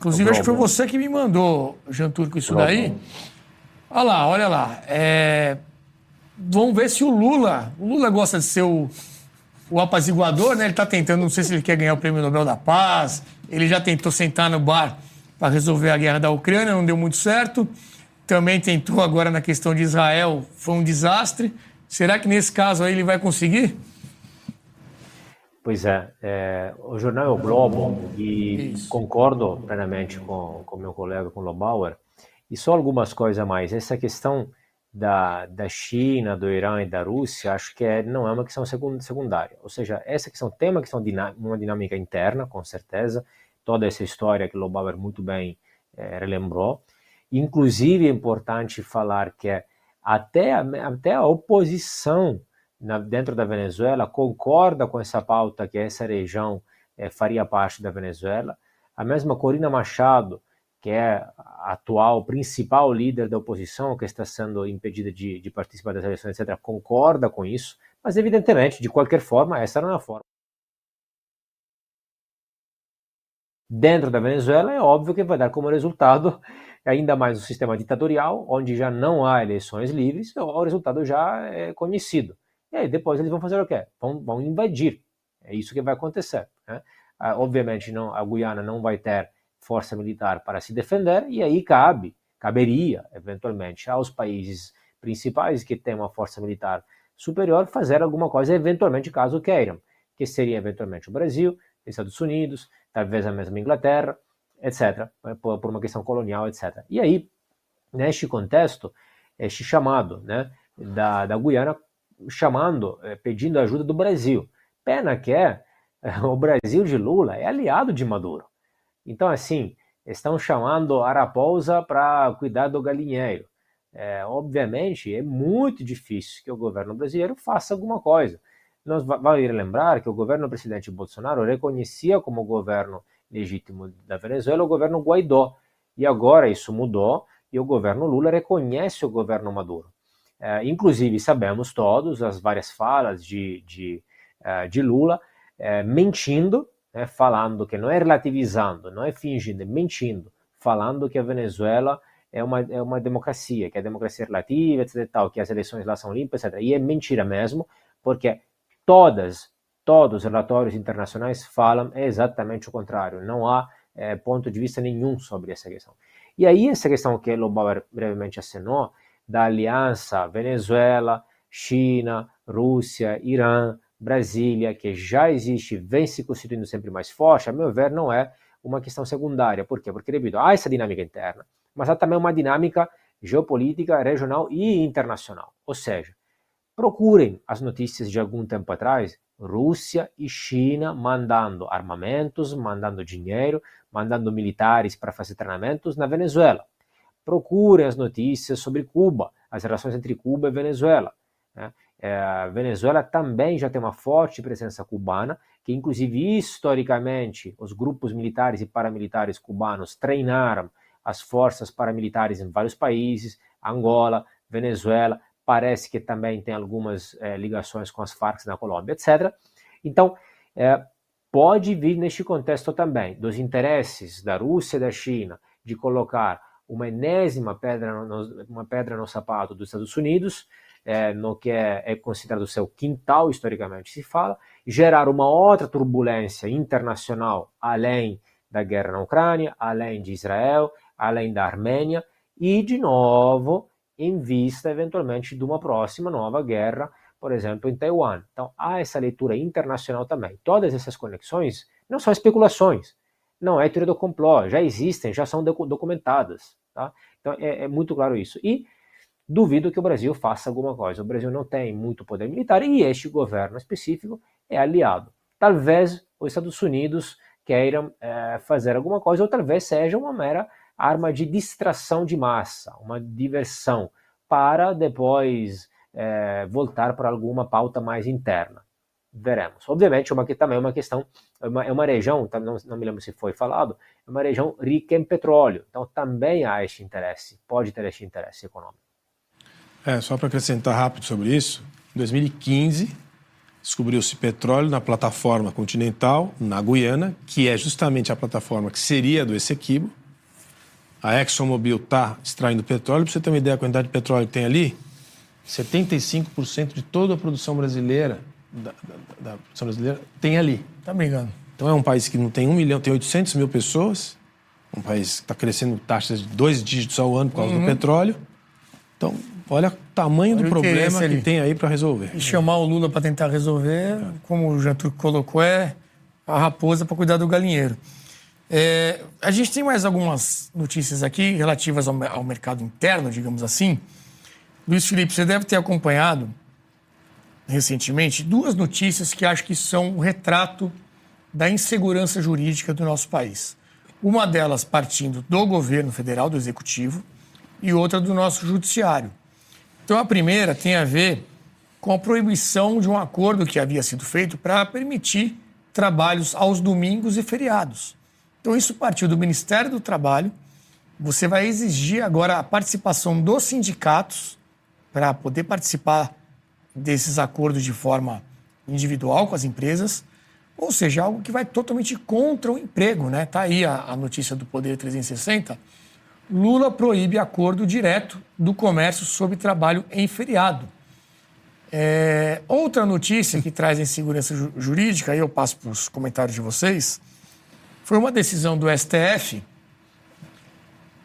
Inclusive, acho que foi você que me mandou, Jean Turco, isso daí. Olha lá, olha lá. É, vamos ver se o Lula. O Lula gosta de ser o, o apaziguador, né? Ele está tentando, não sei se ele quer ganhar o Prêmio Nobel da Paz. Ele já tentou sentar no bar para resolver a guerra da Ucrânia, não deu muito certo. Também tentou agora na questão de Israel, foi um desastre. Será que nesse caso aí ele vai conseguir? Pois é, é o jornal é o Globo e Isso. concordo plenamente com o meu colega, com o Lobauer. E só algumas coisas a mais. Essa questão da, da China, do Irã e da Rússia, acho que é, não é uma questão secundária. Ou seja, essa questão tem uma questão uma dinâmica interna, com certeza. Toda essa história que o Lobauer muito bem é, relembrou. Inclusive, é importante falar que até a, até a oposição na, dentro da Venezuela concorda com essa pauta que essa região é, faria parte da Venezuela. A mesma Corina Machado, que é a atual principal líder da oposição, que está sendo impedida de, de participar das eleições, etc., concorda com isso, mas evidentemente, de qualquer forma, essa não é a forma. dentro da Venezuela, é óbvio que vai dar como resultado ainda mais um sistema ditatorial, onde já não há eleições livres, o resultado já é conhecido. E aí depois eles vão fazer o quê? Vão, vão invadir. É isso que vai acontecer. Né? Ah, obviamente não, a Guiana não vai ter força militar para se defender, e aí cabe, caberia, eventualmente, aos países principais que têm uma força militar superior fazer alguma coisa, eventualmente, caso queiram, que seria eventualmente o Brasil, Estados Unidos, talvez a mesma Inglaterra, etc., por, por uma questão colonial, etc. E aí, neste contexto, este chamado né, da, da Guiana, chamando, eh, pedindo ajuda do Brasil. Pena que é, o Brasil de Lula é aliado de Maduro. Então, assim, estão chamando Araposa para cuidar do galinheiro. É, obviamente, é muito difícil que o governo brasileiro faça alguma coisa. Nós vale lembrar que o governo do presidente Bolsonaro reconhecia como governo legítimo da Venezuela o governo Guaidó. E agora isso mudou e o governo Lula reconhece o governo Maduro. É, inclusive, sabemos todos as várias falas de, de, é, de Lula é, mentindo, né, falando que não é relativizando, não é fingindo, é mentindo, falando que a Venezuela é uma, é uma democracia, que a democracia é relativa, etc. Tal, que as eleições lá são limpas, etc. E é mentira mesmo, porque todas, todos os relatórios internacionais falam exatamente o contrário. Não há é, ponto de vista nenhum sobre essa questão. E aí, essa questão que Lobauer brevemente acenou, da aliança Venezuela, China, Rússia, Irã, Brasília, que já existe, vem se constituindo sempre mais forte, a meu ver, não é uma questão secundária. Por quê? Porque devido a essa dinâmica interna, mas há também uma dinâmica geopolítica regional e internacional. Ou seja, procurem as notícias de algum tempo atrás, Rússia e China mandando armamentos, mandando dinheiro, mandando militares para fazer treinamentos na Venezuela. Procurem as notícias sobre Cuba, as relações entre Cuba e Venezuela. Né? É, Venezuela também já tem uma forte presença cubana, que inclusive historicamente os grupos militares e paramilitares cubanos treinaram as forças paramilitares em vários países, Angola, Venezuela, parece que também tem algumas é, ligações com as Farc na Colômbia, etc. Então, é, pode vir neste contexto também dos interesses da Rússia e da China de colocar uma enésima pedra no, uma pedra no sapato dos Estados Unidos, é, no que é, é considerado seu quintal, historicamente se fala, gerar uma outra turbulência internacional além da guerra na Ucrânia, além de Israel, além da Armênia, e, de novo, em vista, eventualmente, de uma próxima nova guerra, por exemplo, em Taiwan. Então, há essa leitura internacional também. Todas essas conexões não são especulações, não é teoria do complô, já existem, já são documentadas. Tá? Então, é, é muito claro isso. E duvido que o Brasil faça alguma coisa. O Brasil não tem muito poder militar e este governo específico é aliado. Talvez os Estados Unidos queiram é, fazer alguma coisa, ou talvez seja uma mera arma de distração de massa, uma diversão, para depois é, voltar para alguma pauta mais interna. Veremos. Obviamente, uma, também é uma questão, é uma, é uma região, tá, não, não me lembro se foi falado, é uma região rica em petróleo. Então, também há este interesse, pode ter este interesse econômico. É, só para acrescentar rápido sobre isso, em 2015 descobriu-se petróleo na plataforma continental, na Guiana, que é justamente a plataforma que seria do Essequibo, a ExxonMobil está extraindo petróleo. Para você ter uma ideia da quantidade de petróleo que tem ali, 75% de toda a produção brasileira, da, da, da, brasileira tem ali. Tá brincando. Então é um país que não tem um milhão, tem 800 mil pessoas, um país que está crescendo taxas de dois dígitos ao ano por causa uhum. do petróleo. Então, olha o tamanho olha do problema que, que tem aí para resolver. E chamar o Lula para tentar resolver, como o Jantur colocou, é a raposa para cuidar do galinheiro. É, a gente tem mais algumas notícias aqui relativas ao, ao, mercado interno, digamos assim. Luiz Felipe, você deve ter acompanhado recentemente duas notícias que acho que são um retrato da insegurança jurídica do nosso país. Uma delas partindo do governo federal, do executivo, e outra do nosso judiciário. Então, a primeira tem a ver com a proibição de um acordo que havia sido feito para permitir trabalhos aos domingos e feriados. Então, isso partiu do Ministério do Trabalho. Você vai exigir agora a participação dos sindicatos para poder participar desses acordos de forma individual com as empresas. Ou seja, algo que vai totalmente contra o emprego, né? Tá aí a, a notícia do Poder 360. Lula proíbe acordo direto do comércio sobre trabalho em feriado. É, outra notícia que traz insegurança ju jurídica, aí eu passo para os comentários de vocês, foi uma decisão do STF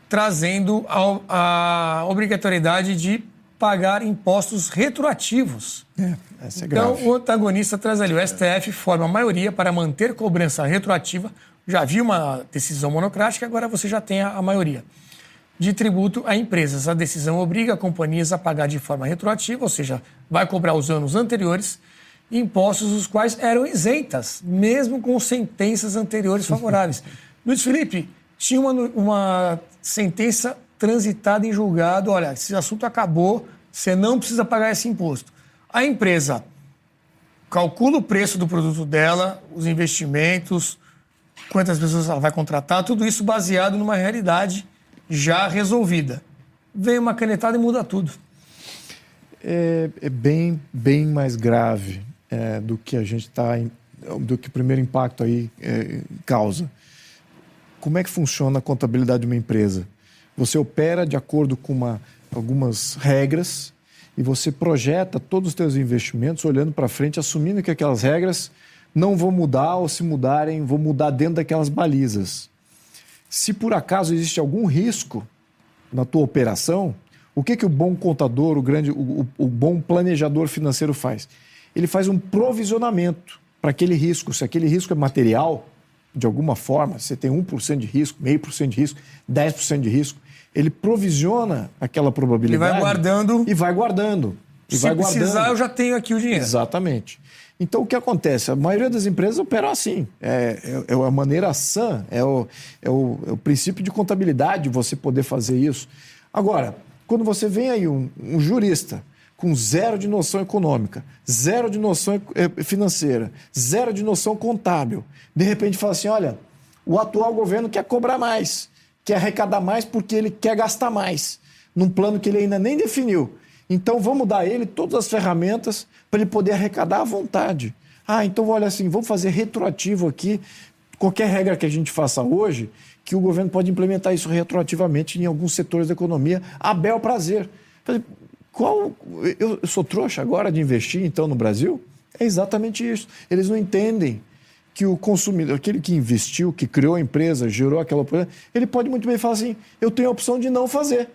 trazendo a, a obrigatoriedade de pagar impostos retroativos. É, essa é então, grave. o antagonista traz ali, o STF forma a maioria para manter cobrança retroativa. Já havia uma decisão monocrática, agora você já tem a, maioria. De tributo a empresas. A decisão obriga companhias a pagar de forma retroativa, ou seja, vai cobrar os anos anteriores, impostos os quais eram isentas, mesmo com sentenças anteriores favoráveis. Luiz Felipe, tinha uma, uma sentença transitada em julgado, olha, esse assunto acabou, você não precisa pagar esse imposto. A empresa calcula o preço do produto dela, os investimentos, quantas pessoas ela vai contratar, tudo isso baseado numa realidade já resolvida. Vem uma canetada e muda tudo. É, é bem, bem mais grave é, do que a gente está, do que o primeiro impacto aí é, causa. Como é que funciona a contabilidade de uma empresa? Você opera de acordo com uma, algumas regras e você projeta todos os seus investimentos olhando para frente, assumindo que aquelas regras não vão mudar ou se mudarem, vão mudar dentro daquelas balizas. Se por acaso existe algum risco na tua operação, o que, que o bom contador, o, grande, o, o bom planejador financeiro faz? Ele faz um provisionamento para aquele risco. Se aquele risco é material, de alguma forma, você tem 1% de risco, meio por cento de risco, 10% de risco, ele provisiona aquela probabilidade. Ele vai guardando. E vai guardando. E Se vai precisar, guardando. eu já tenho aqui o dinheiro. Exatamente. Então, o que acontece? A maioria das empresas operam assim. É, é, é a maneira sã, é o, é, o, é o princípio de contabilidade você poder fazer isso. Agora, quando você vem aí um, um jurista com zero de noção econômica, zero de noção eh, financeira, zero de noção contábil, de repente fala assim: olha, o atual governo quer cobrar mais, quer arrecadar mais porque ele quer gastar mais, num plano que ele ainda nem definiu. Então vamos dar a ele todas as ferramentas para ele poder arrecadar à vontade. Ah, então olha assim, vamos fazer retroativo aqui. Qualquer regra que a gente faça hoje, que o governo pode implementar isso retroativamente em alguns setores da economia, a bel prazer. Qual, eu sou trouxa agora de investir então no Brasil? É exatamente isso. Eles não entendem que o consumidor, aquele que investiu, que criou a empresa, gerou aquela oportunidade, ele pode muito bem falar assim: eu tenho a opção de não fazer.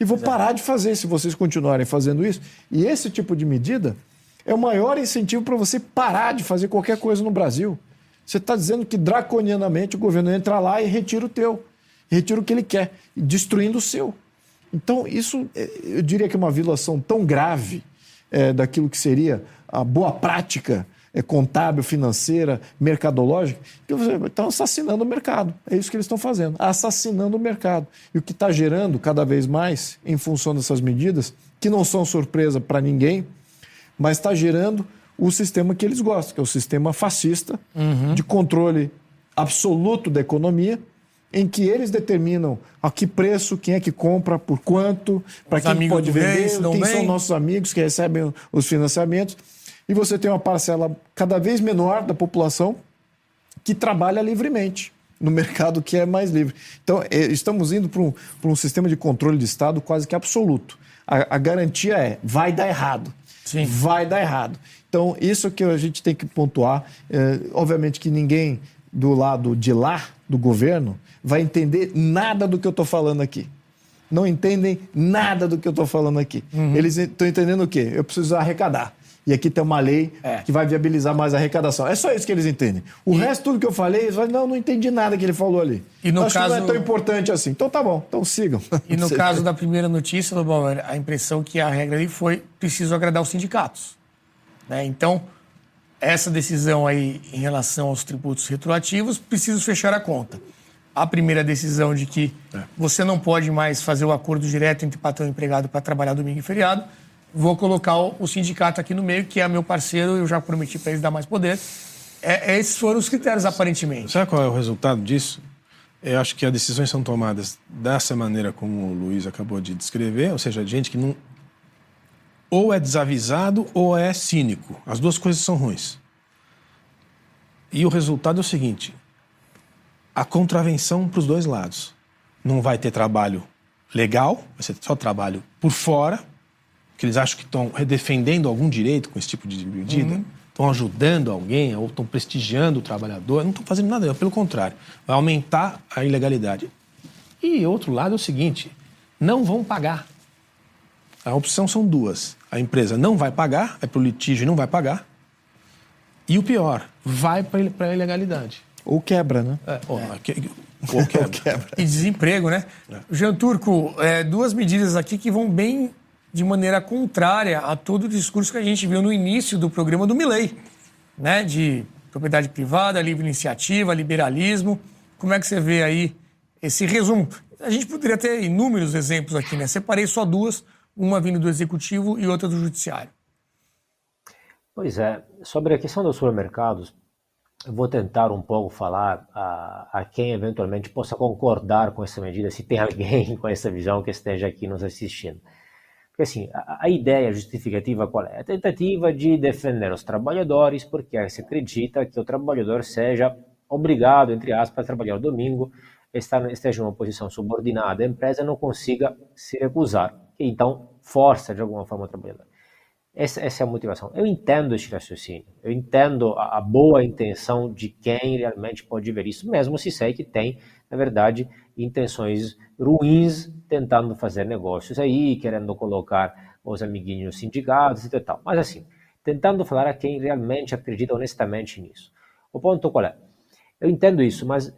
E vou parar de fazer se vocês continuarem fazendo isso. E esse tipo de medida é o maior incentivo para você parar de fazer qualquer coisa no Brasil. Você está dizendo que draconianamente o governo entra lá e retira o teu, retira o que ele quer, destruindo o seu. Então, isso é, eu diria que é uma violação tão grave é, daquilo que seria a boa prática é, contábil, financeira, mercadológica, estão assassinando o mercado. É isso que eles estão fazendo, assassinando o mercado. E o que está gerando cada vez mais, em função dessas medidas, que não são surpresa para ninguém, mas está gerando o sistema que eles gostam, que é o sistema fascista, Uhum. de controle absoluto da economia, em que eles determinam a que preço, quem é que compra, por quanto, para quem pode vender, quem bem. são nossos amigos que recebem os financiamentos. E você tem uma parcela cada vez menor da população que trabalha livremente no mercado que é mais livre. Então, eh, estamos indo para um, para um sistema de controle de Estado quase que absoluto. A, a garantia é, vai dar errado. Sim. Vai dar errado. Então, isso que a gente tem que pontuar. Eh, obviamente que ninguém do lado de lá, do governo, vai entender nada do que eu estou falando aqui. Não entendem nada do que eu estou falando aqui. Eles estão entendendo o quê? Eu preciso arrecadar. E aqui tem uma lei É. que vai viabilizar mais a arrecadação. É só isso que eles entendem. O resto, tudo que eu falei, eles falam, não, não entendi nada que ele falou ali. E no Acho que não é tão importante assim. Então tá bom, então sigam. E no caso da primeira notícia, Lobão, a impressão que a regra ali foi preciso agradar os sindicatos. né? Então, essa decisão aí em relação aos tributos retroativos, preciso fechar a conta. A primeira decisão de que você não pode mais fazer o acordo direto entre patrão e empregado para trabalhar domingo e feriado, vou colocar o, sindicato aqui no meio, que é meu parceiro, eu já prometi para eles dar mais poder. É, esses foram os critérios, aparentemente. Sabe qual é o resultado disso? Eu acho que as decisões são tomadas dessa maneira como o Luiz acabou de descrever, ou seja, gente que não. Ou é desavisado ou é cínico. As duas coisas são ruins. E o resultado é o seguinte: a contravenção para os dois lados. Não vai ter trabalho legal, vai ser só trabalho por fora, que eles acham que estão defendendo algum direito com esse tipo de medida, uhum. estão ajudando alguém ou estão prestigiando o trabalhador, não estão fazendo nada, pelo contrário, vai aumentar a ilegalidade. E outro lado é o seguinte: não vão pagar. A opção são duas. A empresa não vai pagar, é para o litígio e não vai pagar. E o pior, vai para a ilegalidade. Ou quebra, né? É, ou, é. Que, ou quebra. ou quebra. E desemprego, né? É. Jean Turco, é, duas medidas aqui que vão bem de maneira contrária a todo o discurso que a gente viu no início do programa do Milley, né? De propriedade privada, livre iniciativa, liberalismo. Como é que você vê aí esse resumo? A gente poderia ter inúmeros exemplos aqui, né? Separei só duas, uma vindo do executivo e outra do judiciário. Pois é, sobre a questão dos supermercados, eu vou tentar um pouco falar a, a quem eventualmente possa concordar com essa medida, se tem alguém com essa visão que esteja aqui nos assistindo. Porque assim, a, a ideia justificativa qual é? A tentativa de defender os trabalhadores, porque se acredita que o trabalhador seja obrigado, entre aspas, a trabalhar domingo, esteja em uma posição subordinada à empresa, não consiga se recusar, e então força de alguma forma o trabalhador. Essa, essa, é a motivação. Eu entendo esse raciocínio, eu entendo a, a, boa intenção de quem realmente pode ver isso, mesmo se sei que tem, na verdade, intenções ruins tentando fazer negócios aí, querendo colocar os amiguinhos sindicatos e tal. Mas assim, tentando falar a quem realmente acredita honestamente nisso. O ponto qual é? Eu entendo isso, mas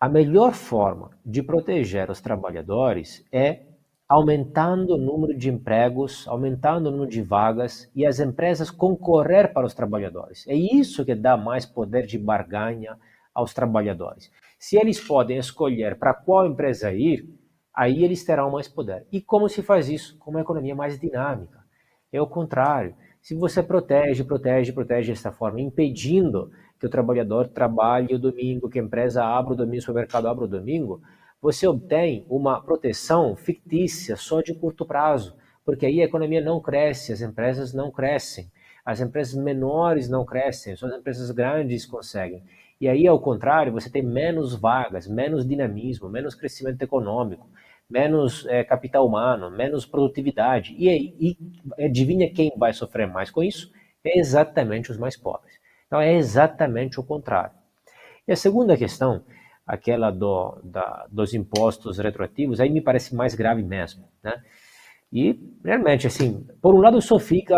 a melhor forma de proteger os trabalhadores é aumentando o número de empregos, aumentando o número de vagas e as empresas concorrer para os trabalhadores. É isso que dá mais poder de barganha aos trabalhadores. Se eles podem escolher para qual empresa ir, aí eles terão mais poder. E como se faz isso? Com uma economia mais dinâmica. É o contrário. Se você protege, protege, protege dessa forma, impedindo que o trabalhador trabalhe o domingo, que a empresa abra o domingo, o mercado abra o domingo, você obtém uma proteção fictícia só de curto prazo, porque aí a economia não cresce, as empresas não crescem, as empresas menores não crescem, só as empresas grandes conseguem. E aí, ao contrário, você tem menos vagas, menos dinamismo, menos crescimento econômico, menos é, capital humano, menos produtividade. E, e adivinha quem vai sofrer mais com isso? É exatamente os mais pobres. Então, é exatamente o contrário. E a segunda questão aquela do, da, dos impostos retroativos, aí me parece mais grave mesmo, né? E, realmente, assim, por um lado só fica,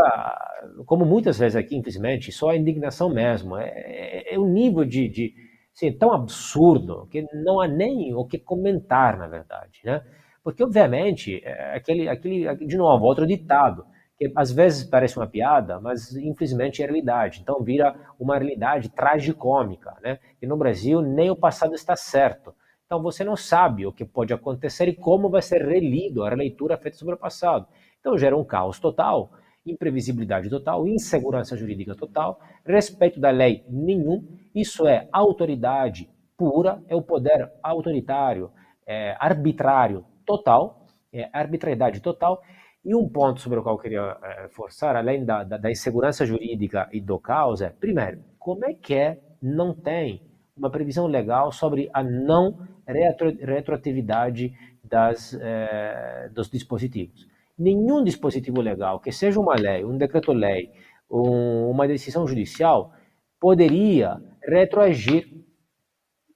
como muitas vezes aqui, infelizmente, só a indignação mesmo. É, é, é um nível de, de assim, tão absurdo que não há nem o que comentar, na verdade, né? Porque, obviamente, é aquele, aquele, de novo, outro ditado, que às vezes parece uma piada, mas infelizmente é realidade. Então vira uma realidade tragicômica, né? E no Brasil nem o passado está certo. Então você não sabe o que pode acontecer e como vai ser relido a releitura feita sobre o passado. Então gera um caos total, imprevisibilidade total, insegurança jurídica total, respeito da lei nenhum. Isso é autoridade pura, é o poder autoritário, é arbitrário total, é arbitrariedade total e um ponto sobre o qual eu queria é, forçar, além da, da, da, insegurança jurídica e do caos, é, primeiro, como é que é, não tem uma previsão legal sobre a não retro, retroatividade das, é, dos dispositivos? Nenhum dispositivo legal, que seja uma lei, um decreto-lei, um, uma decisão judicial, poderia retroagir.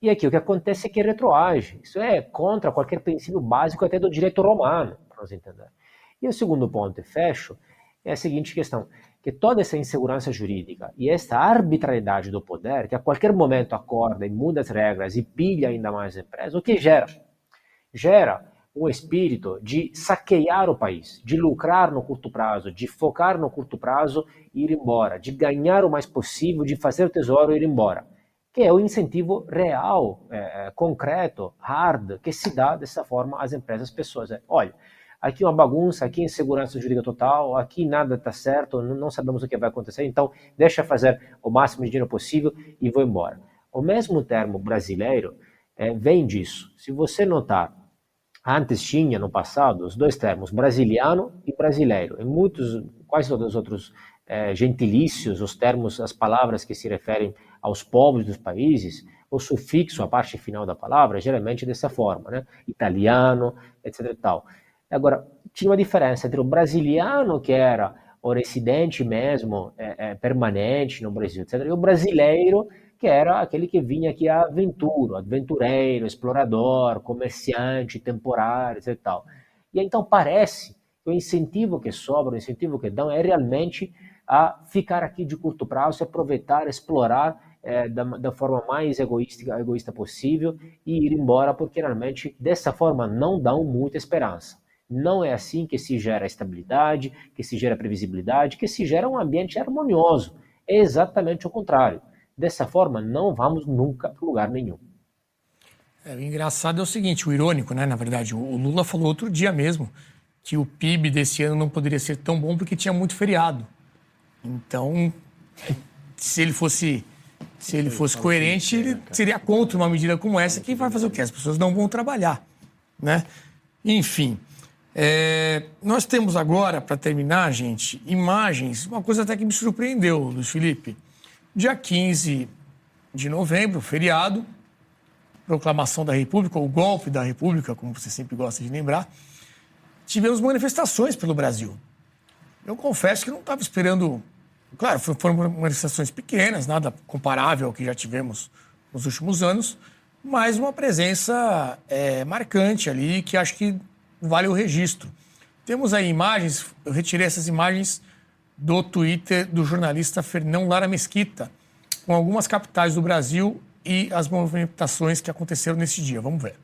E aqui o que acontece é que retroage. Isso é contra qualquer princípio básico até do direito romano, para nós entender. E o segundo ponto, e fecho, é a seguinte questão, que toda essa insegurança jurídica e esta arbitrariedade do poder, que a qualquer momento acorda e muda as regras e pilha ainda mais a empresa, o que gera? Gera um espírito de saquear o país, de lucrar no curto prazo, de focar no curto prazo e ir embora, de ganhar o mais possível, de fazer o tesouro e ir embora. Que é o incentivo real, é, concreto, hard, que se dá dessa forma às empresas, às pessoas. É, olha, aqui uma bagunça, aqui insegurança jurídica total, aqui nada está certo, não sabemos o que vai acontecer, então deixa fazer o máximo de dinheiro possível e vou embora. O mesmo termo brasileiro é, vem disso. Se você notar antes tinha no passado os dois termos, brasiliano e brasileiro. Em muitos, quase todos os outros é, gentilícios, os termos, as palavras que se referem aos povos dos países, o sufixo, a parte final da palavra, geralmente é dessa forma, né? Italiano, etc. E tal. Agora, tinha uma diferença entre o brasiliano, que era o residente mesmo, é, é, permanente no Brasil, etc., e o brasileiro, que era aquele que vinha aqui a aventura, aventureiro, explorador, comerciante, temporário, etc. E, então parece que o incentivo que sobra, o incentivo que dão é realmente a ficar aqui de curto prazo, aproveitar, explorar é, da, da, forma mais egoísta, egoísta possível e ir embora, porque realmente dessa forma não dão muita esperança. Não é assim que se gera estabilidade, que se gera previsibilidade, que se gera um ambiente harmonioso. É exatamente o contrário. Dessa forma, não vamos nunca para lugar nenhum. É, o engraçado é o seguinte, o irônico, né? Na verdade, o Lula falou outro dia mesmo que o PIB desse ano não poderia ser tão bom porque tinha muito feriado. Então, se ele fosse se ele fosse coerente, ele seria contra uma medida como essa que vai fazer o quê? As pessoas não vão trabalhar, né? Enfim, é, nós temos agora, para terminar, gente, imagens, uma coisa até que me surpreendeu, Luiz Felipe. Dia 15 de novembro, feriado, proclamação da República, ou golpe da República, como você sempre gosta de lembrar, tivemos manifestações pelo Brasil. Eu confesso que não estava esperando. Claro, foram manifestações pequenas, nada comparável ao que já tivemos nos últimos anos, mas uma presença é, marcante ali que acho que vale o registro. Temos aí imagens, eu retirei essas imagens do Twitter do jornalista Fernão Lara Mesquita, com algumas capitais do Brasil e as movimentações que aconteceram nesse dia. Vamos ver.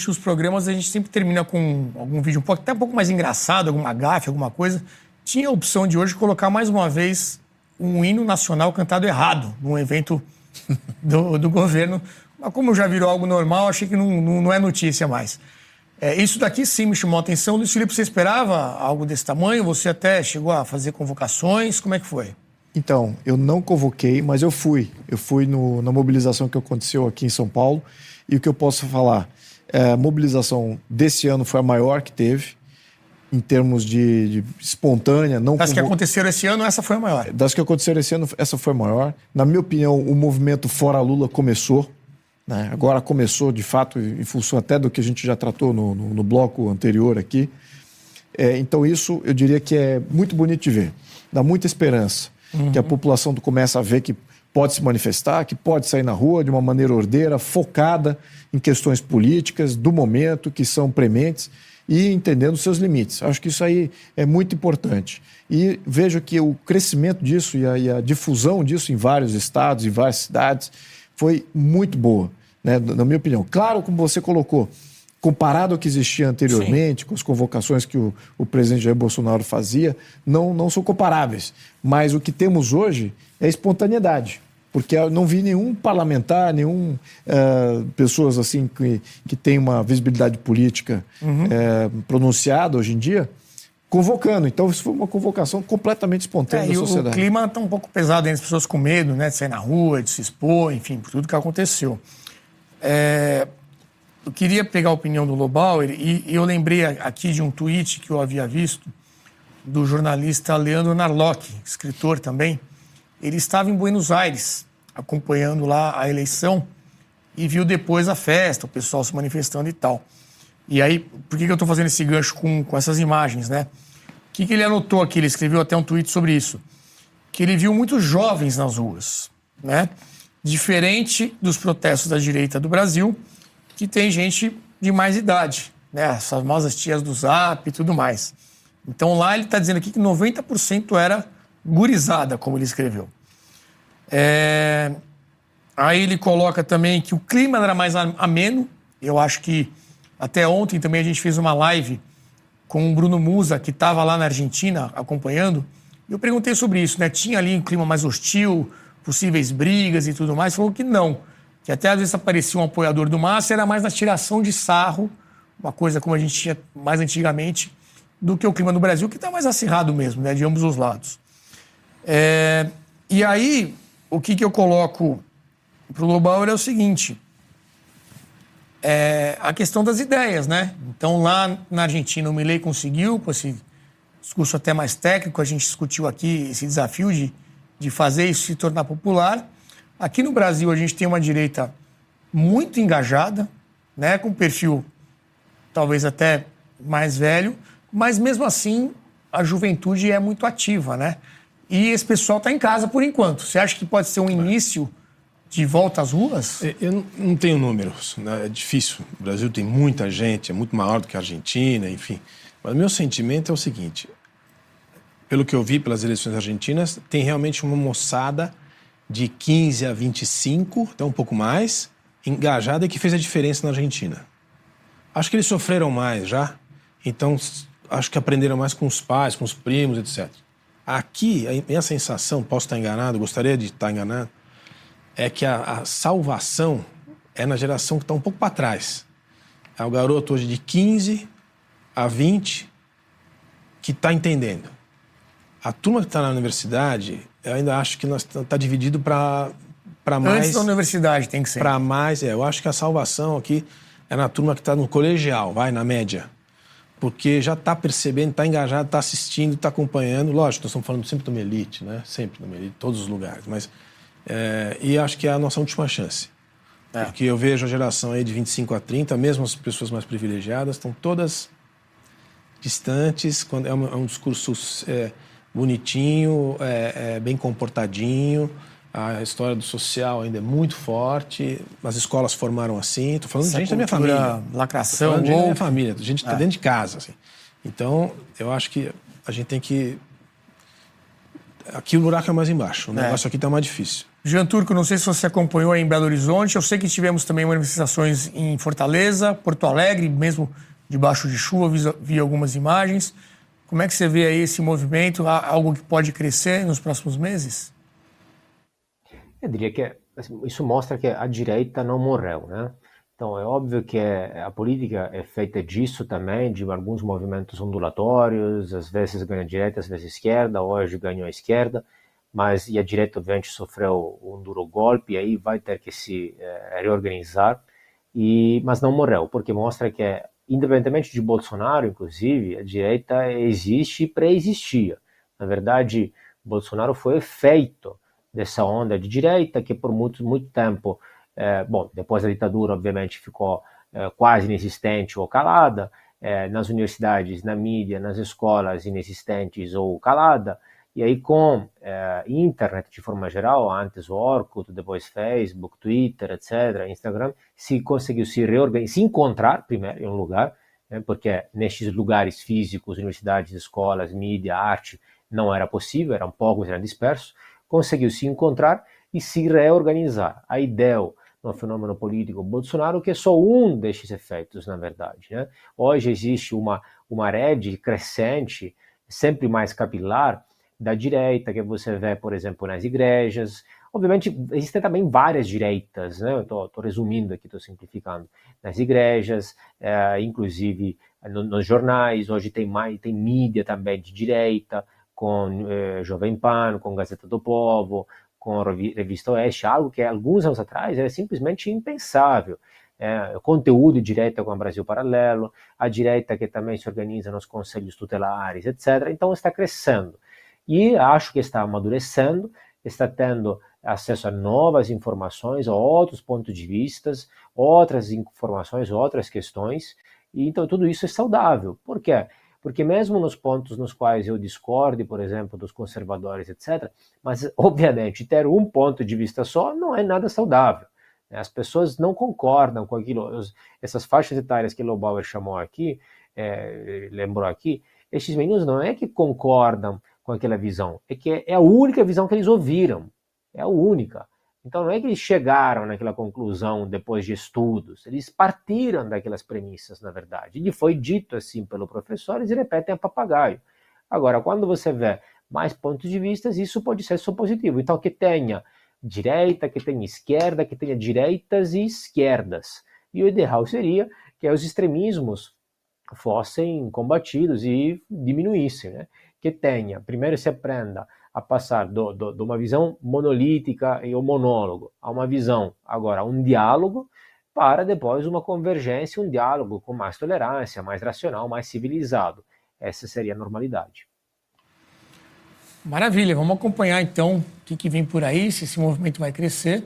Últimos programas a gente sempre termina com algum vídeo um pouco, até um pouco mais engraçado, alguma gafe, alguma coisa. Tinha a opção de hoje colocar mais uma vez um hino nacional cantado errado num evento do, do governo. Mas como já virou algo normal, achei que não, não, não é notícia mais. É, isso daqui sim me chamou a atenção. Luiz Felipe, você esperava algo desse tamanho? Você até chegou a fazer convocações? Como é que foi? Então, eu não convoquei, mas eu fui. Eu fui no, na mobilização que aconteceu aqui em São Paulo. E o que eu posso falar? É, a mobilização desse ano foi a maior que teve, em termos de, de espontânea. Não das convo... que aconteceram esse ano, essa foi a maior. Das que aconteceram esse ano, essa foi a maior. Na minha opinião, o movimento Fora Lula começou. Né? Agora começou, de fato, em função até do que a gente já tratou no, no, no bloco anterior aqui. É, então, isso eu diria que é muito bonito de ver. Dá muita esperança. Uhum. Que a população começa a ver que pode se manifestar, que pode sair na rua de uma maneira ordeira, focada em questões políticas do momento, que são prementes, e entendendo seus limites. Acho que isso aí é muito importante. E vejo que o crescimento disso e a, e a difusão disso em vários estados e várias cidades foi muito boa, né, na minha opinião. Claro, como você colocou, comparado ao que existia anteriormente, Sim. com as convocações que o, o, presidente Jair Bolsonaro fazia, não, não são comparáveis. Mas o que temos hoje é espontaneidade porque eu não vi nenhum parlamentar, nenhum uh, pessoas assim que, que tem uma visibilidade política uhum. uh, pronunciada hoje em dia convocando. Então isso foi uma convocação completamente espontânea é, da sociedade. O clima está um pouco pesado entre as pessoas com medo, né, de sair na rua, de se expor, enfim, por tudo que aconteceu. É... eu queria pegar a opinião do Lobauer e, e eu lembrei aqui de um tweet que eu havia visto do jornalista Leandro Narlock, escritor também. Ele estava em Buenos Aires acompanhando lá a eleição e viu depois a festa, o pessoal se manifestando e tal. E aí, por que, que eu estou fazendo esse gancho com, com essas imagens, né? O que, que ele anotou aqui? Ele escreveu até um tweet sobre isso. Que ele viu muitos jovens nas ruas, né? Diferente dos protestos da direita do Brasil, que tem gente de mais idade, né? As famosas tias do Zap e tudo mais. Então lá ele está dizendo aqui que 90% era gurizada, como ele escreveu. É... Aí ele coloca também que o clima era mais ameno. Eu acho que até ontem também a gente fez uma live com o Bruno Musa, que estava lá na Argentina acompanhando. Eu perguntei sobre isso, né? Tinha ali um clima mais hostil, possíveis brigas e tudo mais. Falou que não. Que até às vezes aparecia um apoiador do Massa, era mais na tiração de sarro, uma coisa como a gente tinha mais antigamente, do que o clima no Brasil, que está mais acirrado mesmo, né? De ambos os lados. É... E aí, o que, que eu coloco para o Lobauer é o seguinte: é a questão das ideias, né? Então, lá na Argentina, o Milei conseguiu, com esse discurso até mais técnico, a gente discutiu aqui esse desafio de, de fazer isso se tornar popular. Aqui no Brasil, a gente tem uma direita muito engajada, né? com perfil talvez até mais velho, mas mesmo assim a juventude é muito ativa, né? E esse pessoal está em casa por enquanto. Você acha que pode ser um início de volta às ruas? É, eu não tenho números, né? é difícil. O Brasil tem muita gente, é muito maior do que a Argentina, enfim. Mas meu sentimento é o seguinte: pelo que eu vi pelas eleições argentinas, tem realmente uma moçada de 15 a 25, até um pouco mais, engajada e que fez a diferença na Argentina. Acho que eles sofreram mais já, então acho que aprenderam mais com os pais, com os primos, etc. Aqui, a minha sensação, posso estar enganado, gostaria de estar enganado, é que a, a salvação é na geração que está um pouco para trás. É o garoto hoje de 15 a 20 que está entendendo. A turma que está na universidade, eu ainda acho que está tá dividido para mais. Antes da universidade tem que ser. Para mais, é. Eu acho que a salvação aqui é na turma que está no colegial, vai, na média. Porque já está percebendo, está engajado, está assistindo, está acompanhando. Lógico, nós estamos falando sempre de uma elite, né? Sempre de uma elite, todos os lugares. Mas é, e acho que é a nossa última chance. É. Porque eu vejo a geração aí de 25 a 30, mesmo as pessoas mais privilegiadas, estão todas distantes, quando é um, é um discurso é, bonitinho, é, bem comportadinho, a história do social ainda é muito forte, as escolas formaram assim, estou falando Essa de gente da minha família. lacração, falando de gente da minha família, gente que está é. dentro de casa. Assim. Então, eu acho que a gente tem que... Aqui o buraco é mais embaixo, o negócio aqui está mais difícil. Jean Turco, não sei se você acompanhou aí em Belo Horizonte. Eu sei que tivemos também manifestações em Fortaleza, Porto Alegre, mesmo debaixo de chuva, vi, vi algumas imagens. Como é que você vê aí esse movimento? Há algo que pode crescer nos próximos meses? Eu diria que assim, isso mostra que a direita não morreu, né? Então é óbvio que a política é feita disso também, de alguns movimentos ondulatórios, às vezes ganha a direita, às vezes a esquerda, hoje ganhou a esquerda mas e a direita obviamente sofreu um duro golpe, e aí vai ter que se eh, reorganizar, e, mas não morreu, porque mostra que, independentemente de Bolsonaro, inclusive, a direita existe e pré-existia. Na verdade, Bolsonaro foi efeito dessa onda de direita que por muito, muito tempo, eh, bom, depois da ditadura, obviamente, ficou eh, quase inexistente ou calada, nas universidades, na mídia, nas escolas inexistentes ou calada, e aí com é, internet de forma geral, antes o Orkut, depois Facebook, Twitter, etc., Instagram, se conseguiu se reorganizar, se encontrar primeiro em um lugar, né, porque nestes lugares físicos, universidades, escolas, mídia, arte, não era possível, eram poucos, eram dispersos, conseguiu se encontrar e se reorganizar. Aí deu no fenômeno político Bolsonaro, que é só um destes efeitos, na verdade. Né? Hoje existe uma, uma rede crescente, sempre mais capilar, da direita, que você vê, por exemplo, nas igrejas. Obviamente, existem também várias direitas, né? Estou resumindo aqui, estou simplificando. Nas igrejas, é, inclusive no, nos jornais, hoje tem mais, tem mídia também de direita, com é, Jovem Pan, com Gazeta do Povo, com Revista Oeste, algo que alguns anos atrás era simplesmente impensável. é, conteúdo de direita com o Brasil Paralelo, a direita que também se organiza nos conselhos tutelares, etc. Então está crescendo. E acho que está amadurecendo, está tendo acesso a novas informações, a outros pontos de vistas, outras informações, outras questões. E então tudo isso é saudável. Por quê? Porque mesmo nos pontos nos quais eu discorde, por exemplo, dos conservadores, etc., mas obviamente ter um ponto de vista só não é nada saudável. Né? As pessoas não concordam com aquilo, essas faixas etárias que Lobauer chamou aqui, é, lembrou aqui, esses meninos não é que concordam com aquela visão, é que é a única visão que eles ouviram, é a única. Então não é que eles chegaram naquela conclusão depois de estudos, eles partiram daquelas premissas, na verdade. E foi dito assim pelo professor, eles repetem a papagaio. Agora, quando você vê mais pontos de vista, isso pode ser só positivo. Então, que tenha direita, que tenha esquerda, que tenha direitas e esquerdas. E o ideal seria que os extremismos fossem combatidos e diminuíssem, né? Que tenha, primeiro se aprenda a passar do, do, de uma visão monolítica e o monólogo a uma visão, agora, um diálogo, para depois uma convergência, um diálogo com mais tolerância, mais racional, mais civilizado. Essa seria a normalidade. Maravilha, vamos acompanhar então o que, que vem por aí, se esse movimento vai crescer.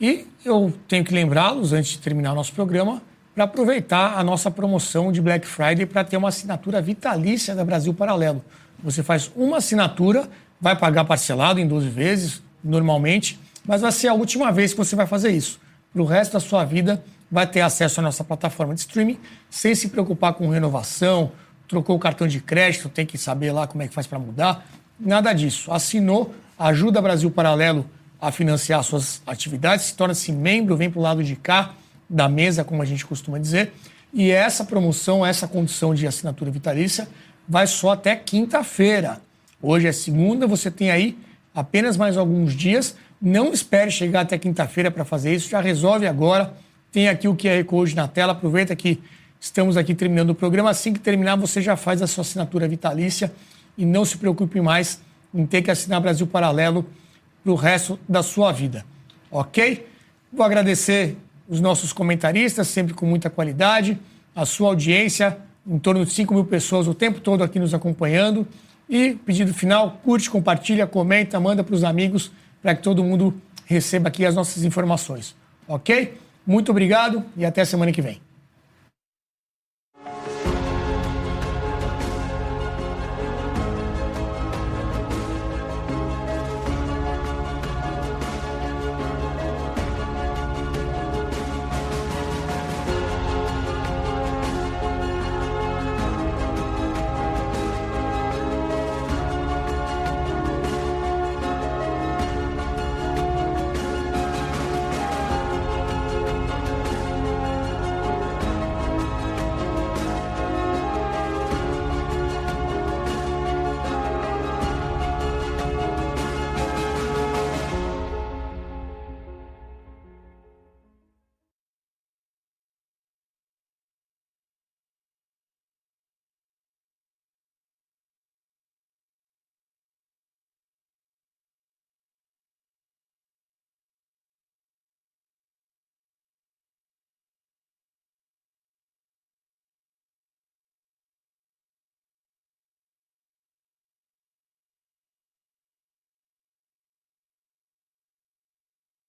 E eu tenho que lembrá-los, antes de terminar o nosso programa, para aproveitar a nossa promoção de Black Friday para ter uma assinatura vitalícia da Brasil Paralelo. Você faz uma assinatura, vai pagar parcelado em 12 vezes, normalmente, mas vai ser a última vez que você vai fazer isso. Para o resto da sua vida, vai ter acesso à nossa plataforma de streaming, sem se preocupar com renovação, trocou o cartão de crédito, tem que saber lá como é que faz para mudar. Nada disso. Assinou, ajuda Brasil Paralelo a financiar suas atividades, se torna-se membro, vem para o lado de cá da mesa, como a gente costuma dizer. E essa promoção, essa condição de assinatura vitalícia vai só até quinta-feira. Hoje é segunda, você tem aí apenas mais alguns dias. Não espere chegar até quinta-feira para fazer isso, já resolve agora. Tem aqui o QR Code na tela, aproveita que estamos aqui terminando o programa. Assim que terminar, você já faz a sua assinatura vitalícia e não se preocupe mais em ter que assinar Brasil Paralelo para o resto da sua vida. Ok? Vou agradecer os nossos comentaristas, sempre com muita qualidade, a sua audiência, em torno de 5 mil pessoas o tempo todo aqui nos acompanhando. E pedido final, curte, compartilha, comenta, manda para os amigos para que todo mundo receba aqui as nossas informações. Ok? Muito obrigado e até semana que vem.